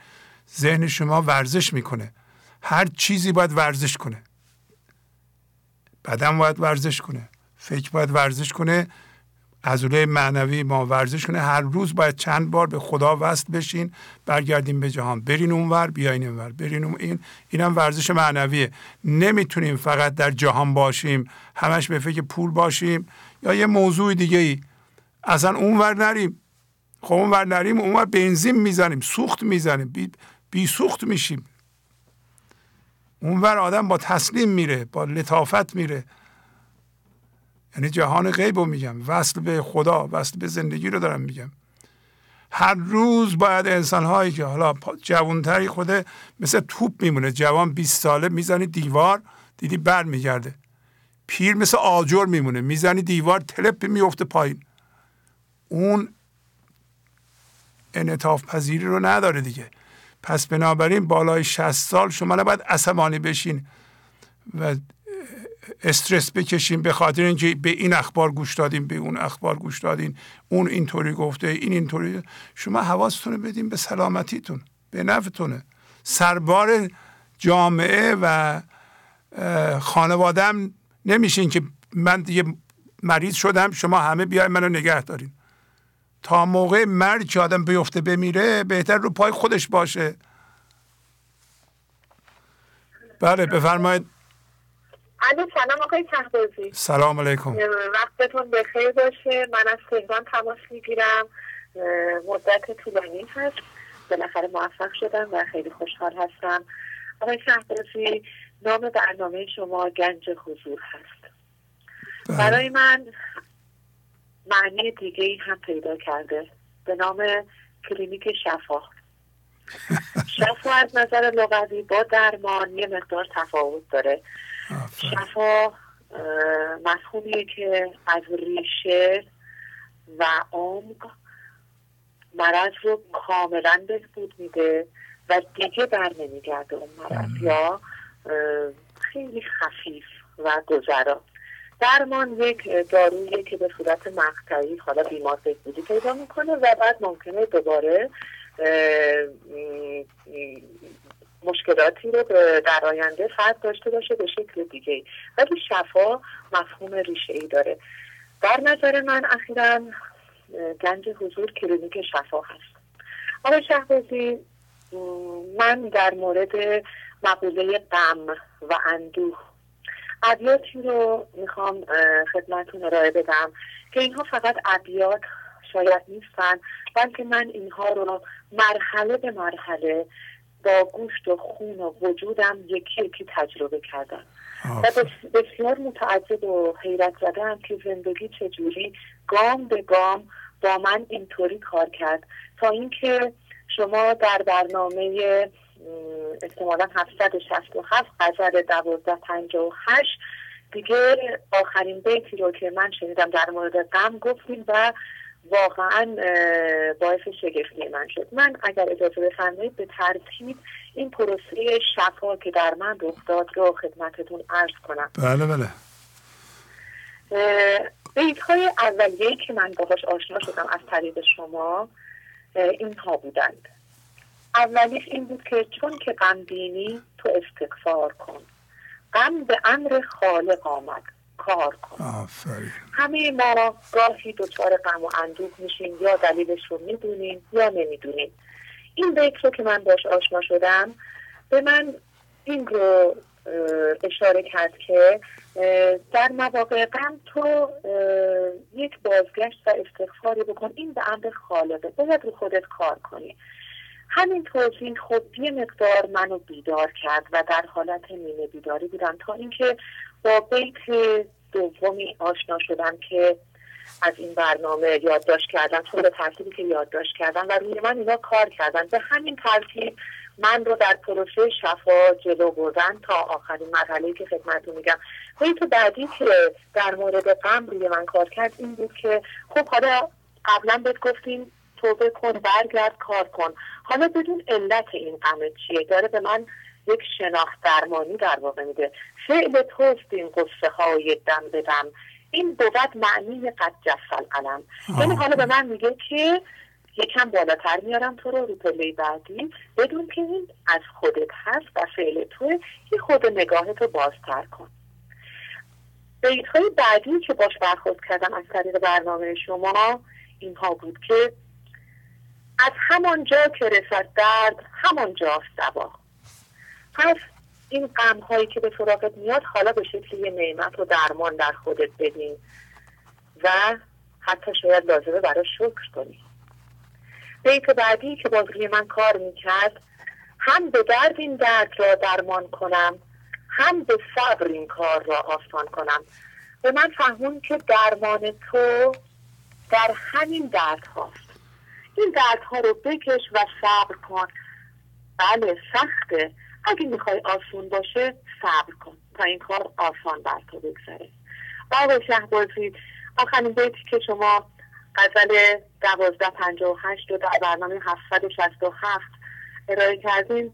ذهن شما ورزش می‌کنه. هر چیزی باید ورزش کنه. بدن باید ورزش کنه فکر باید ورزش کنه عضله معنوی ما ورزش کنه. هر روز باید چند بار به خدا وصل بشین برگردیم به جهان. برین اونور بیاین اونور. برین اون این اینم ورزش معنویه. نمی‌تونیم فقط در جهان باشیم همش به فکر پول باشیم یا یه موضوع دیگه ای اصلا اونور نریم. خب اونور نریم اونور بنزین می‌زنیم سوخت می‌زنیم. بی, بی سوخت میشیم. اونور آدم با تسلیم میره با لطافت میره. یعنی جهان غیب رو میگم. وصل به خدا وصل به زندگی رو دارم میگم. هر روز باید انسان هایی که حالا جوانتری خوده مثل توپ میمونه. جوان 20 ساله می‌زنی دیوار دیدی بر میگرده پیر مثل آجر میمونه. می‌زنی دیوار تلپ میفته پایین. اون انعطاف پذیری رو نداره دیگه. پس بنابراین بالای 60 سال شما نباید عصبانی بشین و استرس بکشیم به خاطر اینکه به این اخبار گوش دادیم به اون اخبار گوش دادین. اون اینطوری گفته این اینطوری. شما حواستون رو بدین به سلامتیتون به نفعتونه. سربار جامعه و خانوادم نمیشین که من دیگه مریض شدم شما همه بیای منو نگه دارین. تا موقع مرگ که آدم بیفته بمیره بهتر رو پای خودش باشه. بله بفرمایید. سلام آقای تحبازی سلام علیکم. وقتتون بخیر باشه. من از تهران تماس می‌گیرم. مدت طولانی هست. بالاخره موفق شدم و خیلی خوشحال هستم. آقای شهبازی نام برنامه شما گنج حضور هست. بله. برای من معنی دیگه ای هم پیدا کرده. به نام کلینیک شفا. شفا از نظر لغوی با درمان یه مقدار تفاوت داره. شفا مفهومیه که از ریشه و عمق مرض رو کاملا بهبود میده و دیگه بر نمیگرده اون مرض یا خیلی خفیف و گذرا. درمان یک دارویی که به صورت مقطعی حالا بیمار بهبودی پیدا می‌کنه و بعد ممکنه دوباره مشکلاتی رو در آینده فرد داشته باشه به شکل دیگه ولی شفا مفهوم ریشه ای داره. در نظر من اخیرا گنج حضور کلینیک شفا هست. آقای شهبازی من در مورد مقوله غم و اندوه ابیاتی رو می‌خوام خدمتون ارائه بدم که اینها فقط ابیات شاید نیستن بلکه من اینها رو مرحله به مرحله با گوشت و خون و وجودم یکی یکی تجربه کردم. و بسیار متعجب و حیرت زدم که زندگی چجوری گام به گام با من اینطوری کار کرد. تا اینکه شما در برنامه احتمالا 767 غزل 1258 دیگه آخرین بیتی رو که من شنیدم در مورد غم گفتیم و واقعا باعث شگفتی من شد. من اگر اجازه بفرمایید به ترتیب این پروسه شفا که در من رخ داد رو خدمتتون عرض کنم. بله بله. بیت های اولیه که من باهاش آشنا شدم از طریق شما اینها بودند. اولیش این بود که چون که غم بینی تو استغفار کن. غم به امر خالق آمد. کار کن. همه ما گاهی دچار غم و اندوه میشیم یا دلیلش رو می‌دونیم یا نمی‌دونیم. این بیت رو که من باش آشنا شدم به من این رو اشاره کرد که در مواقع غم تو یک بازگشت و استغفاری بکن. این به امر خالقه. باید رو خودت کار کنی. همین توضیح خب یه مقدار منو بیدار کرد و در حالت نیمه بیداری بودم تا اینکه با بیت دومی آشنا شدم که از این برنامه یادداشت کردن چون به ترتیبی که یادداشت کردن و روی من اینا کار کردن. به همین ترتیب من رو در پروسه شفا جلو بردن تا آخرین مرحله که خدمتتون میگم. بیت بعدی که در مورد غم روی من کار کرد این بود که خب حالا قبلا بهت گفتیم توبه کن برگرد کار کن. حالا بدون علت این غم چیه؟ داره به من یک شناخت درمانی در واقع میده. فعل توست این قصه های دم. بدم این بود معنی قد جفل قلم یعنی حالا به من میگه که یکم بالاتر میارم تو رو رو پله بعدی. بدون که این از خودت هست و فعل تو یه خود نگاهت رو بازتر کن. بیت های بعدی که باش برخورد کردم از طریق برنامه شما اینها بود که از همانجا که رسد درد همانجاست دوا پس این غم هایی که به سراغت میاد حالا به شکل یه نعمت و درمان در خودت بدین و حتی شاید لازمه برای شکر کنی. بیت بعدی که باز من کار می‌کرد هم به درد این درد را درمان کنم هم به صبر این کار را آسان کنم. به من فهمون که درمان تو در همین درد هاست. این درد ها رو بکش و صبر کن. بله سخته. اگه می‌خوای آسون باشه صبر کن تا این کار آسان بر تو بگذره. بابا شهبازی. آخرین بیتی که شما غزل دوازده پنجاه و هشت رو در برنامه هفتصد و شست و هفت ارائه کردین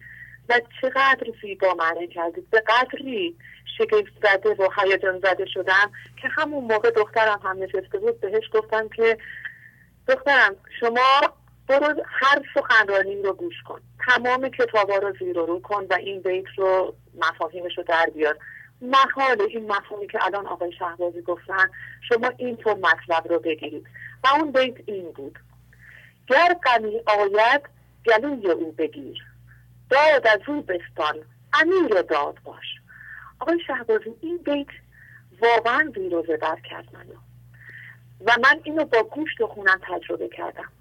و چقدر زیبا معنی کردید. به قدری شگفت زده و هیجان زده شدم که همون موقع دخترم هم نشسته بود بهش گفتم که دخترم شما برو هر سخنرانی رو گوش کن. تمام کتابا رو زیر رو کن و این بیت رو مفاهیمش رو در بیار. محال این مفهومی که الان آقای شهبازی گفتن شما اینطور مطلب رو بگیرید. و اون بیت این بود. گر غمی آید گلوی او بگیر. داد از او بستان امیر داد باش. آقای شهبازی این بیت واقعا زیر و زبر کرد منو. و من اینو با گوشت و خونم تجربه کردم.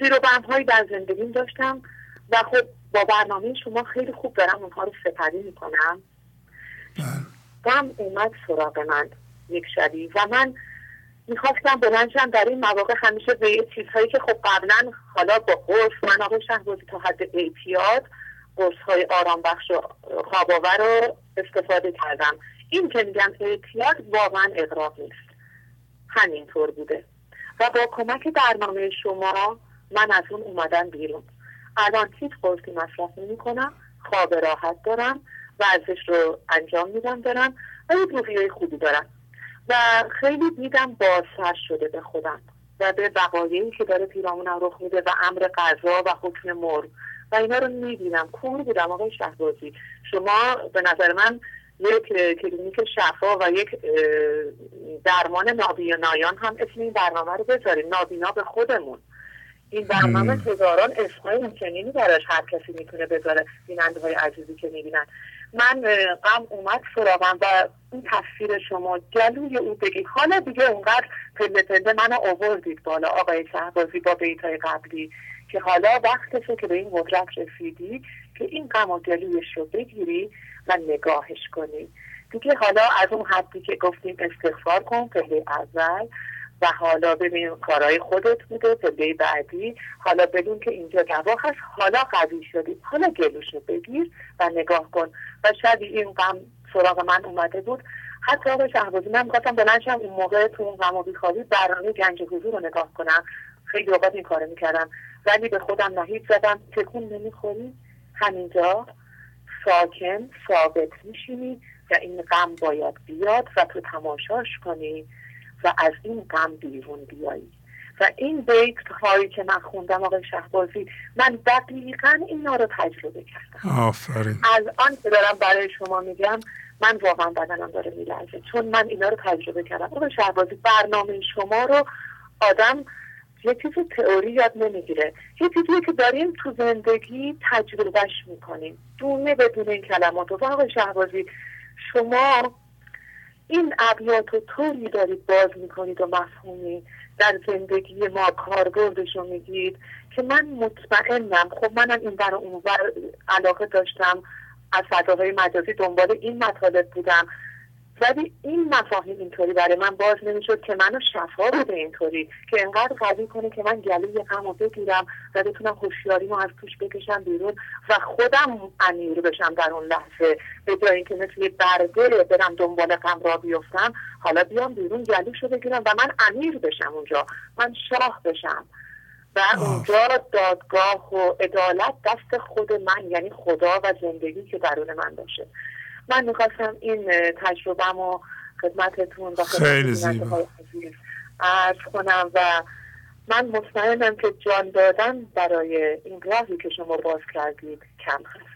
زیر و هایی در زندگیم داشتم و خب با برنامه شما خیلی خوب دارم اونها رو سپری می‌کنم. غم اومد سراغ من یک شبی و من می‌خواستم بلنشم در این مواقع همیشه به یه چیزهایی که خب قبلا حالا با قرص من آقای شهبازی تا حد اعتیاد قرص های آرام بخش و خواباور رو استفاده کردم. این که میگم اعتیاد واقعا اقراق نیست. همینطور بوده. و با کمک برنامه شما من از اون اومدم بیرون. الان هیچ قرصی مصرف نمی کنم خواب راحت دارم ورزش رو انجام میدم دارم و یک روحیه خوبی دارم. و خیلی دیدم بازتر شده به خودم و به وقایعی که داره پیرامونم رخ میده و امر قضا و حکم مرگ و اینا رو می‌بینم کور بودم آقای شهبازی. شما به نظر من یک کلینیک شفا و یک درمان نابینایان هم اسم این برنامه رو بذاریم. نابینا به خودمون. این برنامه هزاران اسمای ممکنینی براش هر کسی می‌تونه بذاره. بیننده های عزیزی که می‌بینن. من غم اومد سراغم و این تصویر شما گلوی او بگی. حالا دیگه اونقدر پله پله منو آوردید بالا آقای شهبازی با بیتای قبلی که حالا وقتشه که به این قدرت رسیدی که این غم و گلویش رو بگیری. و نگاهش کنی. دیگه حالا از اون حدی که گفتیم استغفار کن پله اول. و حالا ببین کارهای خودت بوده پله بعدی. حالا بدون که اینجا دوا هست حالا قوی شدی. حالا گلوشو بگیر و نگاه کن. و شاید این غم سراغ من اومده بود. حتی آقای شهبازی من می‌خواستم بلنشم اون موقع تو اون غم و بیخوابی برنامه گنج حضور رو نگاه کنم. خیلی اوقات این کارو می‌کردم. ولی به خودم نهید زدم. تکون نمی‌خوری؟ همینجا. ساکن ثابت میشینی و این غم باید بیاد و تو تماشاش کنی و از این غم بیرون بیایی. و این بیت هایی که من خوندم آقای شهبازی من دقیقا اینا رو تجربه کردم. آفرین. الان که دارم برای شما میگم من واقعا بدنم داره میلرزه. چون من اینا رو تجربه کردم. آقای شهبازی برنامه شما رو آدم یه چیز تئوری یاد نمی‌گیره. یه چیزی که داریم تو زندگی تجربهش می‌کنیم. دونه بدون این کلمات. و آقای شهبازی شما این ابیات رو طوری دارید باز می‌کنید و مفهومی در زندگی ما کاربردش رو میگید که من مطمئنم خب منم این بر اونور علاقه داشتم از صداهای مجازی دنبال این مطالب بودم. ولی این مفاهیم اینطوری برای من باز نمی‌شد که منو شفا بده اینطوری که انقدر قوی کنه که من گلوی غم بگیرم و بتونم هوشیاریمو از توش بکشم بیرون و خودم امیر بشم در اون لحظه. به جای اینکه مثل برده برم دنبال غم را بیفتم حالا بیام بیرون گلوشو بگیرم و من امیر بشم اونجا. من شاه بشم. و اونجا دادگاه و عدالت دست خود من یعنی خدا و زندگی که درون من باشه. من می‌خواستم این تجربه و خدمتتون و خیلی زیبا. ارز کنم و من مطمئنم که جان دادن برای این راهی که شما باز کردید کم هست.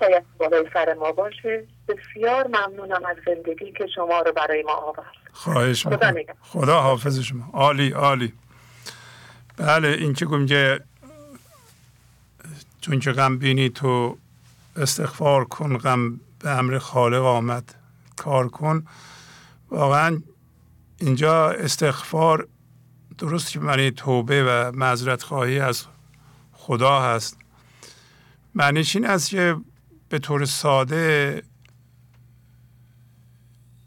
باید بالای سر ما باشه. بسیار ممنونم از زندگی که شما رو برای ما آورد. خواهش خدا, خدا حافظ شما. عالی عالی. بله این که گم چون که غم بینی تو استغفار کن غم به امر خالق آمد. کار کن. واقعا اینجا استغفار درست که معنی توبه و معذرت خواهی از خدا هست. معنیش این است که به طور ساده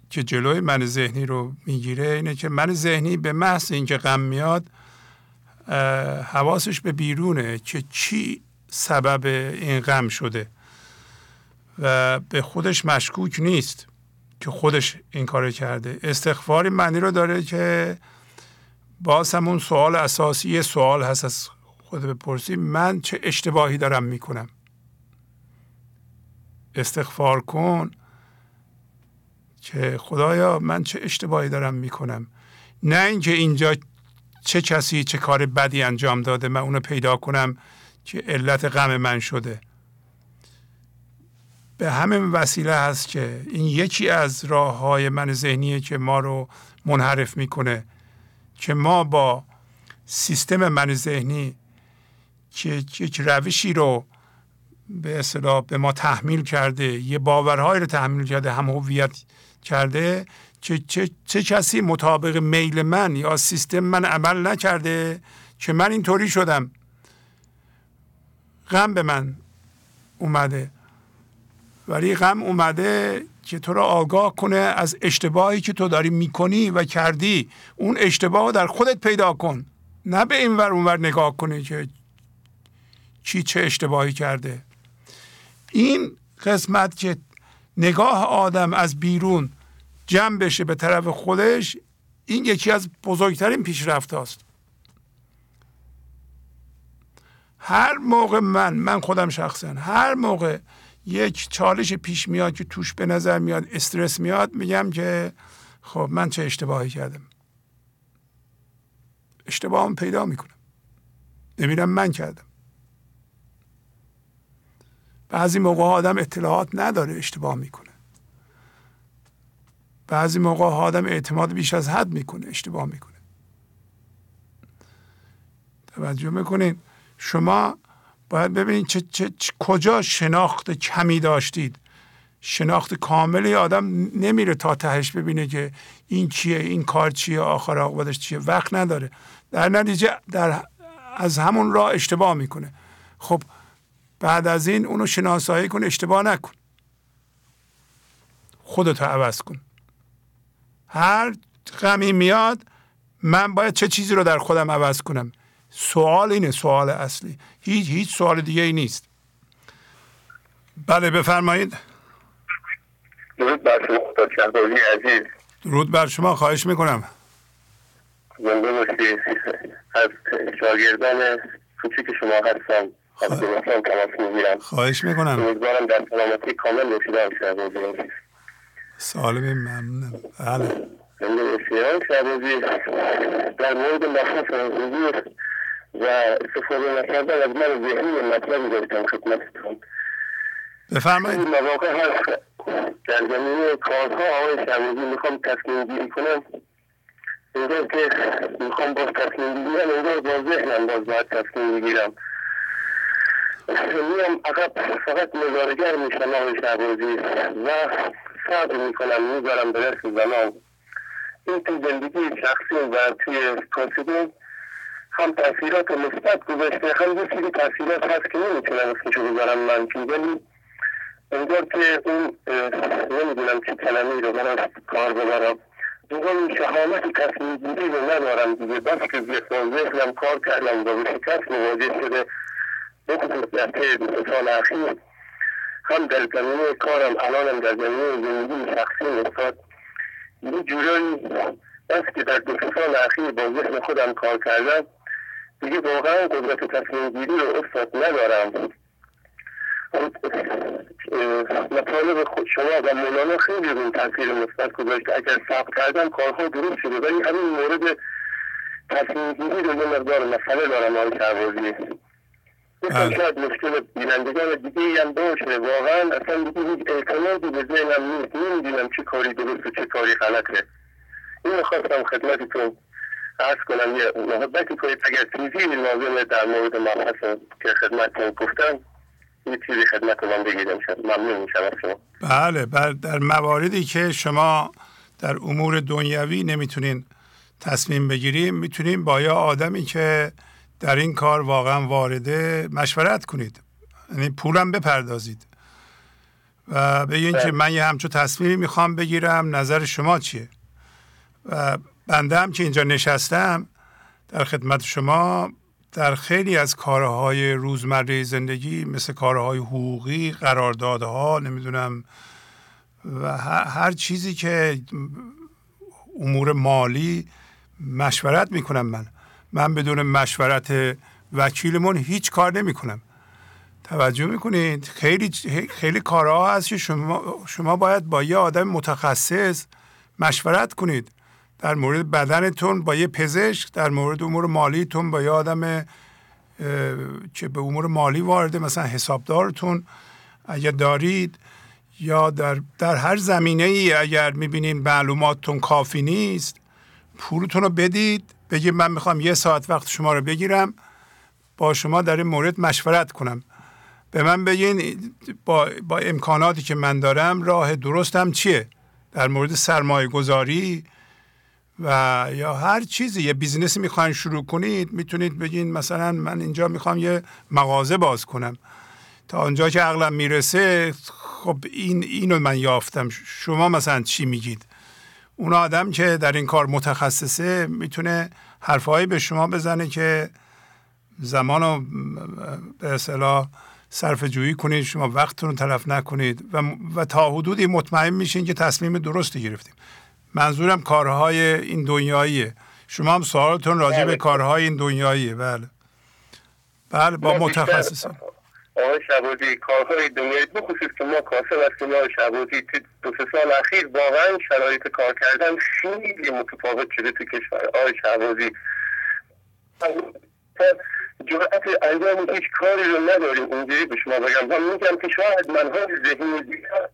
که جلوی من ذهنی رو می‌گیره اینه که من ذهنی به محض اینکه غم میاد حواسش به بیرونه که چی سبب این غم شده. و به خودش مشکوک نیست که خودش این کار کرده. استغفاری معنی رو داره که باز همون سوال اساسی یه سوال هست از خود بپرسی من چه اشتباهی دارم می‌کنم؟ استغفار کن که خدایا من چه اشتباهی دارم می‌کنم. نه اینکه اینجا چه کسی چه کار بدی انجام داده من اونو پیدا کنم که علت غم من شده. به همین وسیله هست که این یکی از راه های من ذهنیه که ما رو منحرف می‌کنه که ما با سیستم من ذهنی که یک روشی رو به اصطلاح به ما تحمیل کرده یه باورهایی رو تحمیل کرده هم هویت کرده که چه, چه کسی مطابق میل من یا سیستم من عمل نکرده که من اینطوری شدم. غم به من اومده. ولی غم اومده که تو را آگاه کنه از اشتباهی که تو داری می‌کنی و کردی. اون اشتباه در خودت پیدا کن. نه به این ور اونور نگاه کنی که چی چه اشتباهی کرده. این قسمت که نگاه آدم از بیرون جمع بشه به طرف خودش این یکی از بزرگترین پیشرفت هاست هر موقع من من خودم شخصا هر موقع یک چالش پیش میاد که توش به نظر میاد استرس میاد میگم که خب من چه اشتباهی کردم؟ اشتباهم پیدا می‌کنم. نمیرم من کردم. بعضی موقع آدم اطلاعات نداره اشتباه می‌کنه. بعضی موقع آدم اعتماد بیش از حد می‌کنه اشتباه می‌کنه. توجه می‌کنین؟ شما باید ببینید چه, چه, کجا شناخت کمی داشتید. شناخت کاملی آدم نمیره تا تهش ببینه که این چیه این کار چیه آخر عاقبتش چیه. وقت نداره. در نتیجه در از همون راه اشتباه می‌کنه. خب بعد از این اونو شناسایی کن اشتباه نکن. خودتو عوض کن. هر غمی میاد من باید چه چیزی رو در خودم عوض کنم؟ سوال اینه سوال اصلی. هیچ هیچ سوال دیگه ای نیست. بله بفرمایید. درود بر شما عزیز. درود بر شما خواهش می‌کنم. زنده باشی. از شاگردان کوچیک شما هستم. خواهش. می‌کنم. روزگارم در سلامتی کامل رسیدم شهبازی سالم ممنونم بله. زنده باشی. شهبازی در مورد مخصوص حضور و استفاده نکردن از من ذهنی مطلبی داشتم خدمتتون. بفرمایید. مواقع هست در زمینه کارها آقای شهبازی می‌خوام تصمیم گیری کنم. انگار که می‌خوام باز تصمیم بگیرم انگار با ذهنم باز باید تصمیم بگیرم. میام عقب فقط نظارگر میشم آقای شهبازی و صبر می‌کنم می‌ذارم به دست زمان این تو زندگی شخصی و توی کاسبین هم تاثیرات مثبت گذاشته هم یه سری تاثیرات هست که نمی‌تونم اسمشو بذارم منفی. ولی انگار که اون نمی‌دونم چه کلمه رو از کار ببرم. انگار این شهامت تصمیم گیری رو ندارم دیگه. بس که ذهنم کار کردم و به شکست مواجه شده. بخصوص در طی دو سال اخیر هم در زمینه کارم الانم در زمینه زندگی شخصی استاد یه جورایی بس که در دو سال اخیر با ذهن خودم کار کردم دیگه واقعا قدرت تصمیم گیری رو استاد ندارم. مطالب خود شما و مولانا خیلی روی تاثیر مثبت گذاشته اگر صبر کردم کارها درست شده ولی همین مورد تصمیم گیری رو یه مقدار مسئله دارم آقای شهبازی شاید مشکل بینندگان دیگه ای هم باشه. واقعا اصلا دیگه هیچ اعتمادی به ذهنم نیست. نمی‌دونم چه کاری درست و چه کاری غلطه. این خواستم خدمتتون ارز کنم یه محبتی کنید اگر چیزی لازمه در مورد مبحث که خدمتتون گفتم یه چیزی خدمت من بگیرم ممنون میشم از شما. بله در مواردی که شما در امور دنیوی نمی‌تونین تصمیم بگیریم می‌تونیم با یا آدمی که در این کار واقعا وارده مشورت کنید. یعنی پولم بپردازید. و به این که من یه همچون تصمیمی می‌خوام بگیرم نظر شما چیه؟ و بنده هم که اینجا نشستم در خدمت شما در خیلی از کارهای روزمره زندگی مثل کارهای حقوقی قراردادها نمی‌دونم و هر چیزی که امور مالی مشورت می‌کنم من. من بدون مشورت وکیلمون هیچ کار نمی‌کنم. توجه می‌کنید؟ خیلی خیلی کارها هست که شما شما باید با یه آدم متخصص مشورت کنید. در مورد بدنتون با یه پزشک در مورد امور مالیتون با یه آدم که به امور مالی وارده مثلا حسابدارتون اگر دارید یا در, در هر زمینه ای اگر می‌بینین معلوماتتون کافی نیست پولتون رو بدید بگید من می‌خوام یه ساعت وقت شما رو بگیرم با شما در این مورد مشورت کنم. به من بگین با, با امکاناتی که من دارم راه درستم چیه؟ در مورد سرمایه گذاری و یا هر چیزی یه business ی می‌خواین شروع کنید می‌تونید بگین مثلا من اینجا می‌خوام یه مغازه باز کنم. تا اونجا که عقلم می‌رسه خب این اینو من یافتم. شما مثلا چی میگید؟ اون آدم که در این کار متخصصه می‌تونه حرفهایی به شما بزنه که زمان رو به اصطلاح صرف جویی کنید شما وقتتون رو تلف نکنید و, و تا حدودی مطمئن میشین که تصمیم درستی گرفتیم. منظورم کارهای این دنیاییه. شما هم سوالتون راجع به بله. کارهای این دنیاییه. بله. بله با متخصص آقای شبازی کارهای دنیایی بخصوص که ما کاسب هستیم آقای شبازی دو سه سال اخیر واقعا شرایط کار کردن خیلی متفاوت شده تو کشور. آقای شبازی جرأت انجام هیچ کاری رو نداریم. اونجوری به شما بگم. من میگم که شاید منهای ذهنی دیگر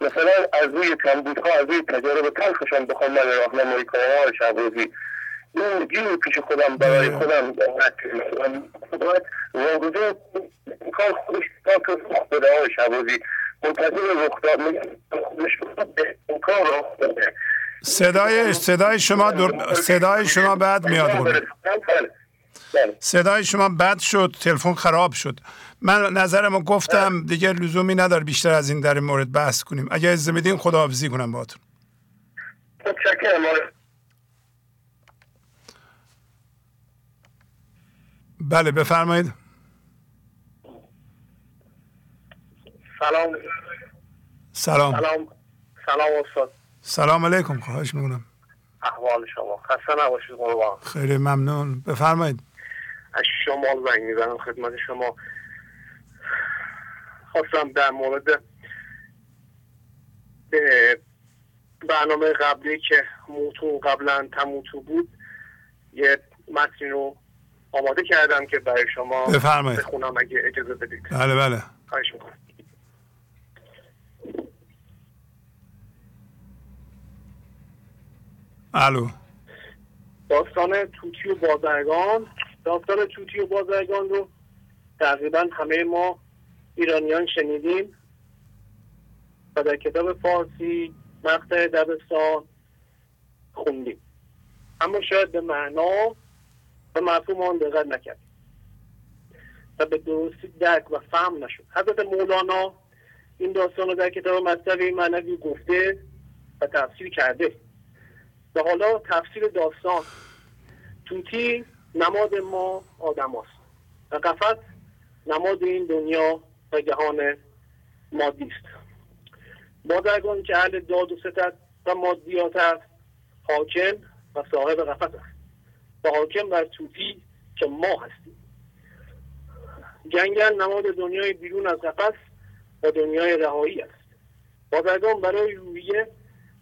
مثلا از روی کمبودها از روی تجارب تلخشان بخوام من راهنمایی کنم آقای شبازی این جیل پیش خودم برای خودم باید واگذار کار خودش که رخ بده آقای شبازی منتظر رخ داد خودش کار رخ بده صدای صدای شما در... صدای شما بعد میاد. صدای شما بد شد. تلفن خراب شد. من نظرمو گفتم دیگه لزومی نداره بیشتر از این در این مورد بحث کنیم. اگه از میدین خداحافظی کنم باهاتون. بله بفرمایید. سلام. سلام. سلام. سلام استاد. سلام علیکم. خواهش می‌کنم. احوال شما. خسته نباشید قربان. خیلی ممنون. بفرمایید. از شمال زنگ می‌زنم خدمت شما. خواستم در مورد برنامه قبلی که موتو قبلا تموتو بود یه متنی رو آماده کردم که برای شما بفرمایید. بخونم اگه اجازه بدید. بله بله. خواهش می‌کنم. الو. داستان توتی و بازرگان. داستان توتی و بازرگان رو تقریبا همه ما ایرانیان شنیدیم و در کتاب فارسی مقطع دبستان خوندیم. اما شاید به معنا و مفهوم آن دقت نکرد و به درستی درک و فهم نشد. حضرت مولانا این داستان رو در کتاب مطلبی معنوی گفته و تفسیر کرده. و حالا تفسیر داستان. توتی نماد ما آدم هست و قفت نماد این دنیا و جهان مادی است بازرگان که اهل داد و ستد و مادیات است حاکم و صاحب قفت است. و حاکم بر توتی که ما هستیم. جنگل نماد دنیای بیرون از قفس و دنیای رهایی است. بازرگان برای رویه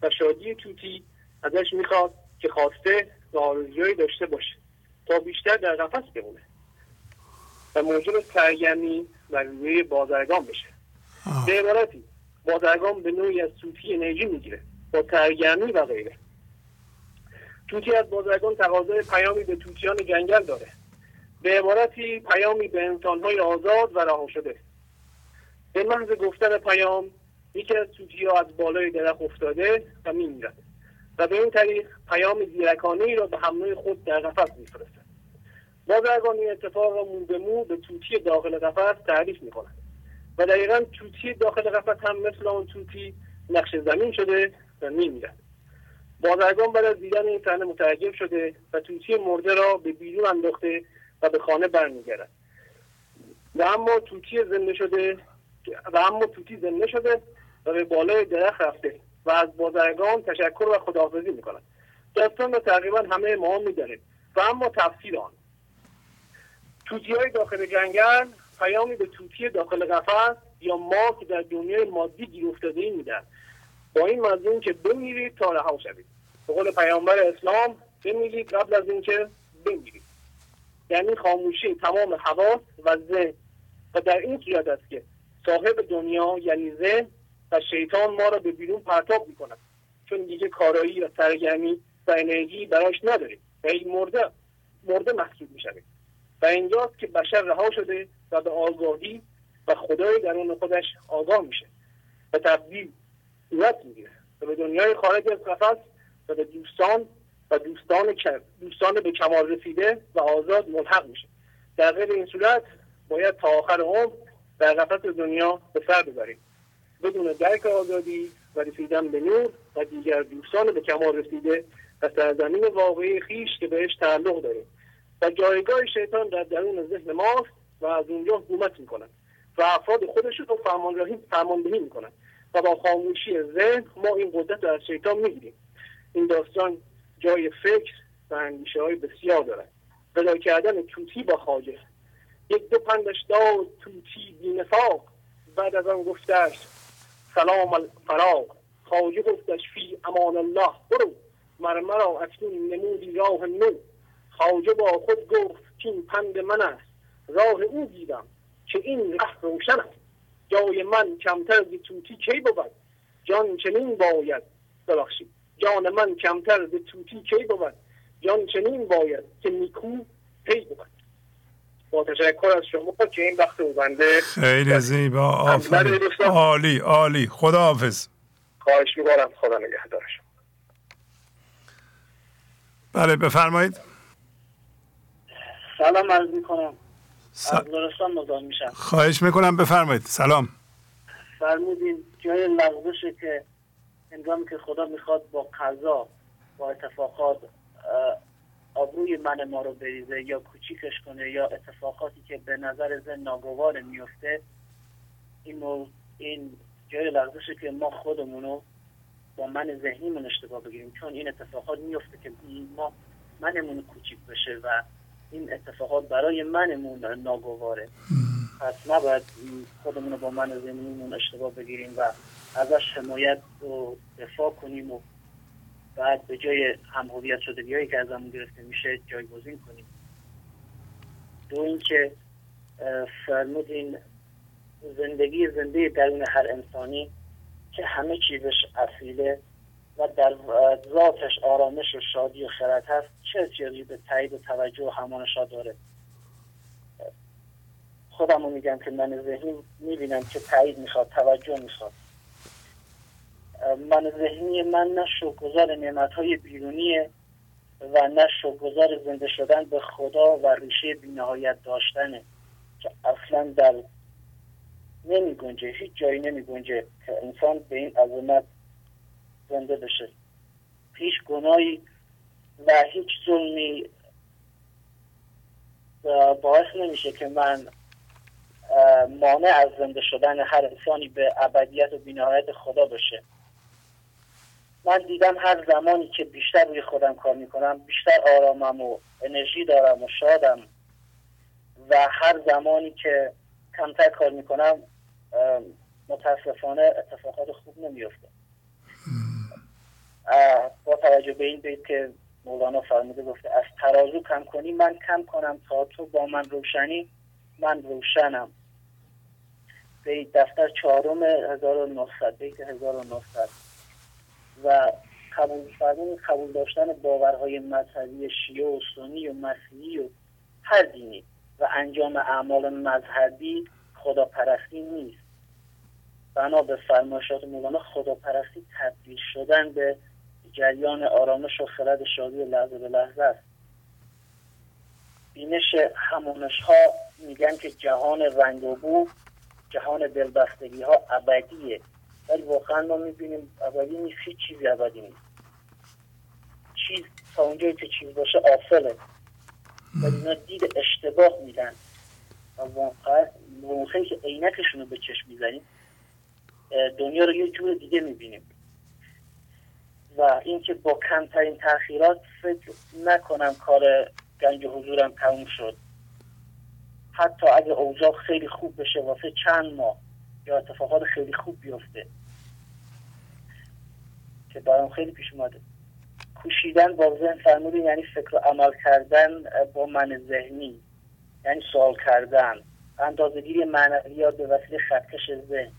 و شادی توتی ازش می‌خواد که خواسته و آرزوهایی داشته باشه تا بیشتر در قفس بمونه. و موجب سرگرمی و روی بازرگان بشه. به عبارتی بازرگان به نوعی از توتی انرژی می‌گیره با سرگرمی و غیره. توتی از بازرگان تقاضای پیامی به توتیان جنگل داره. به عبارتی پیامی به انسانهای آزاد و رها شده. به محض گفتن پیام یکی از توتی ها از بالای درخت افتاده و میمیرد. و به این طریق پیام زیرکانه ای را به حمله خود در قفس میفرستد. بازرگان این اتفاق را مو به مو به توتی داخل قفس تعریف می‌کند و دقیقا توتی داخل قفس هم مثل اون توتی نقش زمین شده و میمیرد بازرگان بعد از دیدن این صحنه متعجب شده و توتی مرده را به بیرون انداخته و به خانه برمیگردد. و اما توتی زنده شده و اما توتی زنده شده و به بالای درخت رفته و از بازرگان تشکر و خداحافظی می‌کند. داستان را تقریبا همه ما می‌دانیم. و اما تفسیر آن. توتی های داخل جنگل پیامی به توتی داخل قفس یا ما که در دنیای مادی گیر افتاده ای میدن. با این مضمون که بمیرید تا رها شوید. به قول پیامبر اسلام بمیرید قبل از اینکه بمیرید. یعنی خاموشی تمام حواس و ذهن. و در این صورت است که صاحب دنیا یعنی ذهن و شیطان ما را به بیرون پرتاب می‌کند. چون دیگه کارایی و سرگرمی و انرژی براش نداریم و این مرده مرده محسوب می‌شویم. و اینجاست که بشر رها شده و به آگاهی و خدای درون خودش آگاه میشه. و تبدیل صورت می‌گیره و به دنیای خارج از قفس و به دوستان و دوستان دوستان به کمال رسیده و آزاد ملحق میشه. در غیر این صورت باید تا آخر عمر در قفس دنیا به سر ببریم. بدون درک آزادی و رسیدن به نور و دیگر دوستان به کمال رسیده و سرزمین واقعی خیش که بهش تعلق داریم. و جایگاه شیطان در درون ذهن ماست و از اونجا حکومت می‌کنند و افراد خودشون رو فرماندهی فرماندهی می‌کنند و با خاموشی ذهن ما این قدرت رو از شیطان می‌گیریم. این داستان جای فکر و اندیشه های بسیار دارد. پیدا کردن توتی با خاجه یک دو پندش داد توتی بینفاق بعد از آن گفتش سلام الفراق. خاجه گفتش فی امان الله. برو. مرمرا اکنون نمودی راه نو. خاجه با خود گفت که این پند من است. راه او دیدم که این ره روشن است. جای من کمتر ز توتی کی بود؟ جان چنین باید. ببخشید. جان من کمتر ز توتی کی بود؟ جان چنین باید که نیکو پی بود. با تشکر از شما که این وقت بنده خیلی زیبا. آفرین. عالی عالی. خداحافظ. خواهش می‌کنم. خدا نگهدار شما. بله بفرمایید. سلام عرض می‌کنم. س... از لرستان مزاحم میشم. خواهش می‌کنم بفرمایید. سلام. فرمودین جای لغزشه که هنگامی که خدا می‌خواد با قضا با اتفاقات آبروی من ما رو بریزه یا کوچیکش کنه یا اتفاقاتی که به نظر زن ناگوار میفته این, این جای لغزشه که ما خودمونو با من ذهنیمون اشتباه بگیریم. چون این اتفاقات میفته که ما منمون کوچیک بشه و این اتفاقات برای منمون ناگواره. پس نباید خودمون رو با من ذهنیمون اشتباه بگیریم و ازش حمایت و دفاع کنیم و بعد به جای هم هویت شدگی که ازمون گرفته میشه جایگزین کنیم. دو اینکه فرمودین زندگی زنده درون هر انسانی که همه چیزش اصیله و در ذاتش آرامش و شادی و خرد هست چه احتیاجی به تایید و توجه و همانشا داره؟ خودم رو میگم که من ذهنی می‌بینم که تایید می‌خواد توجه می‌خواد. من ذهنی من نه شکرگزار نعمت های بیرونیه و نه شکرگزار زنده شدن به خدا و ریشه بینهایت داشتنه که اصلا در نمی گنجه هیچ جایی نمی گنجه که انسان به این عظمت زنده بشه. هیچ گناهی و هیچ ظلمی باعث نمیشه که من مانع از زنده شدن هر انسانی به ابدیت و بینهایت خدا بشه من دیدم هر زمانی که بیشتر روی خودم کار می‌کنم بیشتر آرامم و انرژی دارم و شادم. و هر زمانی که کمتر کار می‌کنم متاسفانه اتفاقات خوب نمیفته با توجه به این بیت که مولانا فرموده گفته از ترازو کم کنی من کم کنم. تا تو با من روشنی من روشنم. بیت دفتر چهارم 1900 بیت 1900 و قبول فرمون قبول داشتن باورهای مذهبی شیعه و سنی و مسیحی و هر دینی. و انجام اعمال مذهبی خداپرستی نیست. بنا به فرمایشات مولانا خداپرستی تبدیل شدن به جریان آرامش و خرد شادی لحظه به لحظه است. بینش همونش ها میگن که جهان رنگ و بو جهان دلبستگی ها ابدیه. ولی واقعا ما می‌بینیم ابدی نیست هیچ چیزی ابدی نیست. چیز تا اونجایی که چیز باشه آفله ولی اینا دید اشتباه میدن. و واقعا موقعی که عینکشون رو به چشم می‌زنیم دنیا رو یه جور دیگه می‌بینیم. و اینکه با کمترین تاخیرات فکر نکنم کار گنج حضورم تموم شد. حتی اگه اوضاع خیلی خوب بشه واسه چند ماه یا اتفاقات خیلی خوب بیفته. که برام خیلی پیش اومده. کوشیدن با ذهن فرمودین یعنی فکر و عمل کردن با من ذهنی. یعنی سوال کردن. اندازهگیری معنویات به وسیله خطکش ذهن.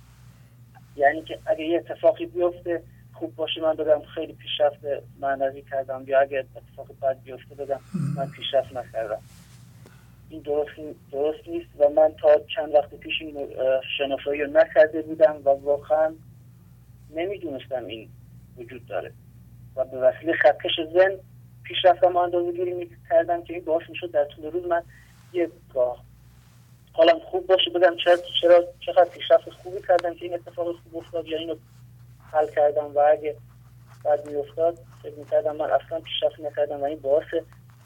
یعنی که اگه یه اتفاقی بیفته خوب باشه من بگم خیلی پیشرفت معنوی کردم. یا اگه اتفاق بد بیفته بگم من پیشرفت نکردم. این درست, درست نیست و من تا چند وقت پیش این شناسایی رو نکرده بودم و واقعا نمی‌دونستم این وجود داره. و به وسیله خطکش زن پیش رفتم اندازه گیری کردم که این باعث می‌شد در طول روز من یک گاه حالم خوب باشه. بگم چرا چرا چقدر پیشرفت خوبی کردم که این اتفاق خوب افتاد یا اینو حل کردم و اگه بعد افتاد فکر می‌کردم من اصلا پیشرفت نکردم و این باعث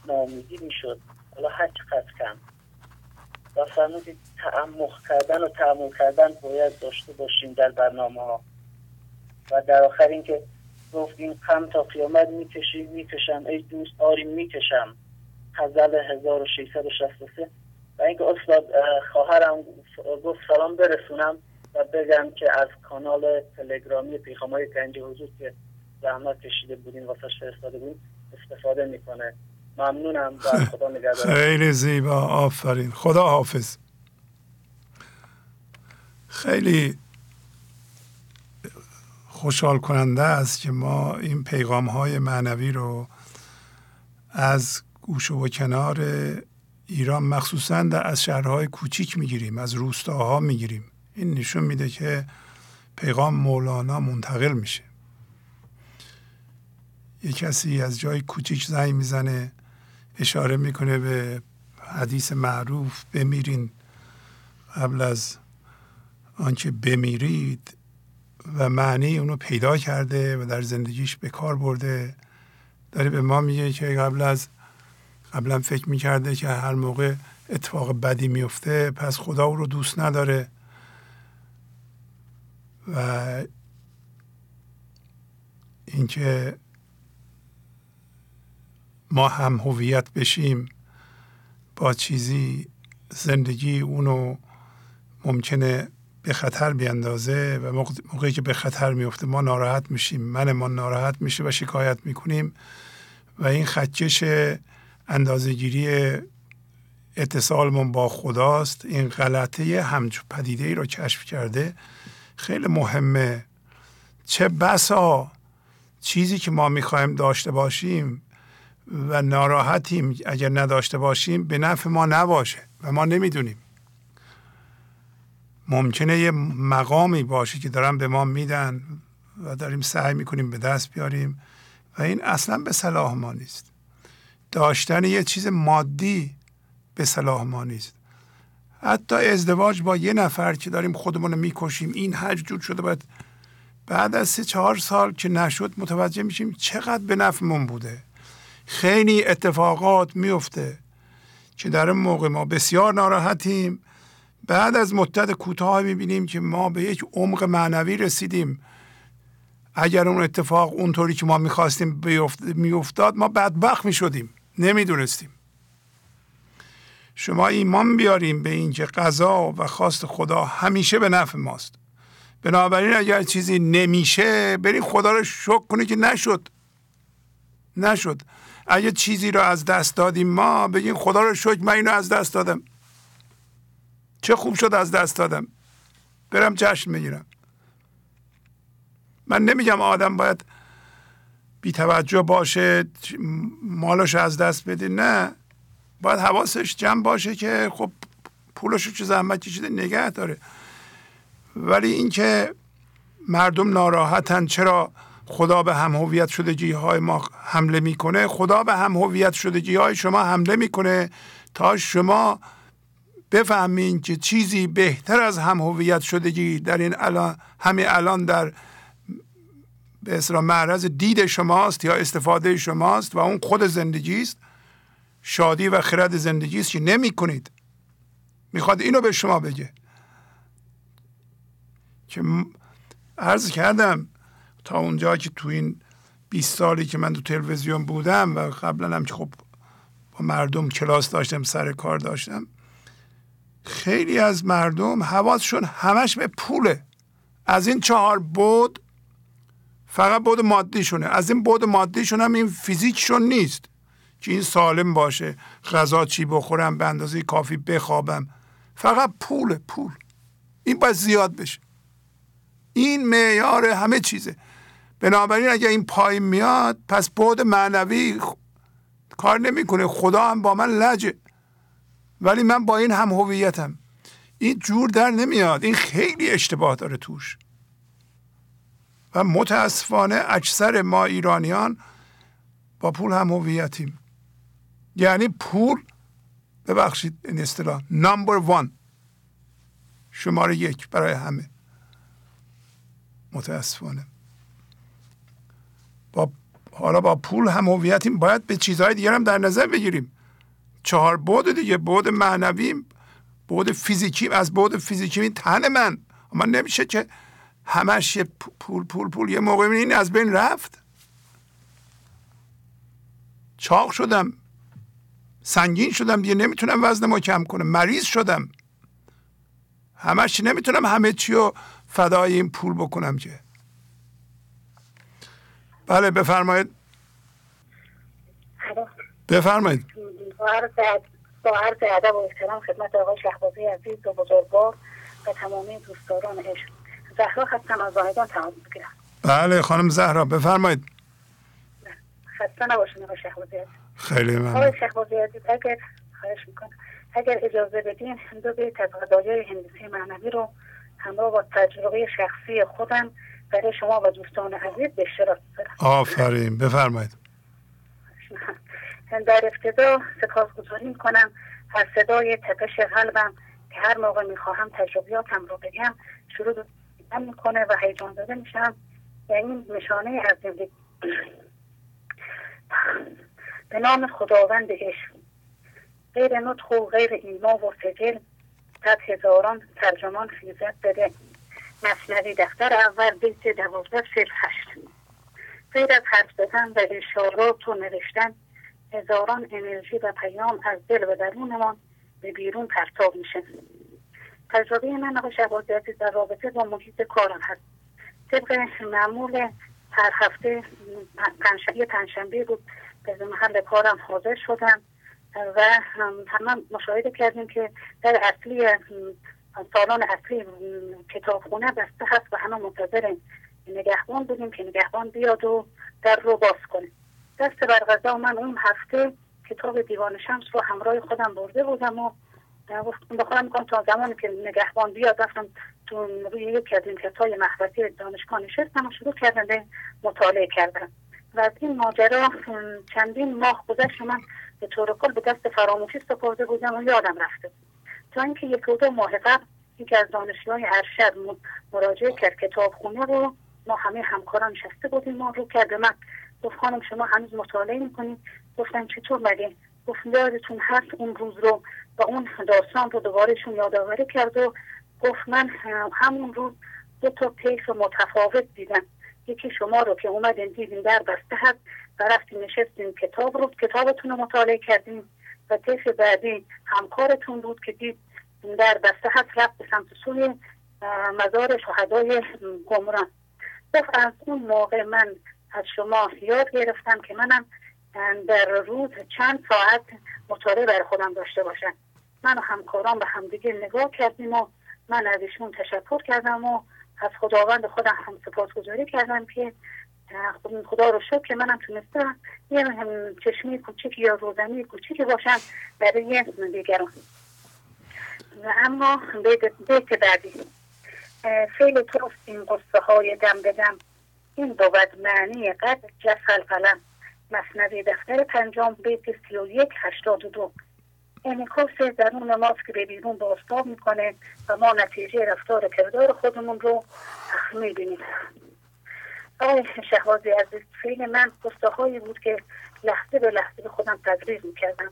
ناامیدی می‌شد. حالا هر چقدر کم. و فرمودید تعمق کردن و تعمل کردن باید داشته باشیم در برنامه ها و در آخر اینکه گفت این غم تا قیامت می‌کشی می‌کشم. ای دوست آری می‌کشم. غزل 1663 و اینکه استاد خواهرم گفت سلام برسونم. و بگم که از کانال تلگرامی پیغام های گنج حضور که زحمت کشیده بودین واسه فرستاده بودین استفاده می‌کنه. ممنونم و خدا نگهدار. خیلی زیبا. آفرین. خدا حافظ. خیلی خوشحال کننده است که ما این پیغام های معنوی رو از گوشه و کنار ایران مخصوصا از شهرهای کوچیک می‌گیریم از روستاها می‌گیریم. این نشون میده که پیغام مولانا منتقل میشه. یه کسی از جای کوچیک زنگ می‌زنه اشاره می‌کنه به حدیث معروف بمیرین. قبل از آنچه بمیرید و معنی اونو پیدا کرده و در زندگیش به کار برده داره به ما میگه که قبل از قبلا فکر می‌کرده که هر موقع اتفاق بدی میفته پس خدا او رو دوست نداره. و اینکه ما هم هویت بشیم با چیزی زندگی اونو ممکنه به خطر بیاندازه و موقعی که به خطر میفته ما ناراحت میشیم. من ما ناراحت میشه و شکایت می‌کنیم و این خدکش اندازهگیری اتصالمون با خداست. این غلطه همچو پدیده ای رو کشف کرده. خیلی مهمه. چه بسا چیزی که ما می‌خوایم داشته باشیم و ناراحتیم اگر نداشته باشیم به نفع ما نباشه و ما نمی‌دونیم. ممکنه یه مقامی باشه که دارن به ما میدن و داریم سعی می‌کنیم به دست بیاریم و این اصلا به صلاح ما نیست. داشتن یه چیز مادی به صلاح ما نیست. حتی ازدواج با یه نفر که داریم خودمون رو می‌کشیم این حج جور شده باید بعد از سه چهار سال که نشد متوجه میشیم چقدر به نفعمون بوده. خیلی اتفاقات میفته که در اون موقع ما بسیار ناراحتیم. بعد از مدت کوتاه می‌بینیم که ما به یک عمق معنوی رسیدیم. اگر اون اتفاق اونطوری که ما می‌خواستیم میافتاد ما بدبخت می‌شدیم. نمی‌دونستیم. شما ایمان بیاریم به اینکه قضا و خواست خدا همیشه به نفع ماست. بنابراین اگر چیزی نمیشه بریم خدا رو شکر کنه که نشد. نشد. اگر چیزی رو از دست دادیم ما بگیم خدا رو شکر من اینو از دست دادم. چه خوب شد از دست دادم. برم جشن بگیرم من نمیگم آدم باید بی توجه باشه مالش از دست بده. نه. باید حواسش جمع باشه که خب پولش چه زحمت کشیده نگه داره. ولی اینکه مردم ناراحتن چرا خدا به هم هویت شدگی های ما حمله می‌کنه؟ خدا به هم هویت شدگی های شما حمله می‌کنه تا شما بفهمین که چیزی بهتر از هم هویت شدگی در این الان همین الان در به اصطلاح معرض دید شماست یا استفاده شماست و اون خود زندگی است. شادی و خرد زندگی است که نمی می‌خواد اینو به شما بگه. که عرض کردم تا اونجا که تو این 20 سالی که من تو تلویزیون بودم و قبلا هم که خب با مردم کلاس داشتم سر کار داشتم خیلی از مردم حواسشون همش به پوله. از این چهار بود فقط بود مادیشونه. از این بود مادیشون هم این فیزیکشون نیست. که این سالم باشه غذا چی بخورم به اندازه کافی بخوابم. فقط پول پول. این باید زیاد بشه. این معیار همه چیزه. بنابراین اگر این پایین میاد پس بود معنوی کار نمی‌کنه. خدا هم با من لجه. ولی من با این هم هویتم. این جور در نمیاد. این خیلی اشتباه داره توش. و متاسفانه اکثر ما ایرانیان با پول هم هویتیم. یعنی پول ببخشید این اصطلاح نمبر وان شماره یک برای همه. متاسفانه. با حالا با پول هم هویتیم باید به چیزهای دیگر هم در نظر بگیریم. چهار بود دیگه بود معنوی بود فیزیکی از بود فیزیکی تن من. اما نمیشه که همش پول پول پول یه موقع این از بین رفت. چاق شدم. سنگین شدم دیگه نمی‌تونم وزنمو کم کنم. مریض شدم. همش نمی‌تونم همه چی رو فدای این پول بکنم که. بله بفرمایید. بفرمایید. با عرض ادب و احترام خدمت آقای شهبازی عزیز و بزرگوار و تمامی دوستداران عشق. زهرا هستم از واحدان تمام می‌گیرم. بله خانم زهرا بفرمایید. خسته نباشین آقای شهبازی عزیز. خیلی ممنون. آقای عزیز اگر خواهش می‌کنم اگر اجازه بدین دو بیت از هندسی معنوی رو همراه با تجربه شخصی خودم برای شما و دوستان عزیز به اشتراک بذارم. آفرین. بفرمایید. در ابتدا سپاسگزاری می‌کنم از صدای تپش قلبم که هر موقع می‌خواهم تجربیاتم رو بگم. شروع می‌کنه و هیجان زده میشم. و این نشانه از زندگی. به نام خداوند عشق. غیر نطق و غیر ایما و سجل صد هزاران ترجمان خیزت بده. مصنوی دفتر اول بیت دوازده سل هشت. غیر از حرف زدن و اشارات و نوشتن هزاران انرژی و پیام از دل و درونمان به بیرون پرتاب میشه. تجربه من آقای شهبازی در رابطه با محیط کارم هست. طبق معمول هر هفته پنجشنبه بود. به کارم حاضر شدم و همه مشاهده کردیم که در اصلی سالان اصلی کتابخونه بسته هست و همه منتظر نگهبان بودیم که نگهبان بیاد و در رو باز کنه. دست بر غذا من اون هفته کتاب دیوان شمس رو همراه خودم برده بودم و به خودم می‌کنم تا زمانی که نگهبان بیاد رفتم تو روی یک از این کتای محبتی دانشگاه نشستم و شروع کردم مطالعه کردم. و از این ماجرا چندین ماه گذشت من به طور کل به دست فراموشی سپرده بودم و یادم رفته تا اینکه یک دو ماه قبل یکی از دانشجوهای ارشد مراجعه کرد کتاب خونه رو. ما همه همکاران نشسته بودیم ما رو کرد من. گفت خانم شما هنوز مطالعه می‌کنید؟ گفتم چطور مگه؟ گفت یادتون هست اون روز رو و اون داستان رو دوبارهشون یادآوری کرد و گفت من همون روز دو تا پیس متفاوت دیدم. یکی شما رو که اومدین دیدین در بسته هست و رفتیم نشستیم کتاب رو کتابتون رو مطالعه کردیم و طیف بعدی همکارتون بود که دید در بسته هست رفت به سمت سوی مزار شهدای گمران. گفت از اون موقع من از شما یاد گرفتم که منم در روز چند ساعت مطالعه برای خودم داشته باشم. من و همکاران به همدیگه نگاه کردیم و من از ایشون تشکر کردم و از خداوند خودم هم سپاسگزاری کردم که خدا رو شکر که منم تونستم یه چشمی کوچیکی یا روزنی کوچیکی باشم برای دیگران. و اما بیت بعدی. خیلی توست این قصه های دم. بدم این بود معنی قد جفل قلم. مصنوی دفتر پنجام بیت سی و یک هشتاد و دو. انعکاس درون ماست که به بیرون بازتاب می‌کنه و ما نتیجه رفتار کردار خودمون رو می‌بینیم. آقای شهبازی عزیز فیل من هایی بود که لحظه به لحظه به خودم تدریج می‌کردم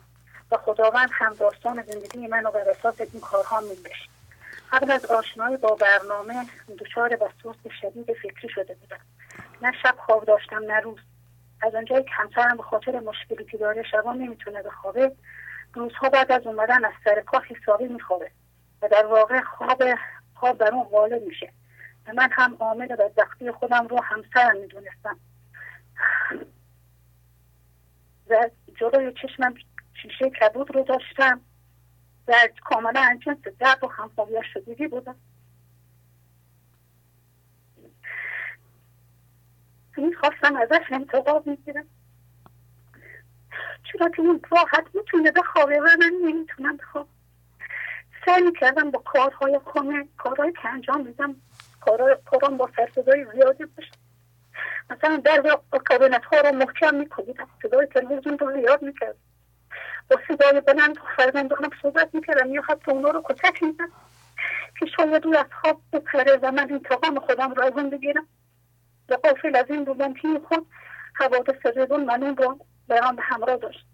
و خداوند هم داستان زندگی من رو بر اساس این کارها میبشت قبل از آشنایی با برنامه دچار وسواس شدید فکری شده بودم. نه شب خواب داشتم نه روز. از آنجایی که همسرم به خاطر مشکلی که داره شبا نمی‌تونه بخوابه روزها بعد از اومدن از سر کار حسابی میخوابه و در واقع خواب خواب بر اون غالب میشه. و من هم عامل بدبختی خودم رو همسرم می‌دونستم. و جلوی چشمم شیشه کبود رو داشتم و کاملا انجنس درد و همخوابی شدگی بودم می‌خواستم ازش انتقاب می‌گیرم که اون راحت می‌تونه بخوابه و من نمی‌تونم بخواب سعی می‌کردم با کارهای خونه کارهای که انجام میدم کارم با سرصدای زیادی باشه مثلا در کابینت ها رو محکم میکنیدم صدای تلویزیون رو زیاد می‌کرد با صدای بلند و فرزندانم صحبت می‌کردم یا حتی اونا رو کتک میدم که شاید او از خواب بپره و من انتقام خودم رو از اون بگیرم. و قافل از این بودم که خود حوادث رزون من اون رو برام به همراه داشت.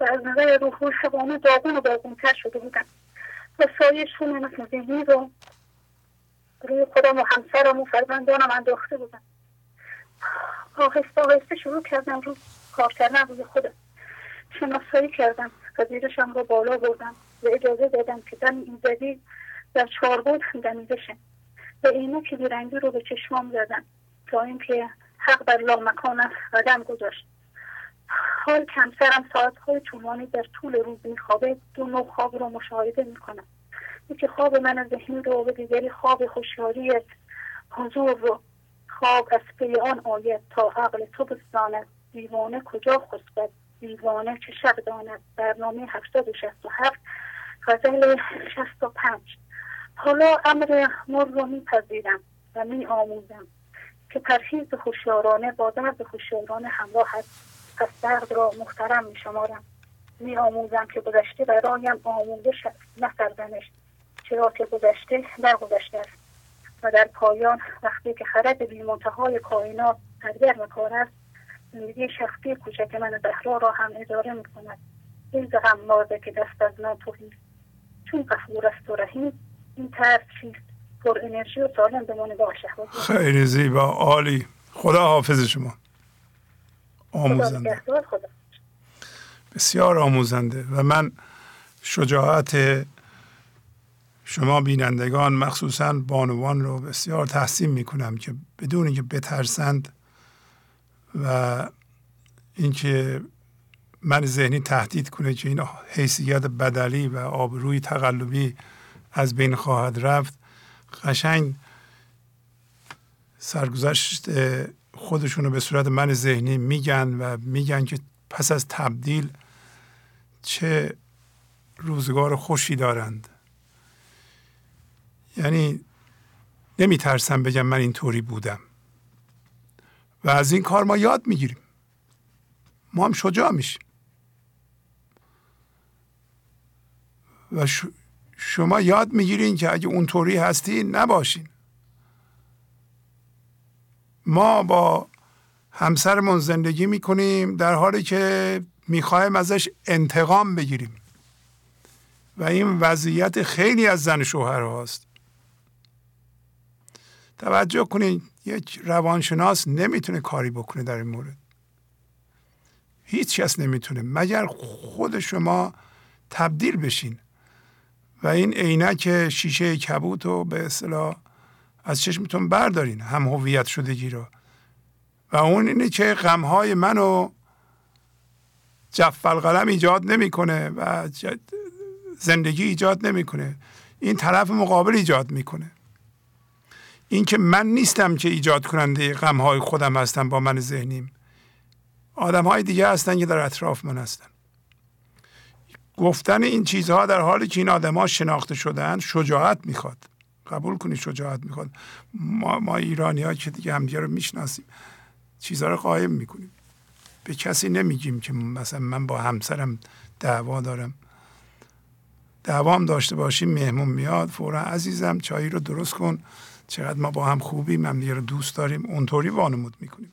و از نظر روحی شبانه داغون و داغونتر شده بودم. و سایه شونه مثل ذهنی رو روی خودم و همسرم و فرزندانم انداخته بودم. آهسته آهسته شروع کردم رو کار کردن روی خودم. شناسایی کردم. پذیرشم رو بالا بردم. و اجازه دادم که دم ایزدی در چاربود دمیده شه. و که بیرنگی رو به چشمام زدم تا اینکه حق بر لامکانم قدم گذاشت. حال کمسرم ساعتهای طولانی در طول روز میخوابه دو نوع خواب رو مشاهده می‌کنم. یکی خواب من ذهنی رو و دیگری خواب خوشیاری حضور رو. خواب از پی آن آید تا عقل تو بستاند دیوانه کجا خسبد؟ دیوانه چه شب داند؟ برنامه هفتاد و شست و هفت غزل شست و پنج. حالا امر مر رو میپذیرم و می آموزم که پرهیز خوشیارانه با درد خوشیارانه همراه است پس درد را محترم می شمارم می آموزم که گذشته برایم آموزش نه سرزنش. چرا که گذشته در گذشته است. و در پایان وقتی که خرد بی منتهای کائنات سرگرم کار است زندگی شخصی کوچک من زهرا را هم اداره می کند این غمازه که دست از من توهی چون غفور است و رحیم این طرز چیست؟ پر انرژی و سالم به نگاه خیلی زیبا. عالی. خدا حافظ شما. آموزنده. بسیار آموزنده و من شجاعت شما بینندگان مخصوصا بانوان رو بسیار تحسین می‌کنم که بدون اینکه بترسند و اینکه من ذهنی تهدید کنه که این حیثیت بدلی و آبروی تقلبی از بین خواهد رفت قشنگ سرگذشت خودشون رو به صورت من ذهنی میگن و میگن که پس از تبدیل چه روزگار خوشی دارند. یعنی نمیترسم بگم من اینطوری بودم. و از این کار ما یاد می‌گیریم. ما هم شجاع میشیم. و شما یاد می‌گیرین که اگه اونطوری هستی نباشین. ما با همسرمون زندگی می‌کنیم در حالی که می‌خوایم ازش انتقام بگیریم. و این وضعیت خیلی از زن شوهر هاست. توجه کنید یک روانشناس نمی‌تونه کاری بکنه در این مورد. هیچ کس نمی‌تونه. مگر خود شما تبدیل بشین. و این عینک شیشه کبوت رو به اصطلاح از چشمتون بردارین هم هویت شدگی رو. و اون اینه که غمهای منو جفل قلم ایجاد نمی‌کنه و زندگی ایجاد نمی‌کنه. این طرف مقابل ایجاد می‌کنه. این که من نیستم که ایجاد کننده غمهای خودم هستم با من ذهنیم. آدم های دیگه هستن که در اطراف من هستن. گفتن این چیزها در حالی که این آدم شناخته شدن شجاعت می‌خواد. قبول کنید شجاعت می‌خواد. ما, ما ایرانی ها که دیگه همدیگه رو می‌شناسیم چیزها رو قایم می‌کنیم. به کسی نمیگیم که مثلا من با همسرم دعوا دارم. دوام داشته باشیم مهمون میاد فورا عزیزم چایی رو درست کن. چقدر ما با هم خوبیم هم رو دوست داریم. اونطوری وانمود می‌کنیم.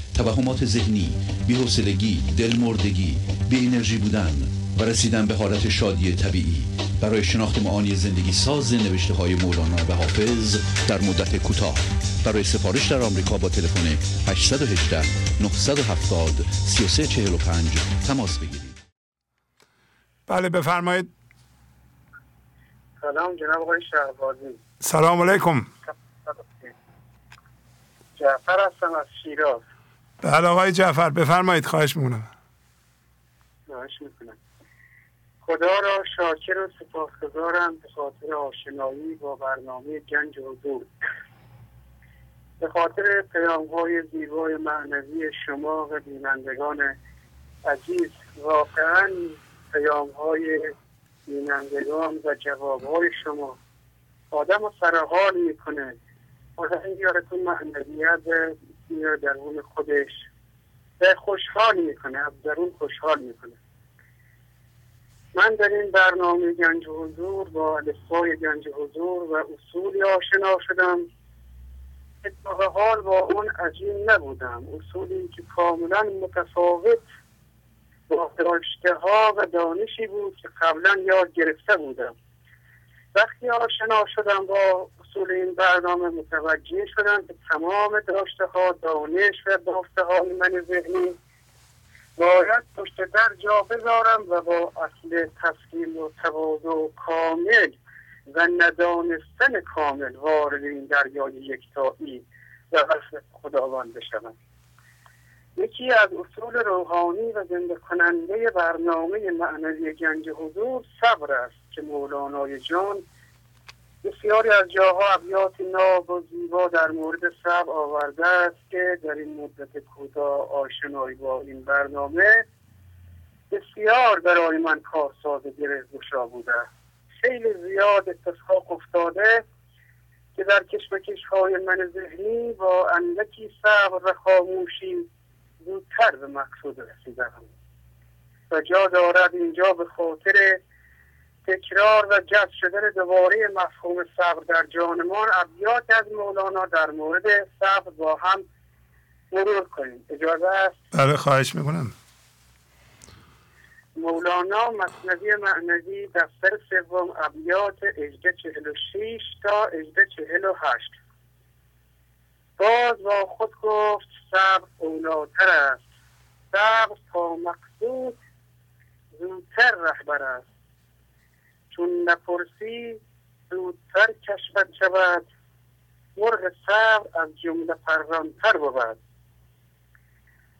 توهمات ذهنی بی‌حوصلگی دلمردگی بی انرژی بودن و رسیدن به حالت شادی طبیعی. برای شناخت معانی زندگی ساز نوشته های مولانا و حافظ در مدت کوتاه. برای سفارش در آمریکا با تلفن 818 970 3345 تماس بگیرید. بله بفرمایید. سلام جناب آقای شهبازی سلام علیکم. جعفر هستم از شیراز. بله آقای جعفر بفرمایید خواهش می‌کنم. خواهش می‌کنم. خدا را شاکر و سپاسگزارم به خاطر آشنایی با برنامه گنج حضور. به خاطر پیام های زیبای معنوی شما و بینندگان عزیز واقعا پیام های بینندگان و جواب های شما آدم رو سرحال می‌کنه آدم یارتون معنویت میاره درون خودش. به خوشحال می‌کنه از درون خوشحال می‌کنه. من در این برنامه گنج حضور با الفای گنج حضور و اصولی آشنا شدم. اتفاق حال با اون عجیب نبودم. اصولی که کاملا متفاوت با ها و دانشی بود که قبلا یاد گرفته بودم. وقتی آشنا شدم با اصول این برنامه متوجه شدم که تمام داشته ها دانش و بافته های من ذهنی باید پشت در جا بذارم و با اصل تسلیم و تواضع کامل و ندانستن کامل وارد این دریای یکتایی و وصل خداوند بشوم. یکی از اصول روحانی و زنده کننده برنامه معنوی گنج حضور صبر است که مولانای جان بسیاری از جاها ابیات ناب و زیبا در مورد سب آورده است که در این مدت کوتاه آشنایی با این برنامه بسیار برای من کارساز گره گشا بوده. خیلی زیاد اتفاق افتاده که در کشمکش های من ذهنی با اندکی صبر و خاموشی زودتر به مقصود رسیدم. و جا دارد اینجا به خاطر تکرار و جذب شدن دوباره مفهوم صبر در جانمان ابیات از مولانا در مورد صبر با هم مرور کنیم. اجازه است؟ بله خواهش می‌کنم. مولانا مصنوی معنوی دفتر سوم ابیات اجده چهل و شیش تا اجده چهل و هشت. باز با خود گفت صبر اولاتر است. صبر تا مقصود زودتر رهبر است. چون نپرسی زودتر کشفت شود. مرغ صبر از جمله پرانتر بود.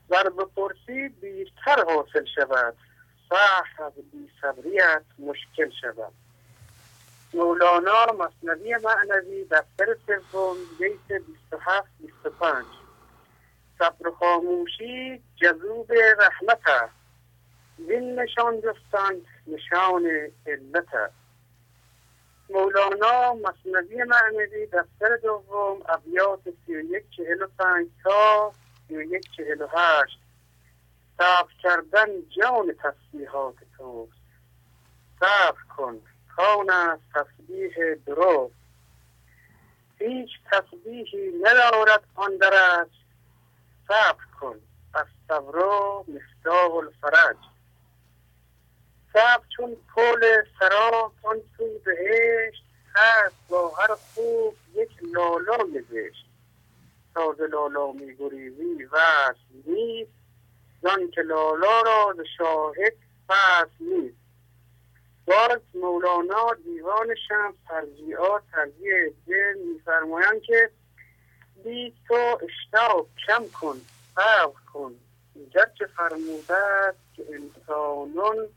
ور بپرسی بیشتر حاصل شود. صح از بیصبریت مشکل شود. مولانا مصنوی معنوی دفتر سوم بیت 27 25 صبر خاموشی جذوب رحمت است. این نشان جستن نشان علت مولانا مصنوی معنوی دفتر دوم ابیات سی و یک چهل و پنج تا سی و یک چهل و هشت. صبر کردن جان تسبیحات توست. صبر کن کان است تسبیح درست. هیچ تسبیحی ندارد آن درش صبر کن از صبر مفتاح الفرج. صبر چون پل سرا آن سوی بهشت. هست با هر خوب یک لالا زشت تازه لالا میگریزی وصل نیست. زان که لالا را ز شاهد فصل نیست. باز مولانا دیوان شمس ترجیعات ترجیع دل میفرمایند که بی تو اشتاق کم کن صبر کن. گرچه فرموده که انسانان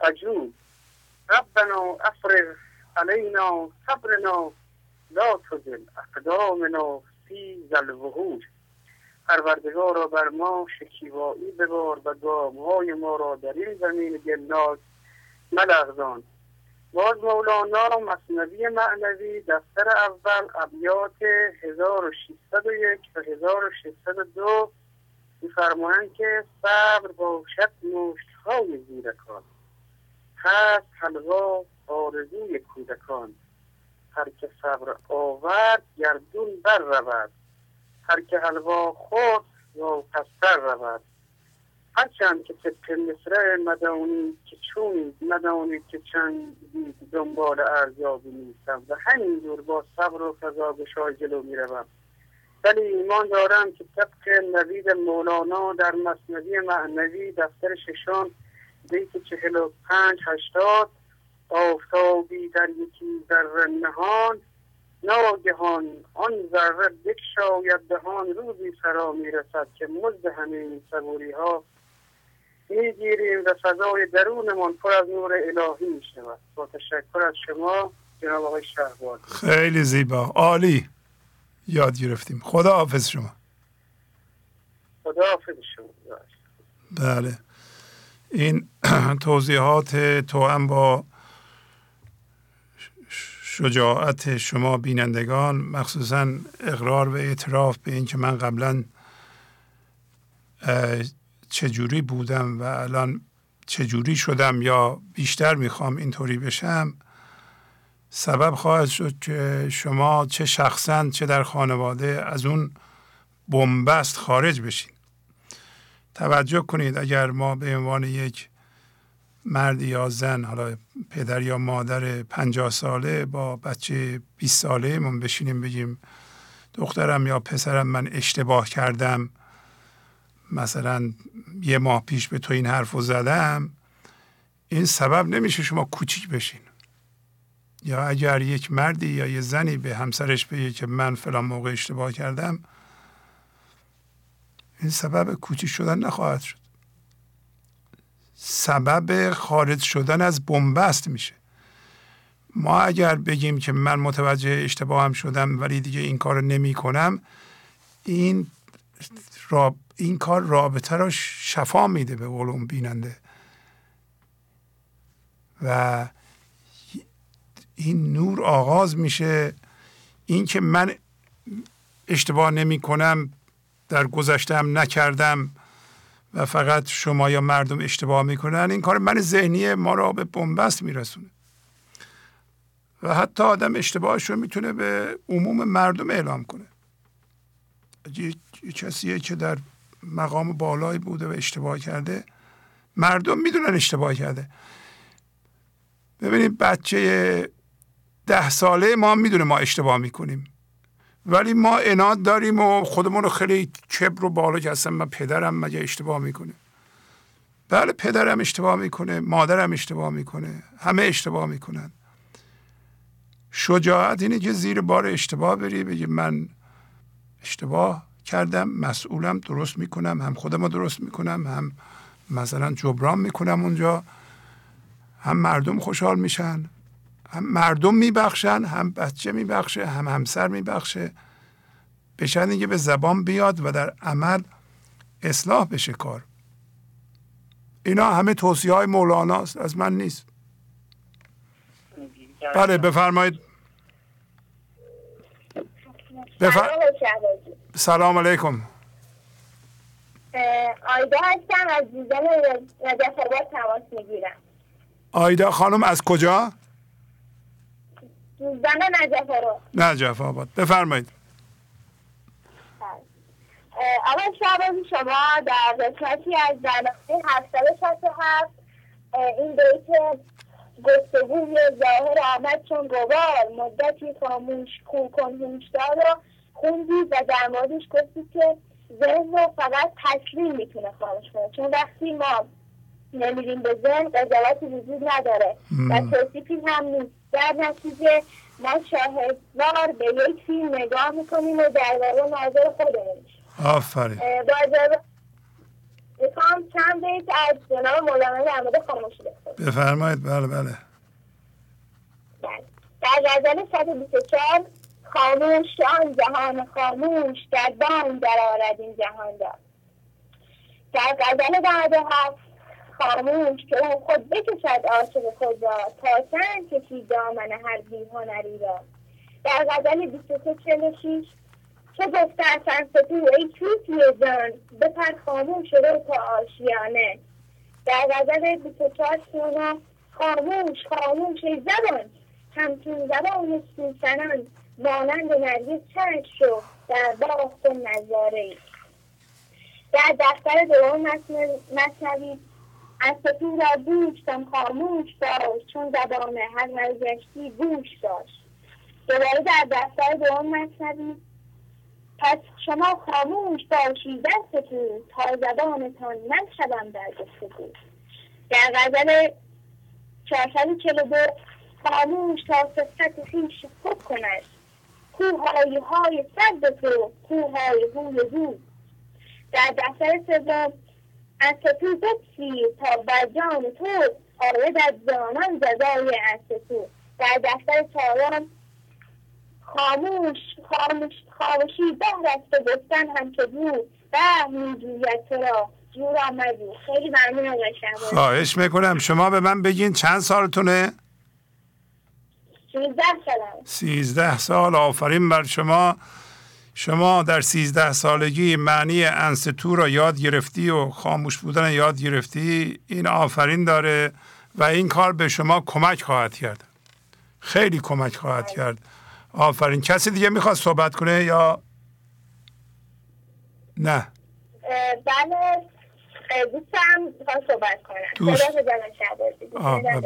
عجوب ربنا افرغ علينا صبرنا. لا تزل اقدامنا فی الوحود پروردگارا بر ما شکیبایی ببار و گام های ما را در این زمین گلناز ملغزان باز مولانا مصنوی معنوی دفتر اول ابیات 1601 و 1602 میفرمایند که صبر باشد نوشت های زیرکان هست حلوا آرزوی کودکان. هر که صبر آورد گردون بر رود. هر که حلوا خورد یا پستر رود. هرچند که طبق مصرع مدانی که چون مدانی که چند دنبال ارزیابی نیستم و همین دور با صبر و فضا گشای جلو می‌روم ولی ایمان دارم که طبق نوید مولانا در مصنوی معنوی دفتر ششان بیت چهل و پنج هشتاد آفتابی در یکی ذره نهان ناگهان آن ذره بکشاید دهان روزی فرا می‌رسد که مزد همه این صبوری ها می‌گیریم و فضای درونمان پر از نور الهی می‌شود. با تشکر از شما جناب آقای شهباد خیلی زیبا. عالی. یاد گرفتیم. خدا حافظ شما. خدا حافظ شما. بله. این توضیحات تو هم با شجاعت شما بینندگان مخصوصا اقرار و اعتراف به اینکه من قبلا چجوری بودم و الان چجوری شدم یا بیشتر می‌خوام اینطوری بشم سبب خواهد شد که شما چه شخصا چه در خانواده از اون بنبست خارج بشین. توجه کنید اگر ما به عنوان یک مرد یا زن حالا پدر یا مادر پنجاه ساله با بچه 20 ساله من بشینیم بگیم دخترم یا پسرم من اشتباه کردم مثلا یه ماه پیش به تو این حرف رو زدم این سبب نمیشه شما کوچیک بشین. یا اگر یک مردی یا یه زنی به همسرش بگه که من فلان موقع اشتباه کردم این سبب کوچیک شدن نخواهد شد. سبب خارج شدن از بنبست میشه. ما اگر بگیم که من متوجه اشتباهم شدم ولی دیگه این کار نمی کنم این راب این کار رابطه را شفا میده به علوم بیننده. و این نور آغاز میشه. این که من اشتباه نمی کنم در گذشتم نکردم و فقط شما یا مردم اشتباه می‌کنن این کار من ذهنی ما را به بنبست میرسونه. و حتی آدم اشتباهش رو می‌تونه به عموم مردم اعلام کنه. یه کسیه که در مقام بالایی بوده و اشتباه کرده مردم می‌دونن اشتباه کرده. ببینید بچه ده ساله ما می‌دونه ما اشتباه می‌کنیم. ولی ما اناد داریم و خودمون رو خیلی کبر و بالا که من پدرم مگه اشتباه می‌کنه. بله پدرم اشتباه می‌کنه مادرم اشتباه می‌کنه همه اشتباه می‌کنن. شجاعت اینه که زیر بار اشتباه بری بگی من اشتباه کردم مسئولم درست می‌کنم هم خودم درست می‌کنم هم مثلا جبران می‌کنم اونجا هم مردم خوشحال میشن. هم مردم میبخشن هم بچه میبخشه هم همسر میبخشه. به اینکه به زبان بیاد و در عمل اصلاح بشه کار. اینا همه توصیه های مولانا است از من نیست. بله بفرمایید. بفر... سلام علیکم. آیدا هستم از دیزن نجف آباد تماس می‌گیرم. آیدا خانم از کجا؟ دیزن نجف آباد نجف آباد بفرمایید. اول شبازی شما در قسمتی از برنامه 767 این بیت گفتگوی ظاهر آمد چون گوار مدتی خاموش کن کن رو خوندی و در موردش گفتی که ذهن رو فقط تصمیم می‌تونه خاموش کنه. چون وقتی ما نمیریم به ذهن قضاوتی وجود نداره و توصیفی هم نیست. در نتیجه ما شاهدوار به یک فیلم نگاه می‌کنیم و در واقع نظر خودمون آفرین می‌خوام چند بیت از جناب مولانا در مورد خاموشی بفرمایید بله بله. در غزل 124 خاموش آن جهان خاموش در بان در آرد این جهان را. در غزل بعد هفت خاموش که او خود بکشد عاشق خود را تا چند کشید دامن هر بیهنری را. در غزل 2346 چه گفته اصلا تو ای توتی جان بپر خاموش رو تا آشیانه. در غزل 24 سونا خاموش خاموش ای زبان همچون زبان سوسنان مانند نرگس چند شو در باغ نظاره. در دفتر دوم مصنوی از تو را دوشتم خاموش داشت چون زبان هر نزگشتی گوش داشت دوباره در دفتر دوم مصنوی پس شما خاموش باشید دستتون تا زبانتان من شدم در گفتگو. در غزل 442 خاموش تا صفت خویش خود کند. کوهای های صد تو کوهای هوی هو در دفتر سوم از تو بپسیر تا بر جان تو آید از جانان جزای از تو در دفتر چهارم خاموش خاموش خاموشی بهر است و گفتن هم که بود. به میجوید تو را جور آمدی. خیلی ممنون آقای خواهش می‌کنم. شما به من بگین چند سالتونه؟ سیزده سالم. سیزده سال. آفرین بر شما. شما در سیزده سالگی معنی انستو را یاد گرفتی و خاموش بودن یاد گرفتی این آفرین داره و این کار به شما کمک خواهد کرد. خیلی کمک خواهد کرد. آفرین. کسی دیگه می‌خواد صحبت کنه یا؟ نه. بله. دوستم صحبت کنم دوست.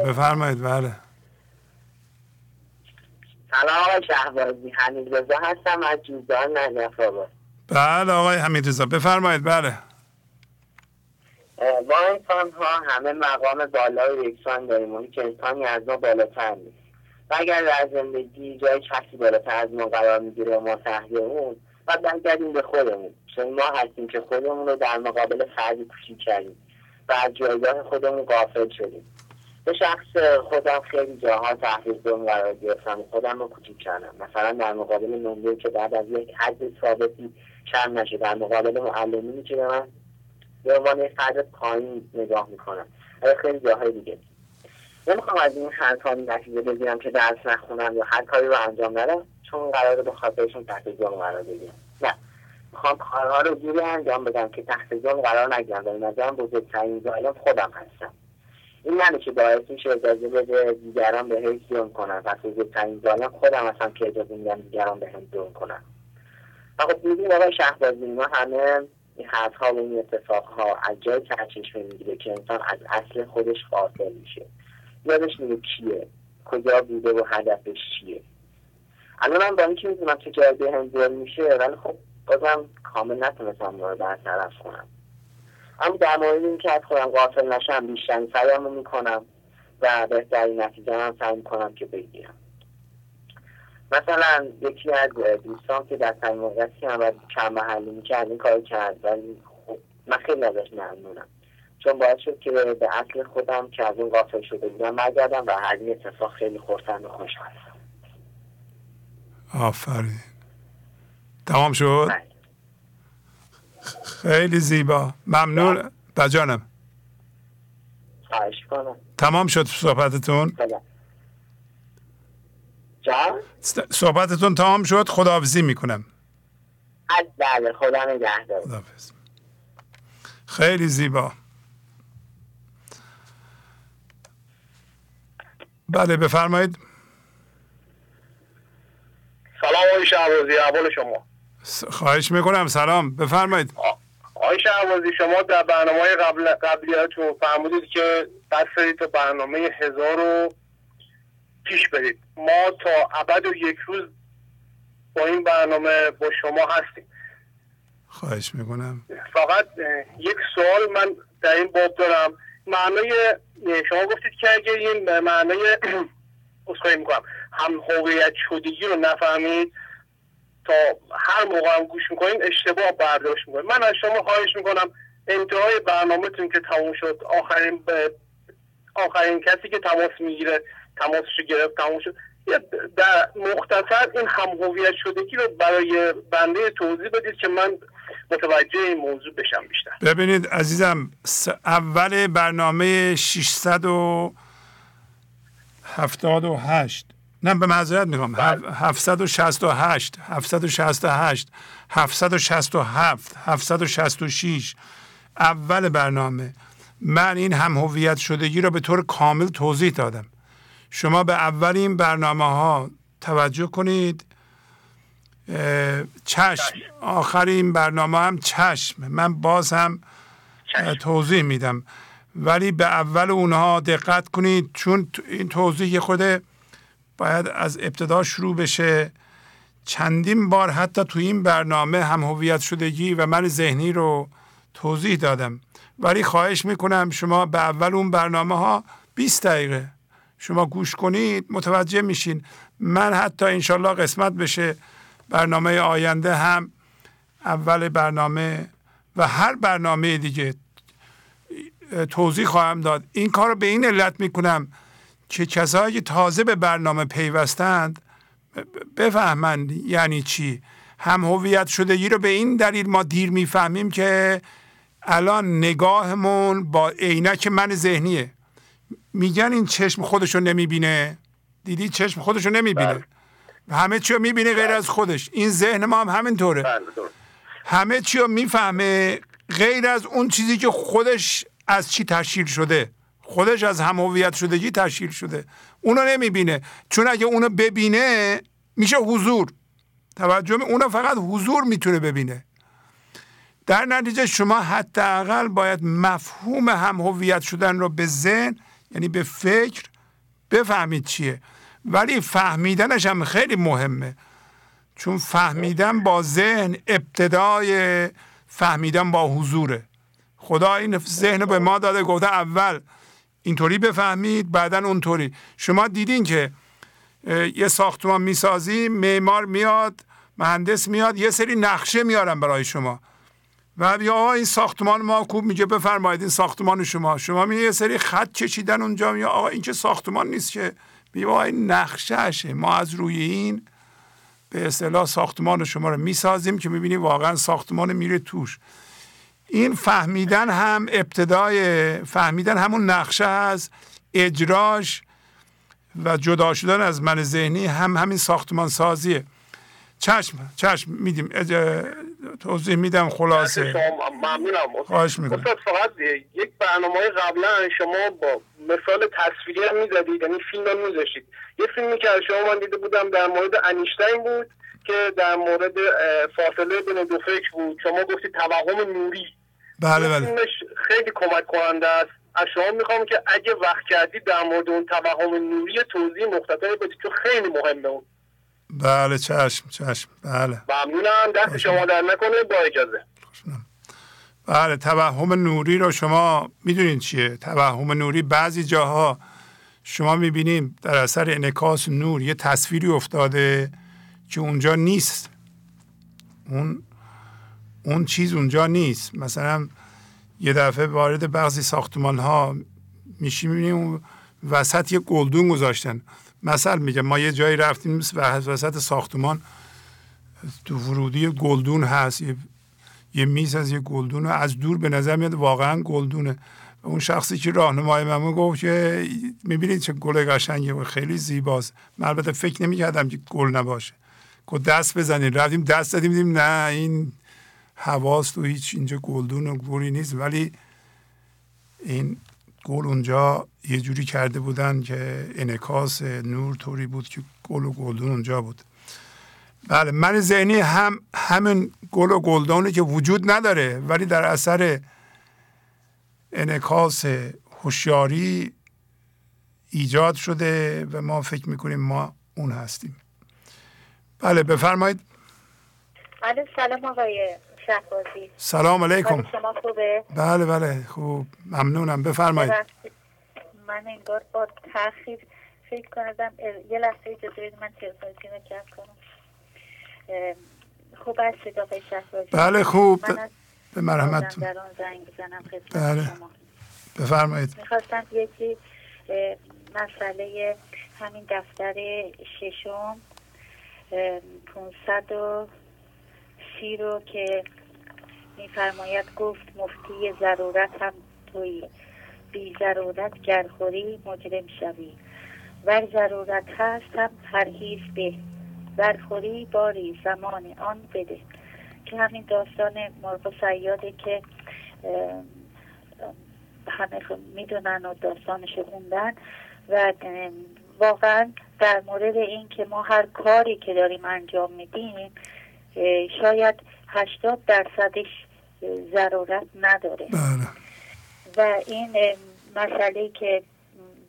بفرمایید. بله. سلام آقای شهبازی. حمید رضا هستم از جوزان نجف آباد بله آقای حمید رضا بفرمایید بله. ما انسان ها همه مقام بالا و یکسان داریم. اون که انسانی از ما بالاتر نیست. و اگر در زندگی جای کسی بالاتر از ما قرار می‌گیره ما تحت اون و برگردیم به خودمون. چون ما هستیم که خودمون رو در مقابل فردی کوچیک کردیم و از جایگاه خودمون غافل شدیم. به شخص خودم خیلی جاها تحت دوم قرار گرفتم. خودم رو کوچیک کردم. مثلا در مقابل نمره که بعد از یک حد ثابتی کم نشه. در مقابل معلمینی که به من به عنوان فرد پایین نگاه می‌کنم. خیلی جاهای دیگه. نمی‌خوام از این ها نتیجه بگیرم که درس نخونم یا هر کاری رو انجام ندم چون قرار به خاطرشون تحت ظلم قرار بگیرم. نه. می‌خوام کارها رو جوری انجام بدم که تحت ظلم قرار نگیرم. در نظرم بزرگترین ظالم خودم هستم. این نه که باعث میشه اجازه بده دیگران به حیث ظلم کنن پس بزرگترین ظالم خودم هستم که اجازه میدم دیگران به هم ظلم کنن. و خب میدیم آقای شهبازی ما همه این حرفها و این اتفاقها از جای سرچشمه می‌گیره که انسان از اصل خودش غافل میشه. یادش میره کیه؟ کجا بوده و هدفش چیه؟ الان من با اینکه می‌دونم که جای به هم میشه ولی خب بازم کامل نتونستم رو برطرف کنم اما در مورد اینکه از خودم غافل نشم بیشترین سعیم رو می‌کنم و بهترین نتیجه هم سعی می‌کنم که بگیرم. مثلا یکی از دوستان که در تنگ موقعیتی هم و کم محلی می‌کرد این کار کرد ولی خب من خیلی ازش ممنونم. چون باعث شد که به اصل خودم که از اون غافل شده بودم برگردم و هر این اتفاق خیلی خورسند و خوشحال آفرین. تمام شد؟ بله. خیلی زیبا. ممنون. بجانم خواهش کنم تمام شد صحبتتون؟ بله. جان؟ صحبتتون تمام شد. خداحافظی می‌کنم. بله. خدا نگهدار. خیلی زیبا. بله بفرمایید. سلام آقای شعبازی اول شما. خواهش می‌کنم سلام. بفرمایید. آقای شعبازی شما در برنامه قبل قبلیاتون فرمودید که بس تا برنامه هزار رو پیش برید. ما تا ابد و یک روز با این برنامه با شما هستیم. خواهش می‌کنم. فقط یک سوال من در این باب دارم. معنای شما گفتید که اگه این معنای اصخایی می‌کنم. هم هویت شدگی رو نفهمید تا هر موقع هم گوش می‌کنین اشتباه برداشت می‌کنین. من از شما خواهش می‌کنم انتهای برنامهتون که تموم شد آخرین آخرین کسی که تماس می‌گیره تماسش گرفت تموم شد. در مختصر این هم هویت شدگی رو برای بنده توضیح بدید که من متوجه این موضوع بشم بیشتر. ببینید عزیزم اول برنامه 678 نه به معذرت میگم 768 768 767 766 اول برنامه. من این هم هویت شدگی را به طور کامل توضیح دادم. شما به اولین برنامه ها توجه کنید. چشم. آخرین برنامه هم چشم. من باز هم توضیح میدم. ولی به اول اونها دقت کنید چون این توضیح خود باید از ابتدا شروع بشه. چندین بار حتی تو این برنامه هم هویت شدگی و من ذهنی رو توضیح دادم. ولی خواهش می‌کنم شما به اول اون برنامه ها 20 دقیقه شما گوش کنید متوجه میشین. من حتی انشالله قسمت بشه برنامه آینده هم اول برنامه و هر برنامه دیگه توضیح خواهم داد. این کار رو به این علت می‌کنم که کسایی که تازه به برنامه پیوستند بفهمند یعنی چی. هم هویت شدگی رو به این دلیل ما دیر می‌فهمیم که الان نگاهمون با عینک من ذهنیه. میگن این چشم خودشو نمی‌بینه. دیدی؟ چشم خودشو نمی‌بینه. بله. همه چی رو می‌بینه غیر از خودش. این ذهن ما هم همینطوره. بله، همه چی رو می‌فهمه غیر از اون چیزی که خودش از چی تشکیل شده. خودش از هم هویت شدگی تشکیل شده. اونو نمی‌بینه. چون اگه اونو ببینه میشه حضور. توجه اونو فقط حضور می‌تونه ببینه. در نتیجه شما حداقل باید مفهوم هم شدن رو به ذهن یعنی به فکر بفهمید چیه. ولی فهمیدنش هم خیلی مهمه. چون فهمیدن با ذهن ابتدای فهمیدن با حضوره. خدا این ذهن به ما داده گفته اول اینطوری بفهمید؟ بعدا اونطوری. شما دیدین که یه ساختمان می‌سازی معمار میاد مهندس میاد یه سری نقشه میارن برای شما. و بیا این ساختمان ما خوب میگه بفرمایید این ساختمان شما. شما می یه سری خط کشیدن اونجا می آقا این که ساختمان نیست که؟ بیا این نقشهشه. ما از روی این به اصطلاح ساختمان شما رو می‌سازیم که می‌بینی واقعا ساختمان میره توش. این فهمیدن هم ابتدای فهمیدن همون نقشه هست اجراش و جدا شدن از من ذهنی هم همین ساختمان سازیه. چشم چشم میدیم. توضیح میدم خلاصه. ممنونم. خواهش می‌کنم. فقط یک برنامه قبلا شما با مثال تصویری هم می‌زدید یعنی فیلم هم میذاشتید. یه فیلمی که شما من دیده بودم در مورد انیشتین بود که در مورد فاصله بین دو فکر بود. شما گفتید توهم نوری. بله بله. خیلی کمک کننده است. از شما می‌خوام که اگه وقت کردید در مورد اون توهم نوری توضیح مختصری بدید چون خیلی مهمه اون. بله چشم چشم. بله. ممنونم. دست شما در نکنه با اجازه. بله توهم نوری رو شما می‌دونید چیه؟ توهم نوری بعضی جاها شما می‌بینیم در اثر انکاس نور یه تصویری افتاده که اونجا نیست. اون اون چیز اونجا نیست. مثلا یه دفعه وارد بعضی ساختمان ها میشی می‌بینیم وسط یه گلدون گذاشتن. مثل میگم ما یه جایی رفتیم وسط ساختمان تو ورودی گلدون هست. یه, یه میز از یه گلدون از دور به نظر میاد واقعا گلدونه. اون شخصی که راهنمای من گفت که می‌بینید چه گل قشنگه و خیلی زیباست. من البته فکر نمی‌کردم که گل نباشه. گفت دست بزنید رفتیم دست زدیم دیدیم نه این حواس تو هیچ اینجا گلدون و گوری نیست. ولی این گل اونجا یه جوری کرده بودن که انکاس نور طوری بود که گل و گلدون اونجا بود. بله من ذهنی هم همین گل و گلدونی که وجود نداره ولی در اثر انکاس هوشیاری ایجاد شده و ما فکر می‌کنیم ما اون هستیم. بله بفرمایید. بله سلام آقای شهبازی سلام علیکم. شما خوبه؟ بله بله خوب. ممنونم. بفرمایید. من انگار با تاخیر فکر کنم یه لحظه اجازه من تلفنی رو جمع کنم. خوب است آقای شهبازی؟ بله خوب. به مرحمت. در آن زنگ بزنم بله. بفرمایید. می‌خواستم یکی مسئله همین دفتر ششم پونصد و سی رو که میفرماید گفت مفتی ضرورت هم توی بی ضرورت گرخوری مجرم شوی. ور ضرورت هست هم پرهیز به. ورخوری باری زمان آن بده. که همین داستان مرغ سیاده که همه می‌دونن و داستانش خوندن و واقعا در مورد این که ما هر کاری که داریم انجام میدیم شاید هشتاد درصدش ضرورت نداره. بله. و این مسئله که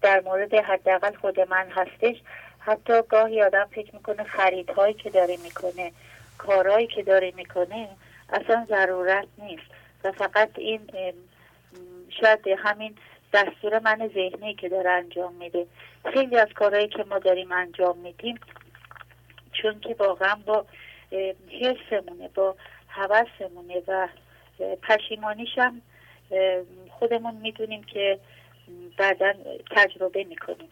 در مورد حداقل خود من هستش حتی گاهی آدم فکر می‌کنه خریدهایی که داره می‌کنه کارهایی که داره می‌کنه اصلا ضرورت نیست. و فقط این شاید همین دستور من ذهنی که داره انجام میده. خیلی از کارهایی که ما داریم انجام میدیم چون که واقعا با حسمونه با حوثمونه و پشیمانیش هم خودمون می‌دونیم که بعدا تجربه می‌کنیم.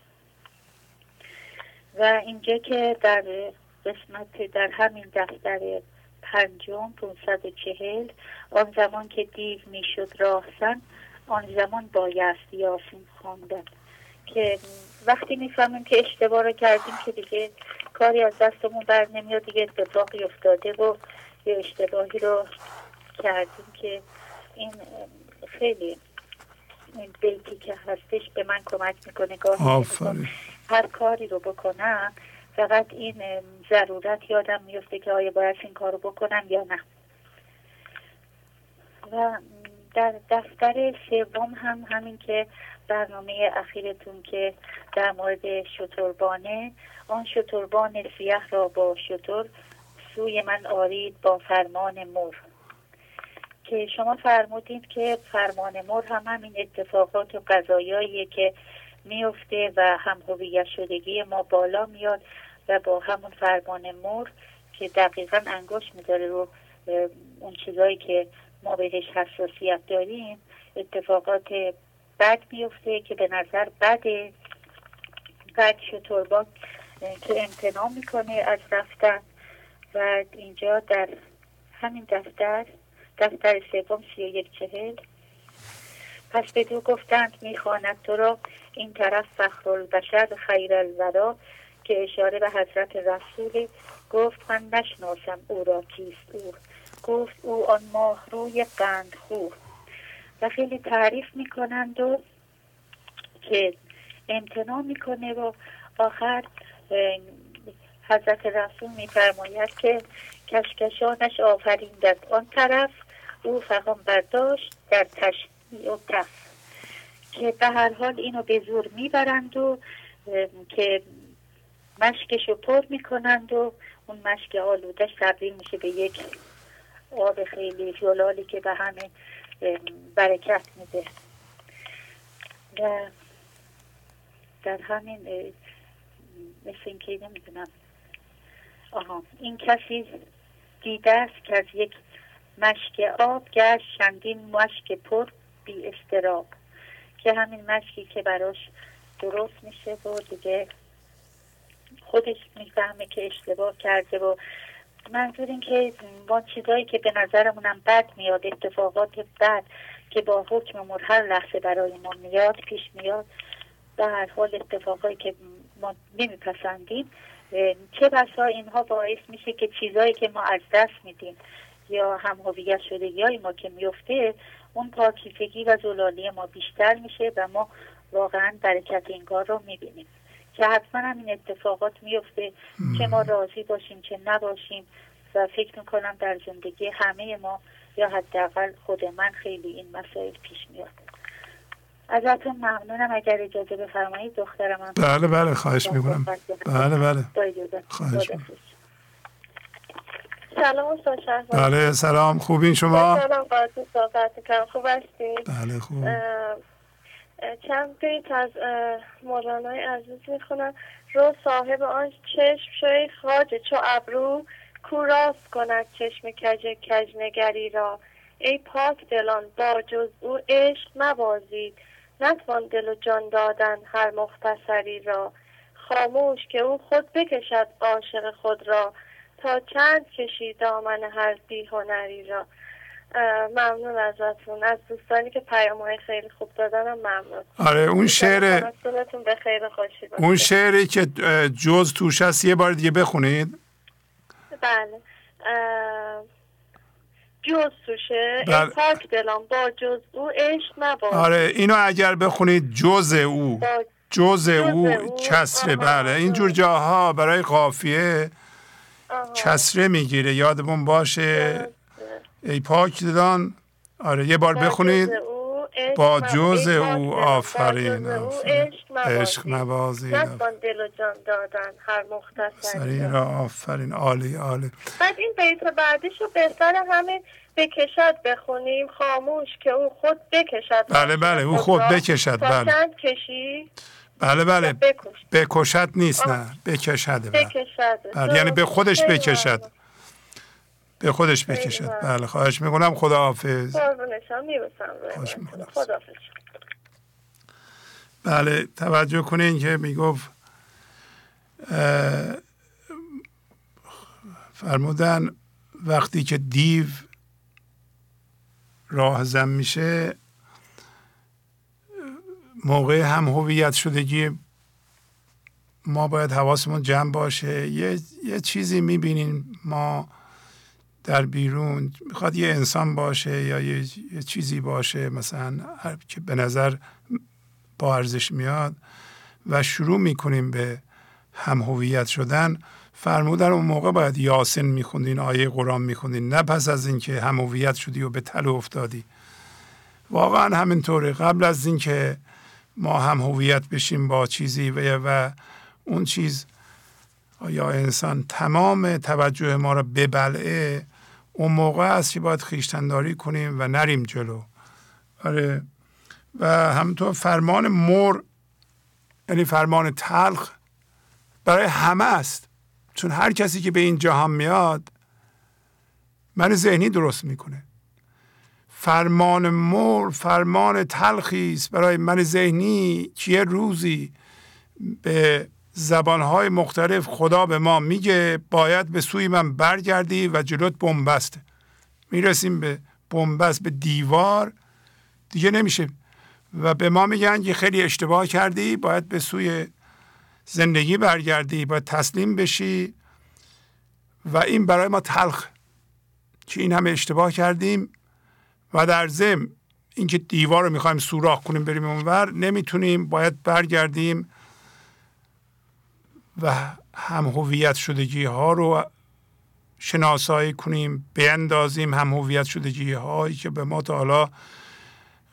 و اینجا که در قسمت در همین دفتر پنجم 540 آن زمان که دیو می‌شد راهزن آن زمان بایست یاسین خواندن. که وقتی می‌فهمیم که اشتباه رو کردیم که دیگه کاری از دستمون بر نمیاد. دیگه اتفاقی افتاده و یه اشتباهی رو کردیم که این خیلی این بیتی که هستش به من کمک می‌کنه گاهی هر کاری رو بکنم فقط این ضرورت یادم میفته که آیا باید این کارو بکنم یا نه. و در دفتر سوم هم همین که برنامه اخیرتون که در مورد شتربانه آن شتربان سیاه را با شتر سوی من آرید با فرمان مر که شما فرمودید که فرمان مر هم همین اتفاقات و قضایاییه که میفته و هم هویت شدگی ما بالا میاد و با همون فرمان مر که دقیقا انگوش می‌ذاره رو اون چیزایی که ما بهش حساسیت داریم اتفاقات بد میفته که به نظر بده بد با که امتناع می‌کنه از رفتن. و اینجا در همین دفتر دفتر سوم سی و یک چهل. پس به دو گفتند می‌خواند تو را این طرف فخر البشر خیر الورا که اشاره به حضرت رسول گفت من نشناسم او را کیست او. گفت او آن ماه روی قند خو و خیلی تعریف می‌کنند و که امتناع می‌کنه و آخر حضرت رسول میفرماید که کشکشانش آفریند آن طرف او فهم برداشت در تشمیع و دف که به هر حال اینو به زور می‌برند و که مشکش رو پر می‌کنند و اون مشک آلودش تبدیل میشه به یک آب خیلی جلالی که به همه برکت میده. و در همین مثل اینکه نمی‌دونم. آها این کسی دیده است که از یک مشک آب گشت چندین مشک پر بی استراب که همین مشکی که براش درست میشه و دیگه خودش می‌فهمه که اشتباه کرده و منظور این که با چیزایی که به نظرمونم بد میاد اتفاقات بد که با حکم مر هر لحظه برای ما میاد پیش میاد به هر حال اتفاقایی که ما نمیپسندیم چه بسا اینها باعث میشه که چیزایی که ما از دست میدیم یا هم هویت شدگی های ما که میفته اون پاکیزگی و زلالی ما بیشتر میشه و ما واقعا برکت این کار رو می‌بینیم. که حتما هم این اتفاقات میفته که ما راضی باشیم که نباشیم و فکر می‌کنم در زندگی همه ما یا حداقل خود من خیلی این مسائل پیش میاد. ازتون ممنونم. اگر اجازه بفرمایید دخترم بله بله خواهش می‌کنم. بله بله. خواهش سلام بله سلام. خوبین شما؟ سلام صحبت خوب هستید؟ بله خوب. چند بیت از مولانای عزیز می‌خونم. رو صاحب آن چشم شوی خاجه چو ابرو کوراست کند چشم کج کجنگری را. ای پاک دلان با جز او عشق نبازید نتوان دل و جان دادن هر مختصری را. خاموش که او خود بکشد عاشق خود را. تا چند کشید دامن هر بیهنری را. ممنون ازتون. از دوستانی که پیام های خیلی خوب دادن ممنون. آره اون شعر به خیر خوشی اون شعری که جز توش هست یه بار دیگه بخونید. بله. جز توشه. بله. پاک دلم با جز او عشق نباد آره اینو اگر بخونید جز او. جز, او, او. کسره. بله اینجور جاها برای قافیه کسره می‌گیره. یادمون باشه. ای پاک دلان. آره یه بار بخونید. با جز او آفرین عشق نوازی. دل و جان دادن هر مختصری را. آفرین. عالی عالی. بعد این بیت بعدیشو بهتر همین بکشد بخونیم. خاموش که او خود بکشد. بله بله. او خود بکشد. بله. کشی. بله بله. بکشد نیست نه. بکشد بله. بکشد. بله. یعنی به خودش بکشد. به خودش بکشد. بله خواهش می‌کنم. خدا حافظ بله توجه کنین که می‌گفت فرمودن وقتی که دیو راه زن میشه موقع هم هویت شدگی ما باید حواسمون جمع باشه. یه, یه چیزی می‌بینیم. ما در بیرون می‌خواد یه انسان باشه یا یه, چیزی باشه مثلا که به نظر با ارزش میاد و شروع می‌کنیم به هم هویت شدن فرمودن اون موقع باید یاسین میخوندین آیه قرآن میخوندین. نه پس از اینکه هم هویت شدی و به تل افتادی. واقعا همینطوره. قبل از اینکه ما هم هویت بشیم با چیزی و, و اون چیز یا انسان تمام توجه ما را ببلعه؟ اون موقع است که باید خیشتنداری کنیم و نریم جلو. آره. و همینطور فرمان مر یعنی فرمان تلخ برای همه است. چون هر کسی که به این جهان میاد من ذهنی درست می‌کنه. فرمان مر فرمان تلخی است برای من ذهنی. که یه روزی به زبانهای مختلف خدا به ما میگه باید به سوی من برگردی و جلوت بنبسته می‌رسیم به بنبست به دیوار. دیگه نمیشه. و به ما میگن که خیلی اشتباه کردی باید به سوی زندگی برگردی باید تسلیم بشی. و این برای ما تلخ که این همه اشتباه کردیم. و در ضمن اینکه دیوار رو می‌خوایم سوراخ کنیم بریم اونور نمی‌تونیم. باید برگردیم. و هم هویت شدگی ها رو شناسایی کنیم بیندازیم هم هویت شدگی هایی که به ما تا حالا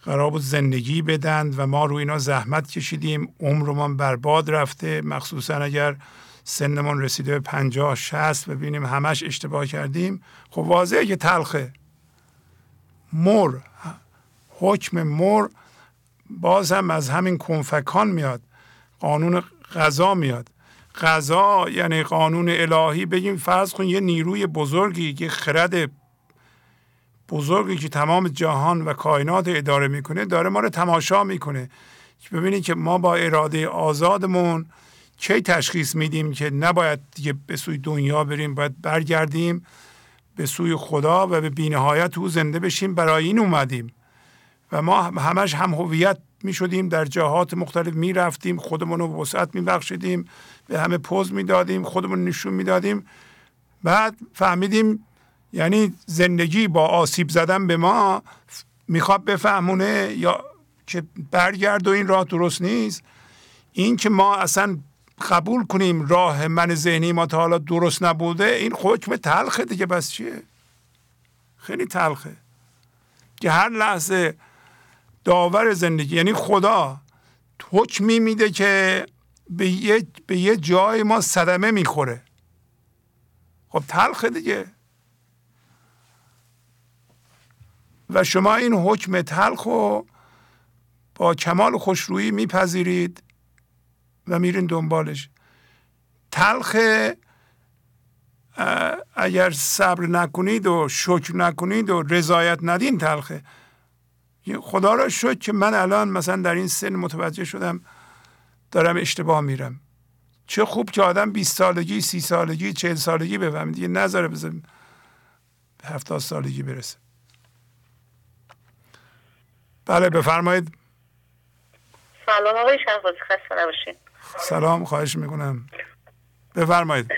قرار بود زندگی بدند و ما رو اینا زحمت کشیدیم عمرمان برباد رفته. مخصوصا اگر سنمون رسیده به پنجاه شست ببینیم همش اشتباه کردیم. خب واضحه که تلخه مر حکم مر باز هم از همین کنفکان میاد قانون غذا میاد. غذا یعنی قانون الهی بگیم فرض کن یه نیروی بزرگی که خرد بزرگی که تمام جهان و کائنات اداره می‌کنه داره ما رو تماشا می‌کنه. ببینید که ما با اراده آزادمون کی تشخیص میدیم که نباید دیگه به سوی دنیا بریم باید برگردیم به سوی خدا و به بینهایت او زنده بشیم برای این اومدیم. و ما همش هم هویت می شدیم در جهات مختلف می رفتیم خودمون رو وسعت می بخشیدیم به همه پوز می دادیم خودمون نشون می دادیم بعد فهمیدیم یعنی زندگی با آسیب زدن به ما می‌خواد بفهمونه یا که برگرد و این راه درست نیست. این که ما اصلا قبول کنیم راه من ذهنی ما تا حالا درست نبوده این حکم تلخه دیگه بس چیه؟ خیلی تلخه. که هر لحظه داور زندگی یعنی خدا حکمی میده که به یه, به یه جای ما صدمه می‌خوره. خب تلخه دیگه. و شما این حکم تلخ رو با کمال خوشرویی میپذیرید و میرین دنبالش. تلخ اگر صبر نکنید و شکر نکنید و رضایت ندین تلخه. خدا را شد که من الان مثلا در این سن متوجه شدم دارم اشتباه میرم. چه خوب که آدم 20 سالگی سی سالگی چهل سالگی بفهمه. دیگه نذاره بزن به هفتاد سالگی برسه. بله بفرمایید. سلام آقای شهبازی خسته نباشین. سلام خواهش می‌کنم. بفرمایید.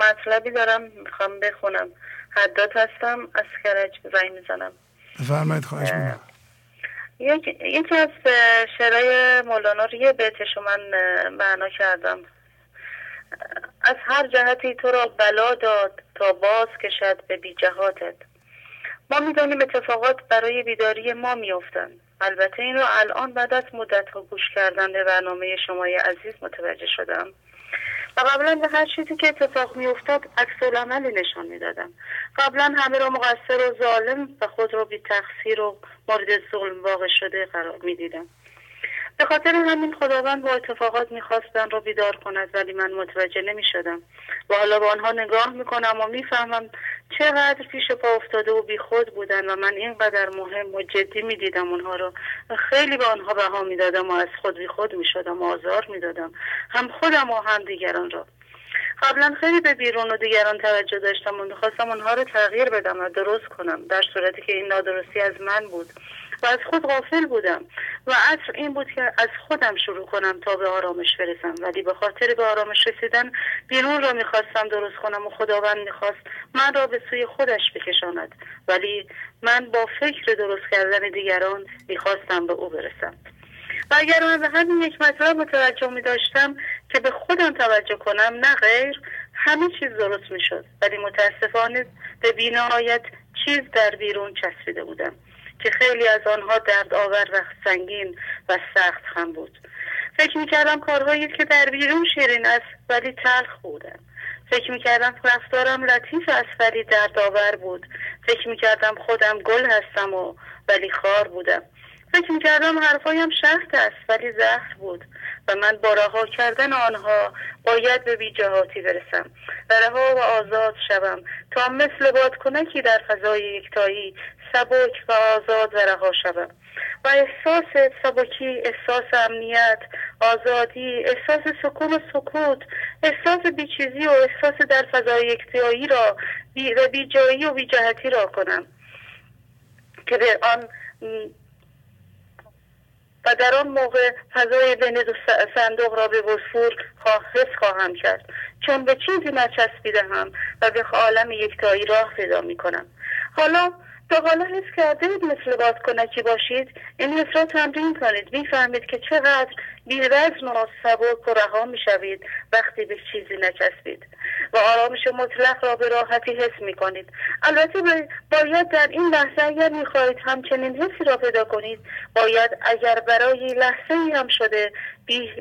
مطلبی دارم می‌خوام بخونم. حداد هستم از کرج زنگ می‌زنم. بفرمایید خواهش می‌کنم. یکی از شعرهای مولانا رو یه بیتشو من معنا کردم. از هر جهتی تو را بلا داد تا باز کشد به بی جهاتت. ما می‌دانیم اتفاقات برای بیداری ما میافتند. البته این رو الان بعد از مدت ها گوش کردن به برنامه شمای عزیز متوجه شدم. و قبلا به هر چیزی که اتفاق میافتاد عکس عملی نشان می‌دادم. قبلا همه را مقصر و ظالم و خود را بی تقصیر و مورد ظلم واقع شده قرار می‌دیدم. به خاطر همین خداوند با اتفاقات می‌خواستن را بیدار کند ولی من متوجه نمی شدم و حالا به آنها نگاه می‌کنم و می‌فهمم چقدر پیش پا افتاده و بی خود بودن و من اینقدر مهم و جدی می‌دیدم اونها رو. خیلی به آنها بها می‌دادم و از خود بی خود می‌شدم و آزار می‌دادم. هم خودم و هم دیگران را. قبلا خیلی به بیرون و دیگران توجه داشتم و می‌خواستم اونها رو تغییر بدم و درست کنم در صورتی که این نادرستی از من بود. از خود غافل بودم و اصر این بود که از خودم شروع کنم تا به آرامش برسم. ولی به خاطر به آرامش رسیدن بیرون را می‌خواستم درست کنم و خداوند می‌خواست من را به سوی خودش بکشاند. ولی من با فکر درست کردن دیگران می‌خواستم به او برسم. و اگر من به همین یک مطلب متوجه می داشتم که به خودم توجه کنم نه غیر همه چیز درست می شد ولی متاسفانه به بینهایت چیز در بیرون چسبیده بودم. که خیلی از آنها درد آور و سنگین و سخت هم بود. فکر می‌کردم کارهایی که در بیرون شیرین است ولی تلخ بودم فکر می‌کردم رفتارم لطیف است ولی دردآور بود. فکر می‌کردم خودم گل هستم و ولی خار بودم. فکر می‌کردم حرفایم شهد است ولی زهر بود. و من با رها کردن آنها باید به بیجهاتی برسم. و رها و آزاد شوم. تا مثل بادکنکی در فضای یکتایی سبک و آزاد و رها شوم. و احساس سبکی احساس امنیت آزادی احساس سکون و سکوت احساس بیچیزی و احساس در فضای یکتایی را بی و بیجایی و را کنم. که به آن و در آن موقع فضای بین صندوق را به بسفور حس خواهم کرد. چون به چیزی نچسبیده هم و به عالم یکتایی راه پیدا می کنم حالا تا حالا حس کرده مثل بادکنکی باشید. این حس را تمرین کنید. می‌فهمید که چقدر بیوزن و سبک و رها می‌شوید وقتی به چیزی نچسبید. و آرامش مطلق را به راحتی حس می‌کنید. البته باید در این لحظه اگر می‌خواهید همچنین حسی را پیدا کنید باید اگر برای لحظه ای هم شده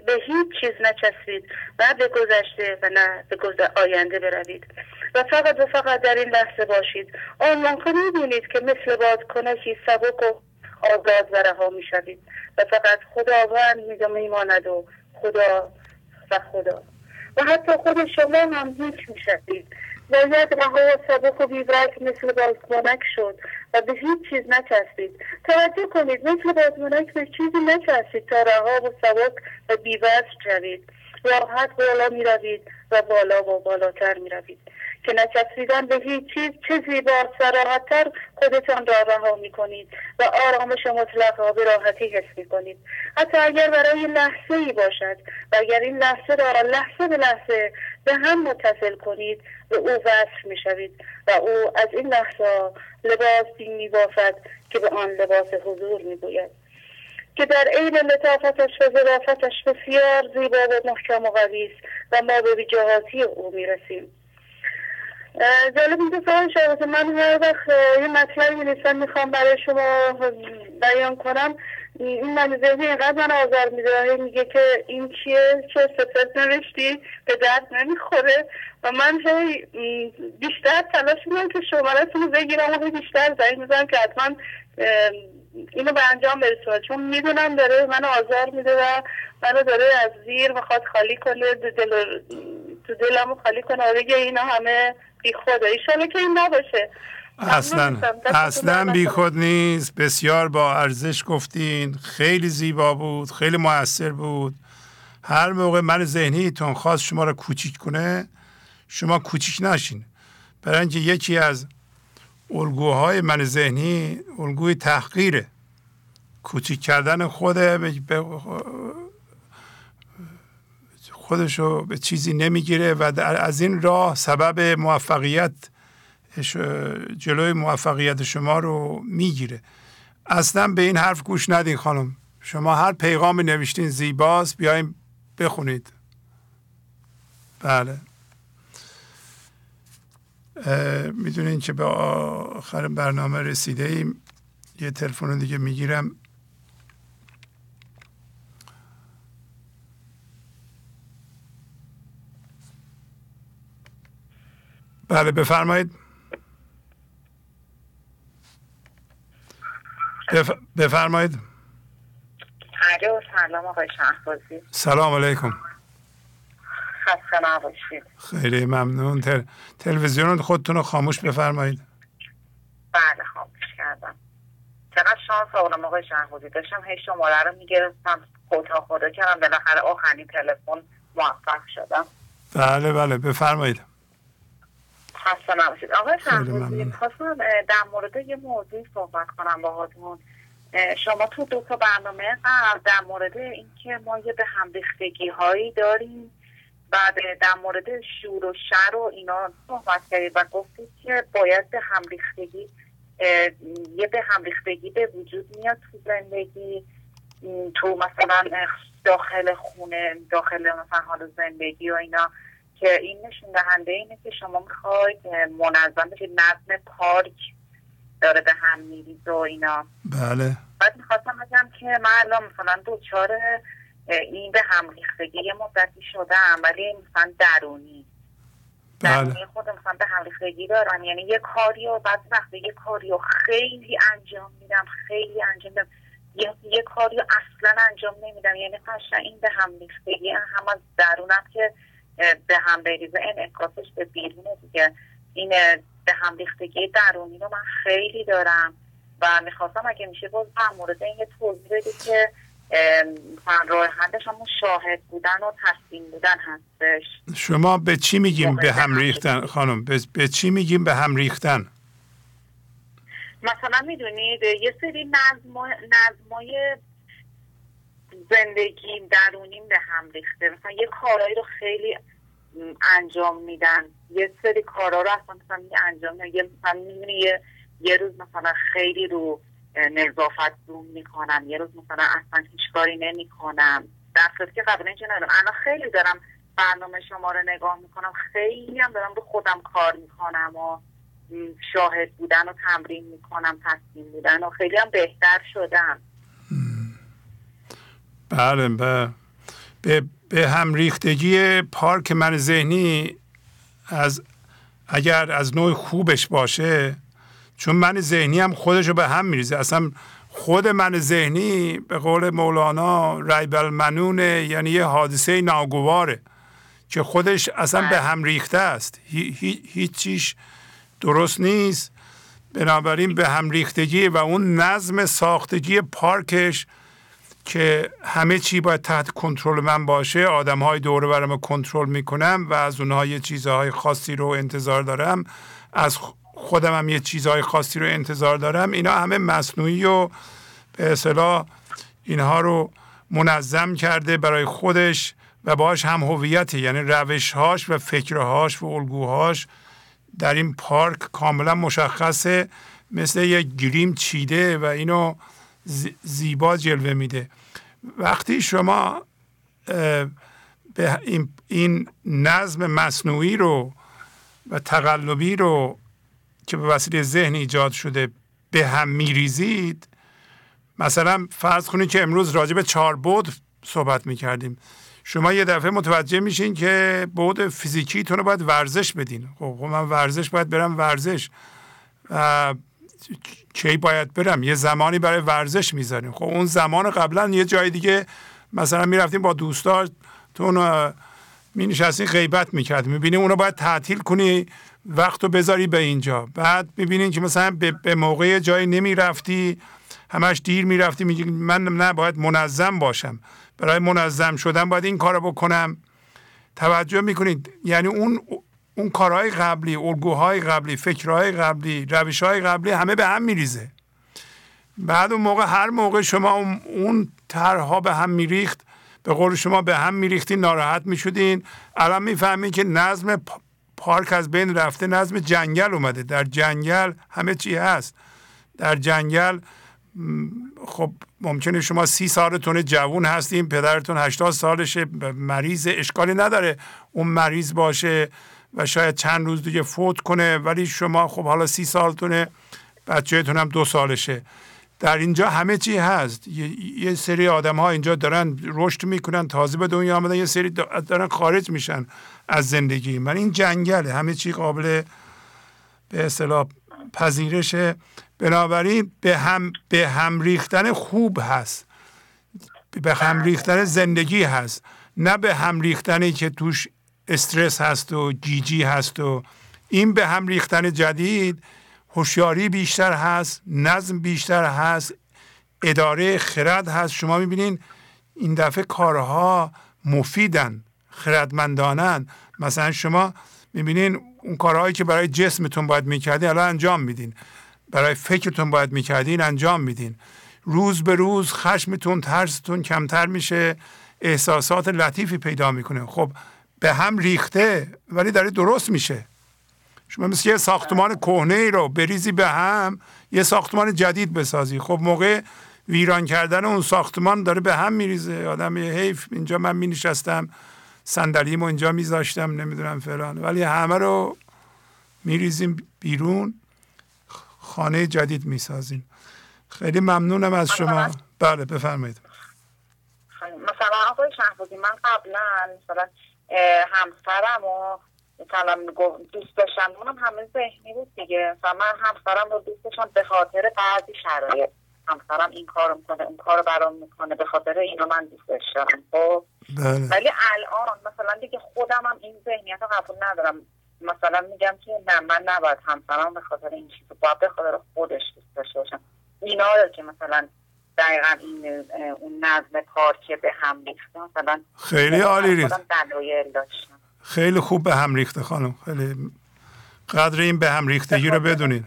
به هیچ چیز نچسبید و به گذشته و نه به آینده بروید. و فقط و فقط در این لحظه باشید. آن موقع می‌بینید که مثل بادکنکی سبک و آزاد و رها می‌شوید. و فقط خداوند میماند و خدا و خدا. و حتی خود شما هم هیچ می‌شوید. باید رها و سبک و بیبرک مثل بادکنک شد و به هیچ چیز نچسبید. توجه کنید مثل بادکنک به چیزی نچسبید تا رها و سبک و بیوزن شوید. راحت بالا می روید و بالا و بالاتر می روید که نچسبیدن به هیچ چیز چه زیبا سراحتتر خودتان را رها می کنید و آرامش مطلق را به راحتی حس می کنید حتی اگر برای لحظه ای باشد و اگر این لحظه را لحظه به لحظه به هم متصل کنید به او وصل می شوید و او از این لحظه لباسی می بافد که به آن لباس حضور می گوید که در عین لطافتش و ظرافتش بسیار زیبا و محکم و قوی و ما به بیجاهاتی او می‌رسیم. جالب اینکه که من هر وقت یه مطلبی نیستم می‌خوام برای شما بیان کنم. این من ذهنی اینقدر من آزار میده. میگه که این چیه؟ چه سفت نوشتی به درد نمی‌خوره. و من هی بیشتر تلاش می‌کنم که شمارتون رو بگیرم و بیشتر زنگ می‌زنم که حتما اینو به انجام برسونه. چون می‌دونم داره منو آزار میده و منو داره از زیر می‌خواد خالی کنه دل تو دلمو خالی کنه. بگه اینا همه بی خوده ایشالا که این نباشه. اصلا اصلا بی خود نیست. بسیار با ارزش گفتین. خیلی زیبا بود. خیلی موثر بود. هر موقع من ذهنیتون خواست شما رو کوچیک کنه شما کوچیک نشین. برای اینکه یکی از الگوهای من ذهنی الگوی تحقیره. کوچیک کردن خود خودشو به چیزی نمی‌گیره و از این راه سبب موفقیت جلوی موفقیت شما رو می‌گیره. اصلا به این حرف گوش ندین خانم. شما هر پیغام نوشتین زیباست بیایم بخونید. بله. می‌دونین که به آخر برنامه رسیده ایم یه تلفن دیگه می‌گیرم. بله بفرمایید. بف... بفرمایید. سلام آقای شهبازی. سلام علیکم. خسته نباشید. خیلی ممنون. تل... تلویزیون خودتون رو خاموش بفرمایید. بله خاموش کردم. چقدر شانس آوردم آقای شهبازی. داشتم هی شماره رو می‌گرفتم. خدا خدا کردم. بالاخره آخرین تلفن موفق شدم. بله بله. بفرمایید. خسته نباشید. آقای شهبازی خواستم در مورد یه موضوعی صحبت کنم باهاتون. شما تو دو تا برنامه قبل در مورد اینکه ما یه به هم هایی داریم بعد در مورد شور و شر و اینا صحبت کردید و گفتید که باید به هم ریختگی یه به هم ریختگی به وجود میاد تو زندگی. تو مثلا داخل خونه داخل مثلا حال زندگی و اینا. که این نشون دهنده اینه که شما می‌خواید منظم بشید نظم پارک داره به هم میریز و اینا. بله. بعد می‌خواستم بگم که من الان مثلا دوچار این به هم ریختگی یه مدتی شدم ولی مثلا درونی. بله. درونی خود مثلا به هم ریختگی دارم. یعنی یه کاری و بعد وقتی یه کاری رو خیلی انجام میدم خیلی انجام میدم. یه, یه کاری رو اصلا انجام نمیدم. یعنی قشنگ این به هم ریختگی هم از درونم که به هم بریزه. انعکاسش به بیرونه دیگه. این به هم ریختگی درونی رو من خیلی دارم و می‌خواستم اگه میشه باز در مورد این یه توضیح بدید که من راه حلش همون شاهد بودن و تسلیم بودن هستش. شما به چی میگیم به هم ریختن؟ خانم به, چی میگیم به هم ریختن؟ مثلا می‌دونید یه سری نظمای زندگی درونیم به هم ریخته. مثلا یه کارهایی رو خیلی انجام میدن. یه سری کارا رو اصلا مثلا انجام میدن. یه مثلا یه یه روز مثلا خیلی رو نظافت زوم می‌کنم. یه روز مثلا اصلا هیچ کاری نمی‌کنم. در که قبل اینجا ندارم. الان خیلی دارم برنامه شما رو نگاه می‌کنم. خیلی هم دارم رو خودم کار می‌کنم و شاهد بودن و تمرین می‌کنم تصمیم بودن و خیلی هم بهتر شدم. بله به, به, به هم ریختگی پارک من ذهنی از اگر از نوع خوبش باشه چون من ذهنی هم خودش رو به هم میریزه. اصلا خود من ذهنی به قول مولانا ریب المنونه یعنی یه حادثه ناگواره که خودش اصلا به هم ریخته است. هیچیش درست نیست. بنابراین به هم ریختگی و اون نظم ساختگی پارکش که همه چی باید تحت کنترل من باشه آدم های دوره برم کنترل می‌کنم و از اونها یه چیزهای خاصی رو انتظار دارم. از خودم هم یه چیزهای خاصی رو انتظار دارم. اینا همه مصنوعی و به اصطلاح اینها رو منظم کرده برای خودش و باش هم هویتی یعنی روشهاش و فکرهاش و الگوهاش در این پارک کاملا مشخصه. مثل یک گریم چیده و اینو زیبا جلوه میده. وقتی شما به این نظم مصنوعی رو و تقلبی رو که به وسیله ذهن ایجاد شده به هم میریزید مثلا فرض کنید که امروز راجع به چهار بود صحبت می‌کردیم. شما یه دفعه متوجه میشین که بود فیزیکیتون رو باید ورزش بدین. خب, خب من ورزش باید برم ورزش. و کی باید برم؟ یه زمانی برای ورزش می‌ذاریم خب اون زمان قبلا یه جای دیگه مثلا می‌رفتیم با دوستاتون می نشستین غیبت می‌کرد می‌بینی اونو باید تعطیل کنی وقت رو بذاری به اینجا. بعد می‌بینین که مثلا به موقع جایی نمی‌رفتی همش دیر می‌رفتی میگی من نه باید منظم باشم. برای منظم شدن باید این کار بکنم. توجه می‌کنید. یعنی اون اون کارهای قبلی الگوهای قبلی فکرهای قبلی روشهای قبلی همه به هم میریزه. بعد اون موقع هر موقع شما اون طرحها به هم میریخت به قول شما به هم میریختین ناراحت می‌شدین. الان می‌فهمید که نظم پارک از بین رفته نظم جنگل اومده. در جنگل همه چی هست. در جنگل خب ممکنه شما سی سالتون جوون هستیم پدرتون هشتاد سالشه مریض اشکالی نداره. اون مریض باشه و شاید چند روز دیگه فوت کنه ولی شما خب حالا سی سالتونه بچهتون هم دو سالشه. در اینجا همه چی هست. یه, سری آدم ها اینجا دارن رشد می‌کنن تازه به دنیا آمدن یه سری دارن خارج میشن از زندگی. من این جنگله. همه چی قابل به اصطلاح پذیرشه. بنابراین به هم به هم ریختن خوب هست. به هم ریختن زندگی هست. نه به هم ریختنی که توش استرس هست و جیجی هست و این به هم ریختن جدید هوشیاری بیشتر هست نظم بیشتر هست اداره خرد هست. شما می‌بینین این دفعه کارها مفیدن خردمندانن. مثلا شما می‌بینین اون کارهایی که برای جسمتون باید می‌کردین الان انجام میدین. برای فکرتون باید می‌کردین انجام میدین. روز به روز خشمتون ترستون کمتر میشه احساسات لطیفی پیدا می‌کنه. خب به هم ریخته ولی داره درست میشه. شما مثل یه ساختمان کهنه ای رو بریزی به هم یه ساختمان جدید بسازی. خب موقع ویران کردن اون ساختمان داره به هم میریزه. آدم حیف اینجا من می نشستم صندلیمو اینجا میذاشتم نمی‌دونم فلان. ولی همه رو میریزیم بیرون خانه جدید می‌سازیم. خیلی ممنونم از شما. بله بفرمایید. مثلا آقای شهبازی من قبلا مثلا همسرم و مثلا دوست داشتم اونم همه ذهنی بود دیگه. مثلا من همسرم رو دوست داشتم به خاطر بعضی شرایط. همسرم این کار می‌کنه اون کار برام می‌کنه به خاطر اینو من دوست داشتم. خب؟ بله. ولی الان مثلا دیگه خودم هم این ذهنیت رو قبول ندارم. مثلا میگم که نه من نباید همسرم به خاطر این چیز باید به خاطر خودش دوست داشته باشم. اینا که مثلا دقیقا این اون نظم کار که به هم ریخته مثلا خیلی عالی ریخت خیلی خوب به هم ریخته خانم. خیلی قدر این به هم ریختگی رو بدونید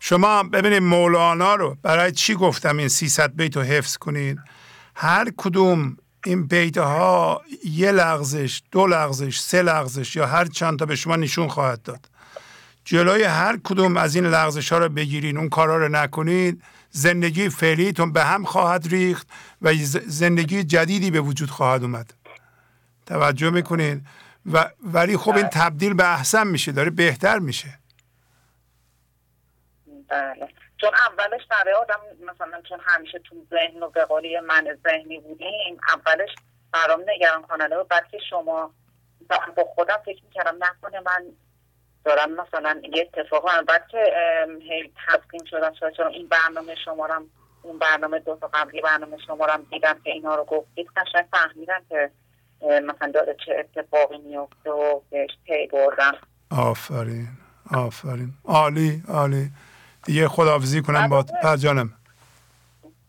شما ببینید مولانا رو برای چی گفتم این 300 بیت رو حفظ کنید هر کدوم این بیت ها یه لغزش دو لغزش سه لغزش یا هر چند تا به شما نشون خواهد داد. جلوی هر کدوم از این لغزش ها رو بگیرین اون کارا رو نکنید زندگی فعلیتون به هم خواهد ریخت و زندگی جدیدی به وجود خواهد اومد. توجه می‌کنید و ولی خب این تبدیل به احسن میشه داره بهتر میشه. بله. چون اولش برای آدم مثلا چون همیشه تو ذهن و به قولی من ذهنی بودیم اولش برام نگران کننده و بعد که شما با خودم فکر می‌کردم نکنه من دارم مثلا یه اتفاق بعد که هی تسکین شدم چون این برنامه شمارم اون برنامه دو تا قبلی برنامه شمارم دیدم که اینا رو گفتید قشنگ فهمیدم که مثلا داره چه اتفاقی میفته و بهش پی بردم. آفرین آفرین. عالی عالی. دیگه خداحافظی کنم با جانم.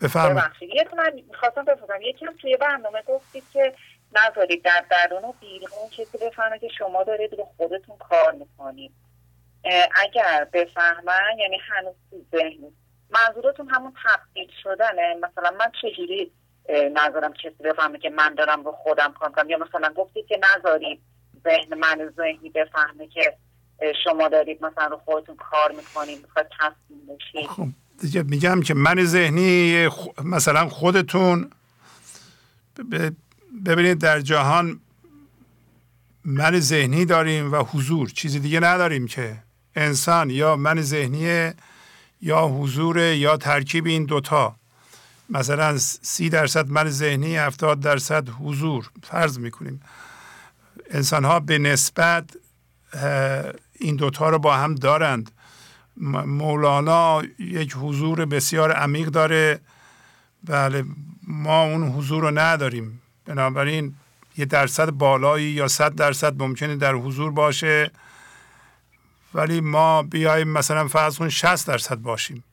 بفرمایید. یه من می‌خواستم بفرمایم یکی توی برنامه گفتید که نذارید در درون و بیرون کسی بفهمه که شما دارید رو خودتون کار می‌کنید. اگر بفهمن یعنی هنوز تو ذهن. منظورتون همون تبدیل شدنه؟ مثلا من چجوری نظرم کسی بفهمه که من دارم رو خودم کار کنم یا مثلا گفتید که نذارید ذهن من ذهنی بفهمه که شما دارید مثلا رو خودتون کار می‌کنید می‌خواید تصمیم بشید خب میگم که من ذهنی مثلا خودتون ببینید در جهان من ذهنی داریم و حضور چیزی دیگه نداریم که. انسان یا من ذهنی یا حضور یا ترکیب این دوتا. مثلا سی درصد من ذهنی هفتاد درصد حضور. فرض می‌کنیم. انسان ها به نسبت این دوتا رو با هم دارند. مولانا یک حضور بسیار عمیق داره. بله ما اون حضور رو نداریم. بنابراین یه درصد بالایی یا صد درصد ممکنه در حضور باشه. ولی ما بیایم مثلا فرض کن 60 درصد باشیم.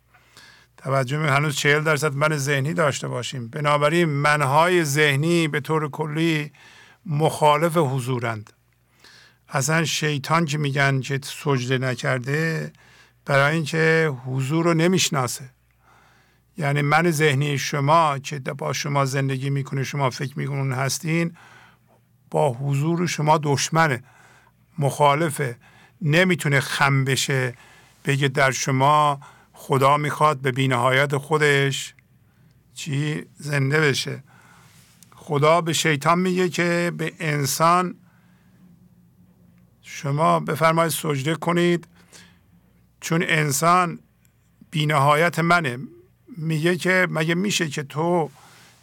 توجه هنوز چهل درصد من ذهنی داشته باشیم. بنابراین منهای ذهنی به طور کلی مخالف حضورند. اصلا شیطان که میگن که سجده نکرده برای اینکه حضور رو نمی‌شناسه. یعنی من ذهنی شما که با شما زندگی می‌کنه شما فکر میکنون هستین با حضور شما دشمنه مخالفه. نمی‌تونه خم بشه بگه در شما خدا می‌خواد به بینهایت خودش چی زنده بشه. خدا به شیطان میگه که به انسان شما بفرمایید سجده کنید چون انسان بینهایت منه. میگه که مگه میشه که تو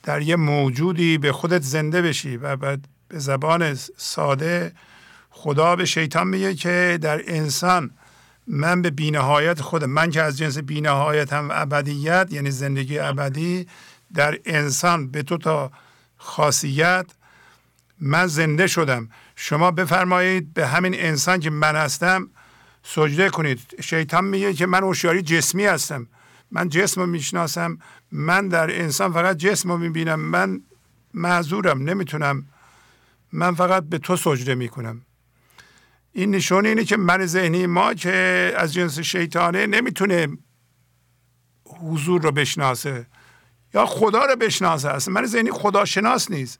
در یه موجودی به خودت زنده بشی و بعد به زبان ساده خدا به شیطان میگه که در انسان من به بینهایت خودم من که از جنس بینهایت هم ابدیت یعنی زندگی ابدی در انسان به تو تا خاصیت من زنده شدم. شما بفرمایید به همین انسان که من هستم سجده کنید. شیطان میگه که من هوشیاری جسمی هستم. من جسم رو می‌شناسم من در انسان فقط جسم رو می‌بینم من معذورم نمی‌تونم. من فقط به تو سجده می‌کنم. این نشون اینه که من ذهنی ما که از جنس شیطانه نمی‌تونه حضور رو بشناسه یا خدا رو بشناسه. اصلا من ذهنی خدا شناس نیست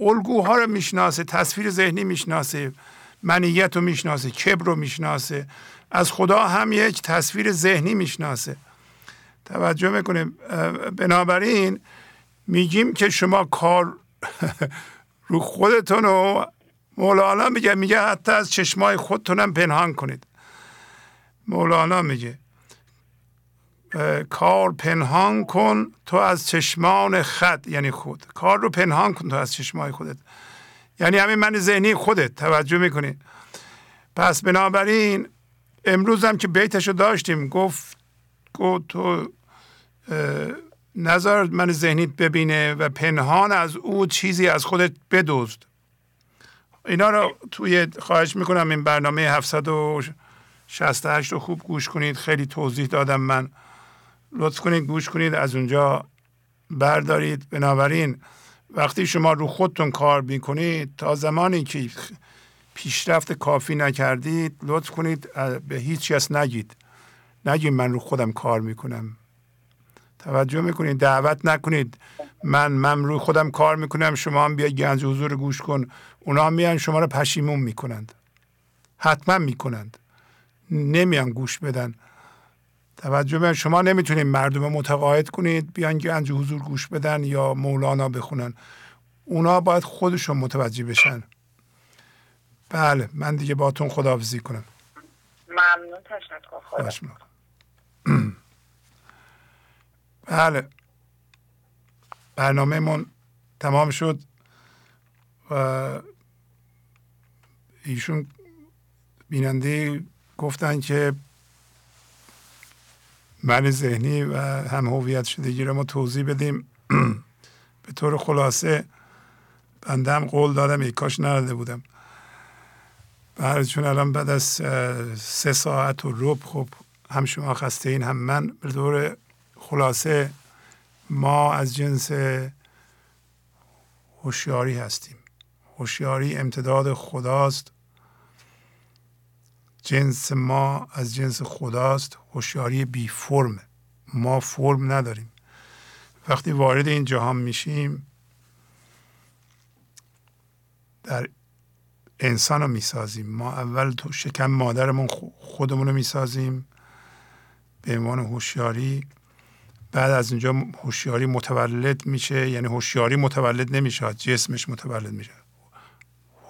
الگوها رو می‌شناسه تصویر ذهنی می‌شناسه منیت رو می‌شناسه کبر رو می‌شناسه. از خدا هم یک تصویر ذهنی می‌شناسه. توجه می‌کنیم. بنابراین میگیم که شما کار رو خودتون رو مولانا میگه میگه حتی از چشمای خودتونم پنهان کنید. مولانا میگه کار پنهان کن تو از چشمان خد یعنی خود. کار رو پنهان کن تو از چشمای خودت. یعنی همین من ذهنی خودت. توجه می‌کنید پس بنابراین امروز هم که بیتشو داشتیم گفت گفت تو نظر من ذهنیت ببینه و پنهان از او چیزی از خودت بدوزد اینا رو توی خواهش می‌کنم این برنامه 768 رو خوب گوش کنید. خیلی توضیح دادم من. لطف کنید گوش کنید از اونجا بردارید. بنابراین وقتی شما رو خودتون کار می‌کنید تا زمانی که پیشرفت کافی نکردید لطف کنید به هیچ کس نگید. نگید من رو خودم کار می‌کنم. توجه می‌کنید دعوت نکنید. من من رو خودم کار می‌کنم شما هم بیا گنج حضور گوش کن. اونا هم میان شما رو پشیمون می‌کنند. حتما می‌کنند. نمیان گوش بدن. توجه به شما نمی‌تونید مردم متقاعد کنید بیان گنج حضور گوش بدن یا مولانا بخونن. اونا باید خودشون متوجه بشن. بله من دیگه باتون خداحافظی کنم. ممنون تشکر خواهش بله. برنامه من تمام شد و ایشون بیننده گفتن که من ذهنی و هم هویت شدگی رو ما توضیح بدیم. به طور خلاصه بندم قول دادم ای کاش نرده بودم. بله چون الان بعد از سه ساعت و رب خب هم شما خسته این هم من به طور خلاصه ما از جنس هوشیاری هستیم. هوشیاری امتداد خداست. جنس ما از جنس خداست. هوشیاری بی فرم. ما فرم نداریم. وقتی وارد این جهان میشیم در انسان رو می‌سازیم. ما اول تو شکم مادرمون خودمون رو می‌سازیم به عنوان هوشیاری. بعد از اینجا هوشیاری متولد میشه یعنی هوشیاری متولد نمیشه جسمش متولد میشه.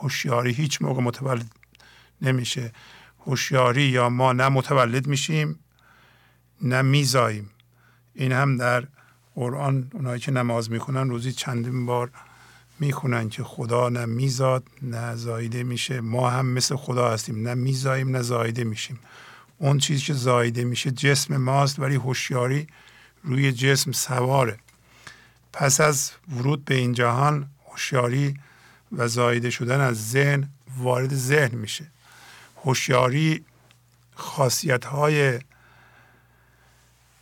هوشیاری هیچ موقع متولد نمیشه. هوشیاری یا ما نه متولد میشیم نه میزاییم. این هم در قرآن اونایی که نماز می‌خونن روزی چندین بار می‌خونن که خدا نه میزاد نه زایده میشه. ما هم مثل خدا هستیم نه میزاییم نه زایده میشیم. اون چیزی که زایده میشه جسم ماست ولی هوشیاری روی جسم سواره. پس از ورود به این جهان هوشیاری و زایده شدن از ذهن وارد ذهن میشه. هوشیاری خاصیت های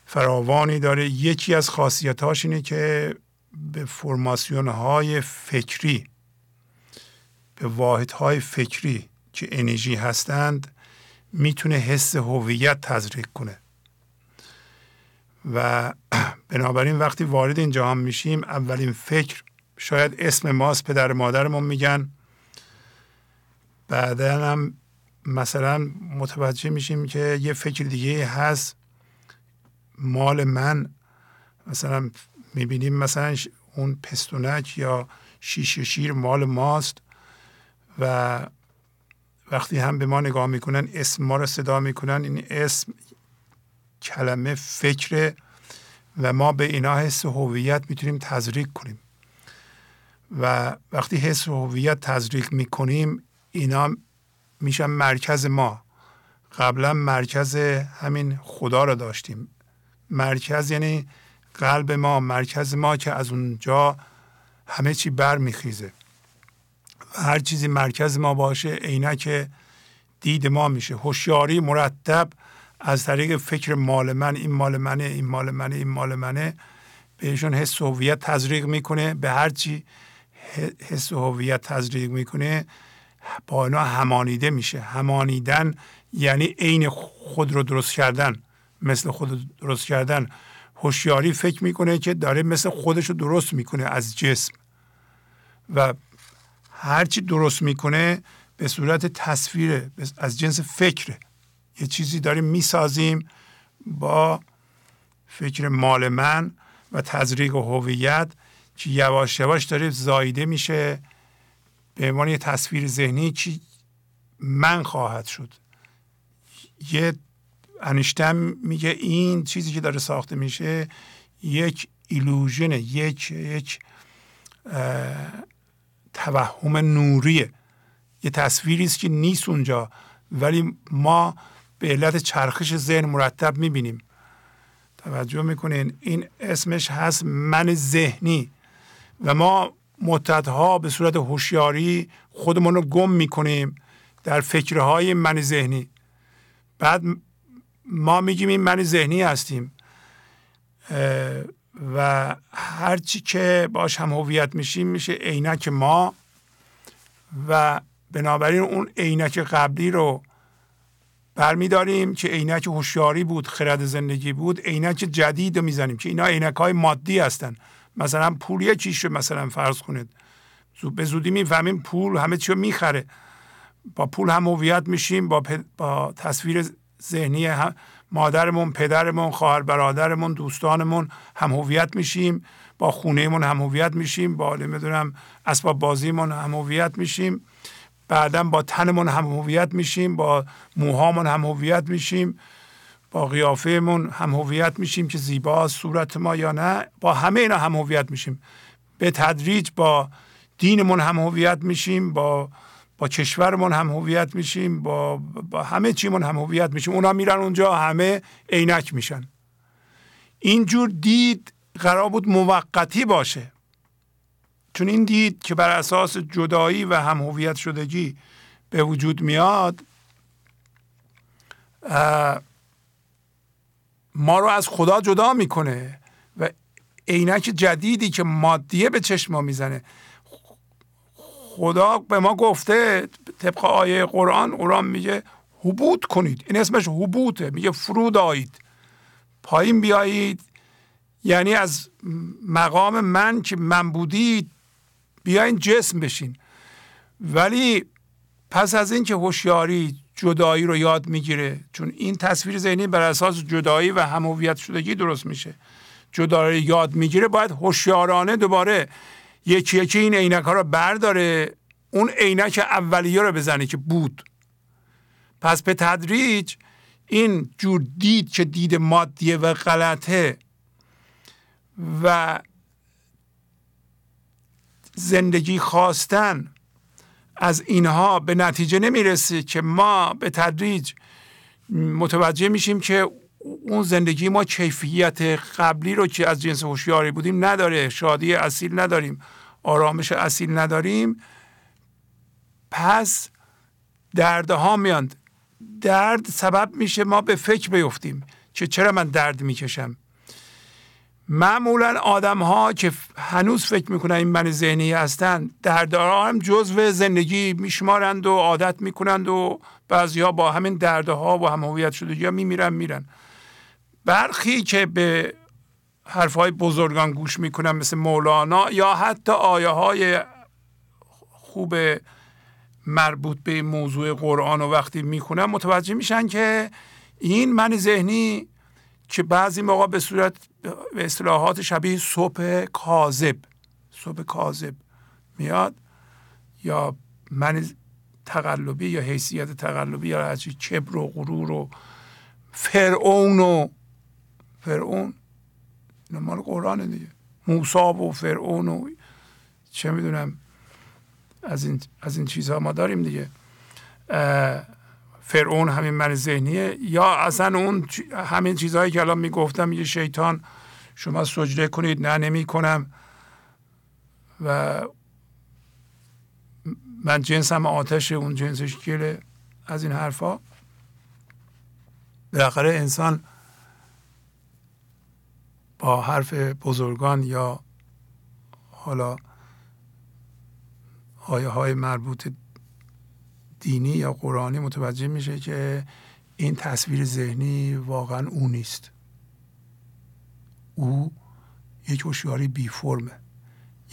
فراوانی داره. یکی از خاصیتاش اینه که به فرماسیون های فکری به واحد های فکری که انرژی هستند می‌تونه حس هویت تزریق کنه. و بنابراین وقتی وارد این جهان میشیم اولین فکر شاید اسم ماست پدر مادرمون میگن. بعدا هم مثلا متوجه میشیم که یه فکر دیگه هست. مال من مثلا می‌بینیم مثلا اون پستونک یا شیشه شیر مال ماست و وقتی هم به ما نگاه می‌کنن اسم ما رو صدا می‌کنن. این اسم کلمه فکر و ما به اینا حس هویت می‌تونیم تزریق کنیم. و وقتی حس هویت تزریق می‌کنیم اینا میشن مرکز ما. قبلا مرکز همین خدا رو داشتیم. مرکز یعنی قلب ما مرکز ما که از اونجا همه چی بر میخیزه و هر چیزی مرکز ما باشه عینک دید ما میشه. هوشیاری مرتب از طریق فکر مال من این مال منه این مال منه این مال منه. بهشون حس هویت تزریق می‌کنه. به هر چی حس هویت تزریق می‌کنه با اینا همانیده میشه. همانیدن یعنی عین خود رو درست کردن. مثل خود درست کردن. هوشیاری فکر می‌کنه که داره مثل خودش رو درست می‌کنه از جسم. و هرچی درست می‌کنه به صورت تصویره از جنس فکره. یه چیزی داریم می‌سازیم با فکر مال من و تزریق هویت که یواش یواش داره زایده میشه به عنوان یه تصویر ذهنی چی من خواهد شد. یه انشتم میگه این چیزی که داره ساخته میشه یک ایلوژنه یک یک توهم نوریه. یه تصویری است که نیست اونجا ولی ما به علت چرخش ذهن مرتب می‌بینیم. توجه می‌کنین این اسمش هست من ذهنی. و ما مدتها به صورت هوشیاری خودمون رو گم می‌کنیم در فکرهای من ذهنی. بعد ما میگیم این من ذهنی هستیم و هرچی که باش هم هویت میشیم میشه عینک ما و بنابراین اون عینک قبلی رو برمیداریم که عینک هوشیاری بود خرد زندگی بود عینک جدید رو می‌زنیم که اینا عینک های مادی هستن. مثلا پول یکیش مثلا فرض کنید. به زودی می‌فهمیم پول همه چی رو می‌خره. با پول هم هویت میشیم با, با تصویر ذهنی مادرمون پدرمون خواهر برادرمون دوستانمون هم هویت میشیم با خونهمون هم هویت میشیم با نمی‌دونم اسباب بازیمون هم هویت میشیم. بعدا با تنمون هم هویت میشیم با موهامون هم هویت میشیم با قیافهمون هم هویت میشیم که زیبا صورت ما یا نه. با همه اینا هم هویت میشیم. به تدریج با دینمون هم هویت میشیم با با کشورمون هم هویت میشیم با, با همه چیمون هم هویت میشیم. اونا میرن اونجا همه عینک میشن. اینجور دید قرار بود موقتی باشه. چون این دید که بر اساس جدایی و هم هویت شدگی به وجود میاد ما رو از خدا جدا می‌کنه و عینک جدیدی که مادیه به چشم ما می‌زنه. خدا به ما گفته طبق آیه قرآن قرآن میگه حبوط کنید. این اسمش حبوطه. میگه فرود آیید. پایین بیایید. یعنی از مقام من که من بودید بیاین جسم بشین. ولی پس از اینکه هوشیاری جدایی رو یاد می‌گیره چون این تصویر ذهنی بر اساس جدایی و همویت شدگی درست میشه. جدایی یاد می‌گیره باید هوشیارانه دوباره یکی یکی این عینک ها رو برداره. اون عینک اولیه رو بزنه که بود. پس به تدریج این جور دید که دید مادیه و غلطه و زندگی خواستن از اینها به نتیجه نمی‌رسه که ما به تدریج متوجه میشیم که اون زندگی ما کیفیت قبلی رو که از جنس هوشیاری بودیم نداره شادی اصیل نداریم آرامش اصیل نداریم. پس دردها میاند درد سبب میشه ما به فکر بیفتیم که چرا من درد می‌کشم. معمولا آدم ها که هنوز فکر می‌کنن این من ذهنی هستن دردها هم جزو زندگی میشمارند و عادت می‌کنند و بعضی ها با همین دردها و هم هویت یا میمیرن میرن. برخی که به حرف های بزرگان گوش می‌کنن مثل مولانا یا حتی آیه های خوب مربوط به موضوع قرآن و وقتی می‌خونن متوجه میشن که این من ذهنی که بعضی موقع به صورت به اصطلاحات شبیه صبح کاذب صبح کاذب میاد یا من تقلبی یا حیثیت تقلبی یا هرچی کبر و غرور و فرعون و فرعون مال قرآن دیگه. موسا و فرعون و چه می‌دونم از این, از این چیزها ما داریم دیگه. فرعون همین من ذهنیه. یا اصلا اون همین چیزهایی که الان می‌گفتم یه شیطان شما سجده کنید نه نمی کنم و من جنسم آتش اون جنسش گله از این حرفا. بالاخره انسان با حرف بزرگان یا حالا آیه های مربوط دینی یا قرآنی متوجه میشه که این تصویر ذهنی واقعا او نیست. او یک هوشیاری بی فرمه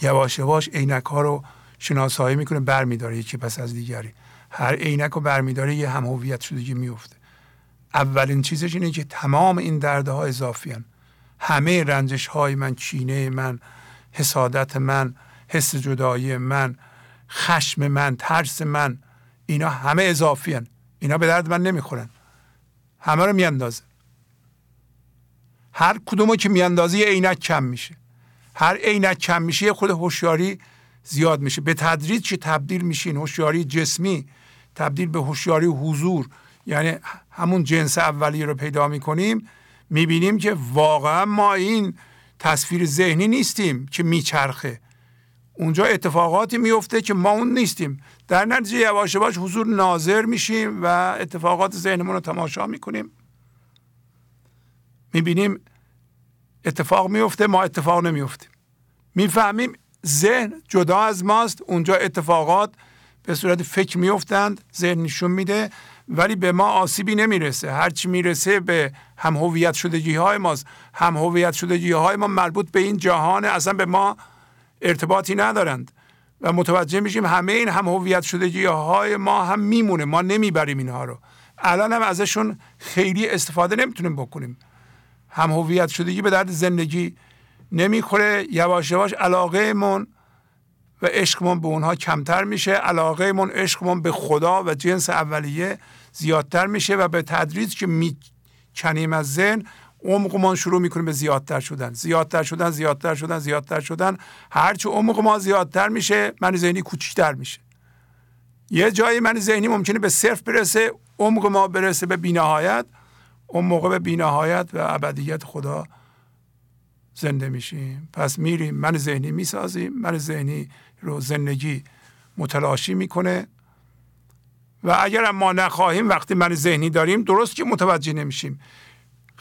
یواش یواش عینک ها رو شناسایی می‌کنه برمیداره یکی پس از دیگری. هر عینک رو برمیداره یه هم هویت شدگی میفته اولین چیزش اینه که تمام این دردها اضافی هن. همه رنجش های من چینه من حسادت من حس جدایی من خشم من ترس من اینا همه اضافی هن. اینا به درد من نمی‌خورن. همه رو میاندازه. هر کدومو که میاندازه یه کم میشه. هر عینک کم میشه یه خود هوشیاری زیاد میشه. به تدریج که تبدیل میشین؟ هوشیاری جسمی تبدیل به هوشیاری حضور. یعنی همون جنس اولیه رو پیدا می‌کنیم. می‌بینیم که واقعا ما این تصویر ذهنی نیستیم که میچرخه. اونجا اتفاقاتی میفته که ما اون نیستیم. در نتیجه یواش یواش حضور ناظر میشیم و اتفاقات ذهنمون رو تماشا می‌کنیم. می‌بینیم اتفاق میفته ما اتفاق نمیفتیم می‌فهمیم ذهن جدا از ماست اونجا اتفاقات به صورت فکر میفتند ذهن نشون میده. ولی به ما آسیبی نمی‌رسه. هرچی می‌رسه به هم هویت شدگی های ماست. هم هویت شدگی های ما مربوط به این جهان اصلا به ما ارتباطی ندارند. و متوجه میشیم همه این هم هویت شدگی های ما هم میمونه. ما نمی‌بریم اینها رو. الان هم ازشون خیلی استفاده نمی‌تونیم بکنیم. هم هویت شدگی به درد زندگی نمی‌خوره. یواش یواش علاقه من و عشقمون به اونها کمتر میشه. علاقه من عشقمون به خدا و جنس اولیه زیادتر میشه و به تدریج که می‌کنیم از ذهن عمق ما شروع می‌کنیم به زیادتر شدن. زیادتر شدن زیادتر شدن زیادتر شدن. هرچه عمق ما زیادتر میشه من ذهنی کوچیکتر میشه. یه جایی من ذهنی ممکنه به صرف برسه عمق ما برسه به بینهایت اون موقع به بینهایت و ابدیت خدا زنده میشیم. پس میریم من ذهنی می‌سازیم من ذهنی رو زندگی متلاشی می‌کنه. و اگر ما نخواهیم وقتی من ذهنی داریم درست که متوجه نمیشیم.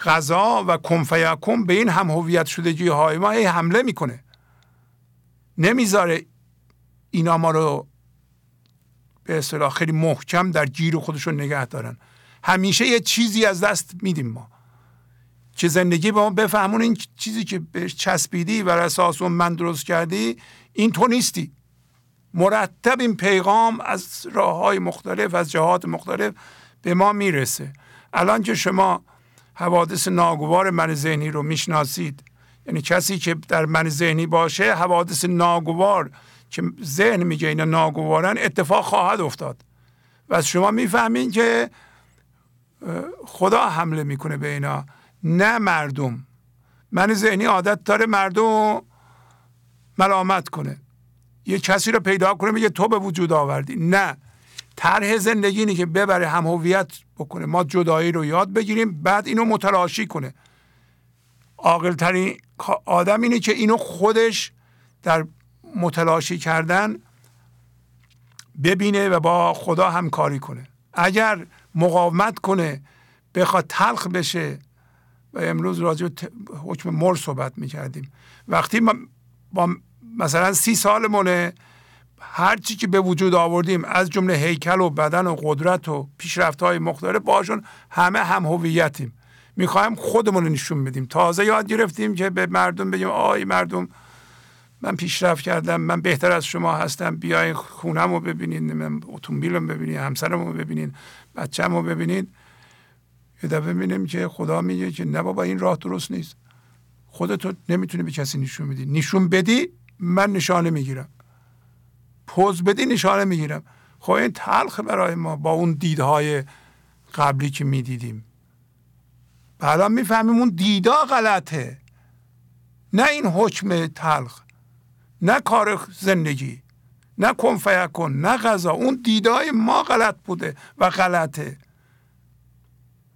غذا و کنفیکم به این هم هویت شدگی های ما هی حمله می‌کنه. نمی‌ذاره اینا ما رو به اصطلاح خیلی محکم در گیر خودشون نگه دارن. همیشه یه چیزی از دست میدیم ما. که زندگی به ما بفهمون این چیزی که بهش چسبیدی و اساس اون من درست کردی این تو نیستی. مرتب این پیغام از راه های مختلف از جهات مختلف به ما می‌رسه. الان که شما حوادث ناگوار من ذهنی رو می‌شناسید یعنی کسی که در من ذهنی باشه حوادث ناگوار که ذهن میگه اینا ناگوارن اتفاق خواهد افتاد. و شما می‌فهمین که خدا حمله می‌کنه به اینا نه مردم. من ذهنی عادت داره مردم ملامت کنه. یه کسی رو پیدا کنه میگه تو به وجود آوردی. نه. طرح زندگی اینه که ببره هم هویت بکنه. ما جدایی رو یاد بگیریم بعد اینو متلاشی کنه. عاقل ترین آدم اینه که اینو خودش در متلاشی کردن ببینه و با خدا همکاری کنه. اگر مقاومت کنه بخواد تلخ بشه و امروز راجع به حکم مر صحبت می‌کردیم. وقتی ما با مثلا سی سالمونه هر چی که به وجود آوردیم از جمله هیکل و بدن و قدرت و پیشرفت های مختلف باشون همه هم هویتیم. می‌خوایم خودمون رو نشون بدیم. تازه یاد گرفتیم که به مردم بگیم آی مردم من پیشرفت کردم من بهتر از شما هستم بیاین خونم رو ببینید من اتومبیلم ببینید همسرم رو ببینید بچم رو ببینید یه دفعه ببینیم که خدا میگه که نه بابا این راه درست نیست. خودتو نمی‌تونی به کسی نشون بدی. نشون بدی من نشانه می‌گیرم. پوز بدی نشانه می‌گیرم. خب این تلخ برای ما با اون دیدهای قبلی که می‌دیدیم. بعدا می‌فهمیم اون دیدا غلطه. نه این حکم تلخ نه کار زندگی نه کن کن نه غذا. اون دیدای ما غلط بوده و غلطه.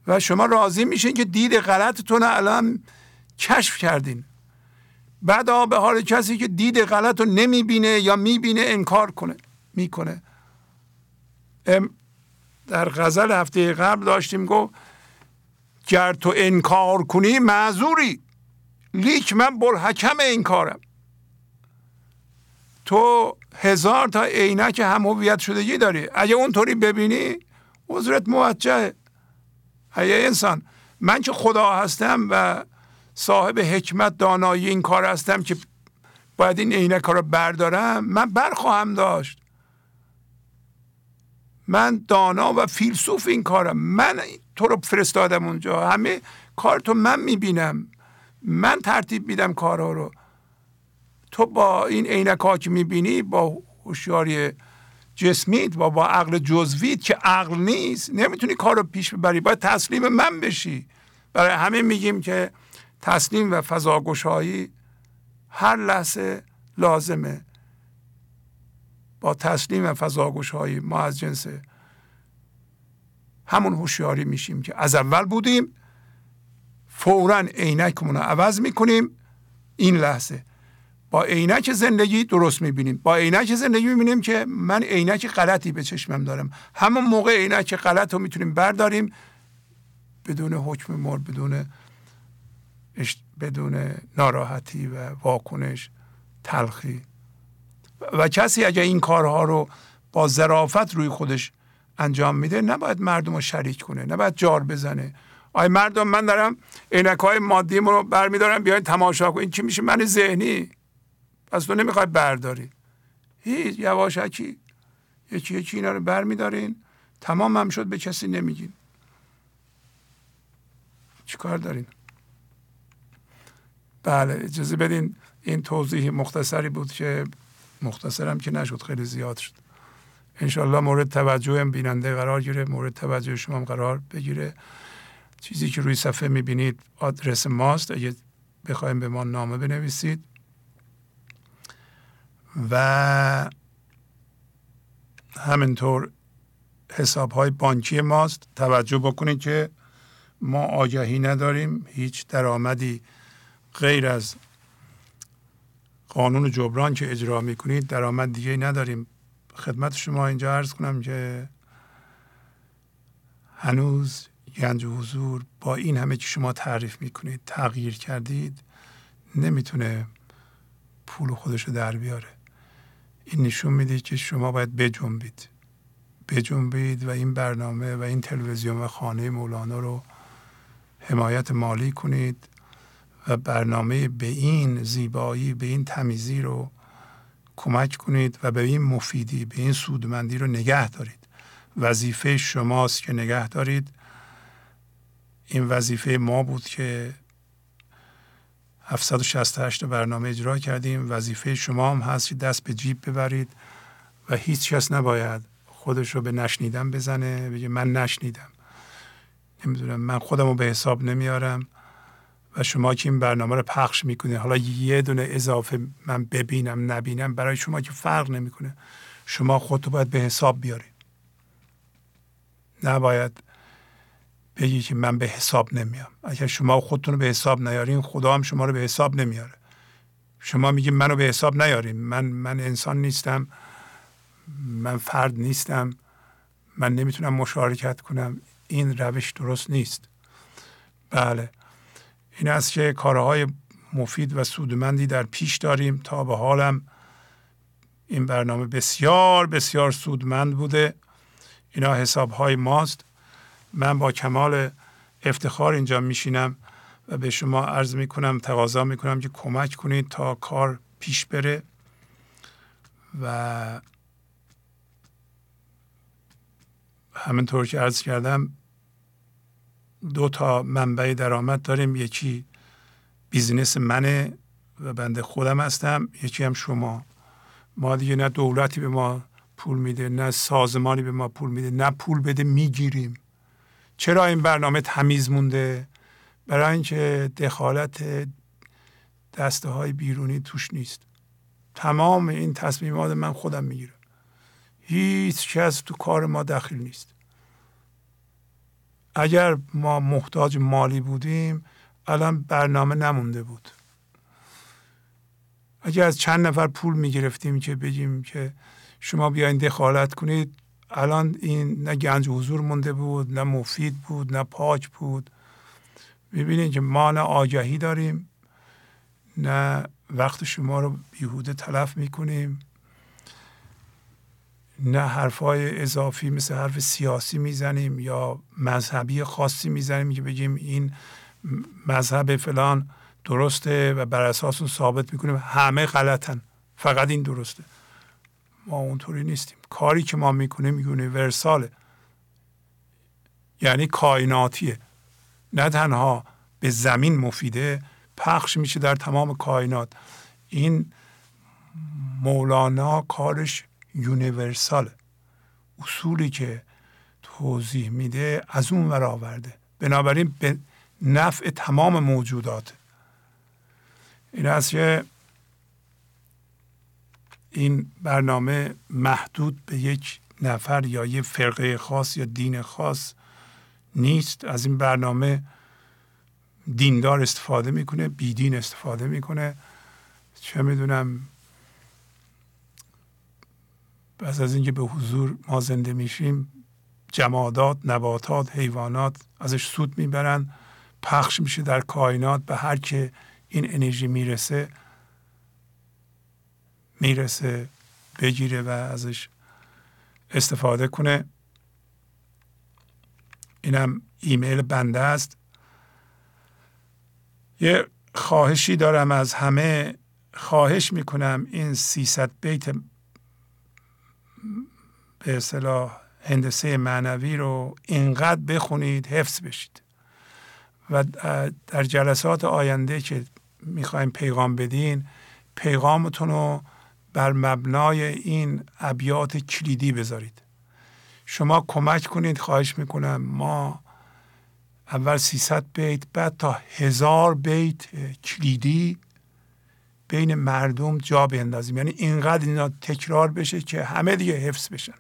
و شما راضی میشین که دید غلطتون الان کشف کردین. بعد به حال کسی که دید غلط رو نمی‌بینه یا می‌بینه انکار کنه می‌کنه. در غزل هفته قبل داشتیم گفت گر تو انکار کنی معذوری. لیک من بلحکم انکارم. تو هزار تا عینک هم هویت شدگی داری. اگه اونطوری ببینی عذرت موجهه. اگه انسان. من که خدا هستم و صاحب حکمت دانایی این کار هستم که باید این عینک رو بردارم من برخواهم داشت. من دانا و فیلسوف این کارم. من تو رو فرستادم اونجا. همه کار تو من می‌بینم. من ترتیب میدم کارها رو. تو با این عینک ها که می‌بینی با هوشیاری جسمیت و با عقل جزویت که عقل نیست نمی‌تونی کار رو پیش ببری. باید تسلیم من بشی. برای همه میگیم که تسلیم و فضاگشایی هر لحظه لازمه. با تسلیم و فضاگشایی ما از جنس همون هوشیاری میشیم که از اول بودیم فورا عینکمون رو عوض می‌کنیم. این لحظه با عینک زندگی درست می‌بینیم. با عینک زندگی می‌بینیم که من عینک غلطی به چشمم دارم. همون موقع عینک غلط رو می‌تونیم برداریم. بدون حکم مر بدون بدون ناراحتی و واکنش تلخی. و کسی اگر این کارها رو با ظرافت روی خودش انجام میده نباید مردم رو شریک کنه نباید جار بزنه. آی مردم من دارم عینک های مادی رو برمیدارم بیاین تماشا کن. این چی میشه؟ من ذهنی. پس تو نمی‌خوای برداری. هیچ یواشکی. یکی یکی اینا رو برمیدارین. تمام هم شد به کسی نمیگین. چیکار دارین؟ بله اجازه بدین این توضیح مختصری بود که مختصرم که نشد خیلی زیاد شد. انشالله مورد توجه بیننده قرار گیره مورد توجه شما قرار بگیره. چیزی که روی صفحه می‌بینید آدرس ماست اگه بخوایم به ما نامه بنویسید. و همینطور حساب های بانکی ماست. توجه بکنید که ما آگهی نداریم هیچ درآمدی غیر از قانون جبران که اجرا می‌کنید درآمد دیگه نداریم. خدمت شما اینجا عرض کنم که هنوز گنج حضور با این همه که شما تعریف می‌کنید تغییر کردید نمی‌تونه پول خودش رو در بیاره. این نشون میده که شما باید بجنبید. بجنبید و این برنامه و این تلویزیون و خانه مولانا رو حمایت مالی کنید. و برنامه به این زیبایی به این تمیزی رو کمک کنید و به این مفیدی به این سودمندی رو نگه دارید. وظیفه شماست که نگه دارید. این وظیفه ما بود که 768 برنامه اجرا کردیم. وظیفه شما هم هست که دست به جیب ببرید و هیچ کس نباید خودش رو به نشنیدن بزنه بگه من نشنیدم. نمی‌دونم من خودم رو به حساب نمیارم. و شما که این برنامه رو پخش می‌کنید حالا یه دونه اضافه من ببینم نبینم برای شما که فرق نمی‌کنه. شما خودتو باید به حساب بیارید نباید بگی که من به حساب نمیام. اگر شما خودتون رو به حساب نیارین خدا هم شما رو به حساب نمیاره. شما میگین منو به حساب نیارین. من من انسان نیستم. من فرد نیستم. من نمی‌تونم مشارکت کنم. این روش درست نیست. بله. این است که کارهای مفید و سودمندی در پیش داریم تا به حالم این برنامه بسیار بسیار سودمند بوده. اینا حساب های ماست. من با کمال افتخار اینجا میشینم و به شما عرض می‌کنم تقاضا می‌کنم که کمک کنید تا کار پیش بره و همینطور که عرض کردم دو تا منبع درآمد داریم. یکی بیزینس منه و بنده خودم هستم. یکی هم شما. ما دیگه نه دولتی به ما پول میده نه سازمانی به ما پول میده نه پول بده می‌گیریم. چرا این برنامه تمیز مونده؟ برای اینکه دخالت دسته های بیرونی توش نیست. تمام این تصمیمات من خودم می‌گیرم. هیچ کس تو کار ما داخل نیست. اگر ما محتاج مالی بودیم الان برنامه نمونده بود. اگر از چند نفر پول می‌گرفتیم که بگیم که شما بیاین دخالت کنید الان این نه گنج حضور مونده بود نه مفید بود نه پاک بود. ببینید که ما نه آگهی داریم نه وقت شما رو بیهوده تلف می‌کنیم. نه حرفای اضافی مثل حرف سیاسی می‌زنیم یا مذهبی خاصی می‌زنیم که بگیم این مذهب فلان درسته و بر اساس اون ثابت می‌کنیم. همه غلطن. فقط این درسته. ما اونطوری نیستیم. کاری که ما می‌کنیم یونیورساله. یعنی کائناتیه. نه تنها به زمین مفیده پخش میشه در تمام کائنات. این مولانا کارش یونیورسال اصولی که توضیح میده از اون ور آورده. بنابراین به نفع تمام موجودات. این است که این برنامه محدود به یک نفر یا یک فرقه خاص یا دین خاص نیست. از این برنامه دیندار استفاده می‌کنه بیدین استفاده می‌کنه. چه می‌دونم پس از اینکه به حضور ما زنده میشیم جمادات نباتات حیوانات ازش سود می‌برن پخش میشه در کائنات به هر که این انرژی می‌رسه می‌رسه بگیره و ازش استفاده کنه. اینم ایمیل بنده است. یه خواهشی دارم از همه. خواهش می‌کنم این 300 بیت به اصطلاح هندسه معنوی رو اینقدر بخونید حفظ بشید. و در جلسات آینده که می‌خوایم پیغام بدین پیغامتون رو بر مبنای این ابیات کلیدی بذارید. شما کمک کنید خواهش می‌کنم. ما اول 300 بیت بعد تا هزار بیت کلیدی بین مردم جا بیندازیم. یعنی اینقدر اینا تکرار بشه که همه دیگه حفظ بشن.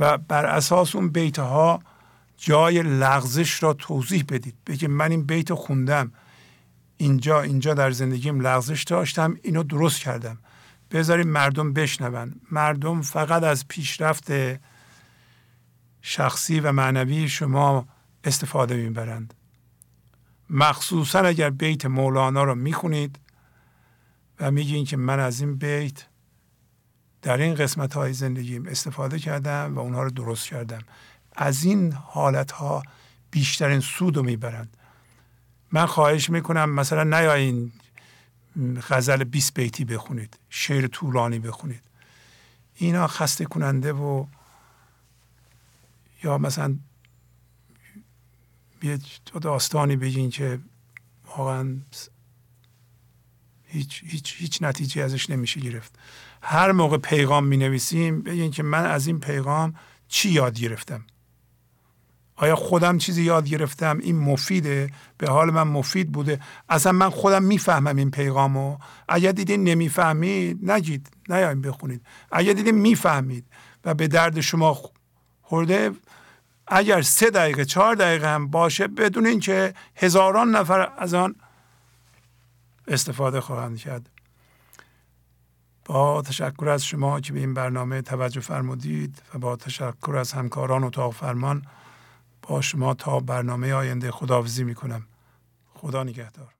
و بر اساس اون بیت ها جای لغزش را توضیح بدید. بگید من این بیت خوندم. اینجا اینجا در زندگیم لغزش داشتم اینو درست کردم. بذاریم مردم بشنون. مردم فقط از پیشرفت شخصی و معنوی شما استفاده می‌برند. مخصوصا اگر بیت مولانا رو می‌خونید و میگین که من از این بیت در این قسمت های زندگیم استفاده کردم و اونها رو درست کردم. از این حالت ها بیشترین سود رو می‌برند. من خواهش می‌کنم مثلا نیاین غزل 20 بیتی بخونید شعر طولانی بخونید. اینا خسته کننده و یا مثلا یه داستانی بگین که واقعا هیچ, هیچ, هیچ نتیجه ازش نمیشه گرفت. هر موقع پیغام می نویسیم بگین که من از این پیغام چی یاد گرفتم؟ آیا خودم چیزی یاد گرفتم؟ این مفیده؟ به حال من مفید بوده؟ اصلا من خودم می‌فهمم این پیغامو. اگر دیدین نمی‌فهمید نگید نیایم بخونید. اگر دیدین می‌فهمید و به درد شما خورده اگر سه دقیقه چهار دقیقه هم باشه بدون اینکه هزاران نفر از آن استفاده خواهند کرد. با تشکر از شما که به این برنامه توجه فرمودید و با تشکر از همکاران اتاق فرمان با شما تا برنامه آینده خداحافظی می‌کنم. خدا نگهدار.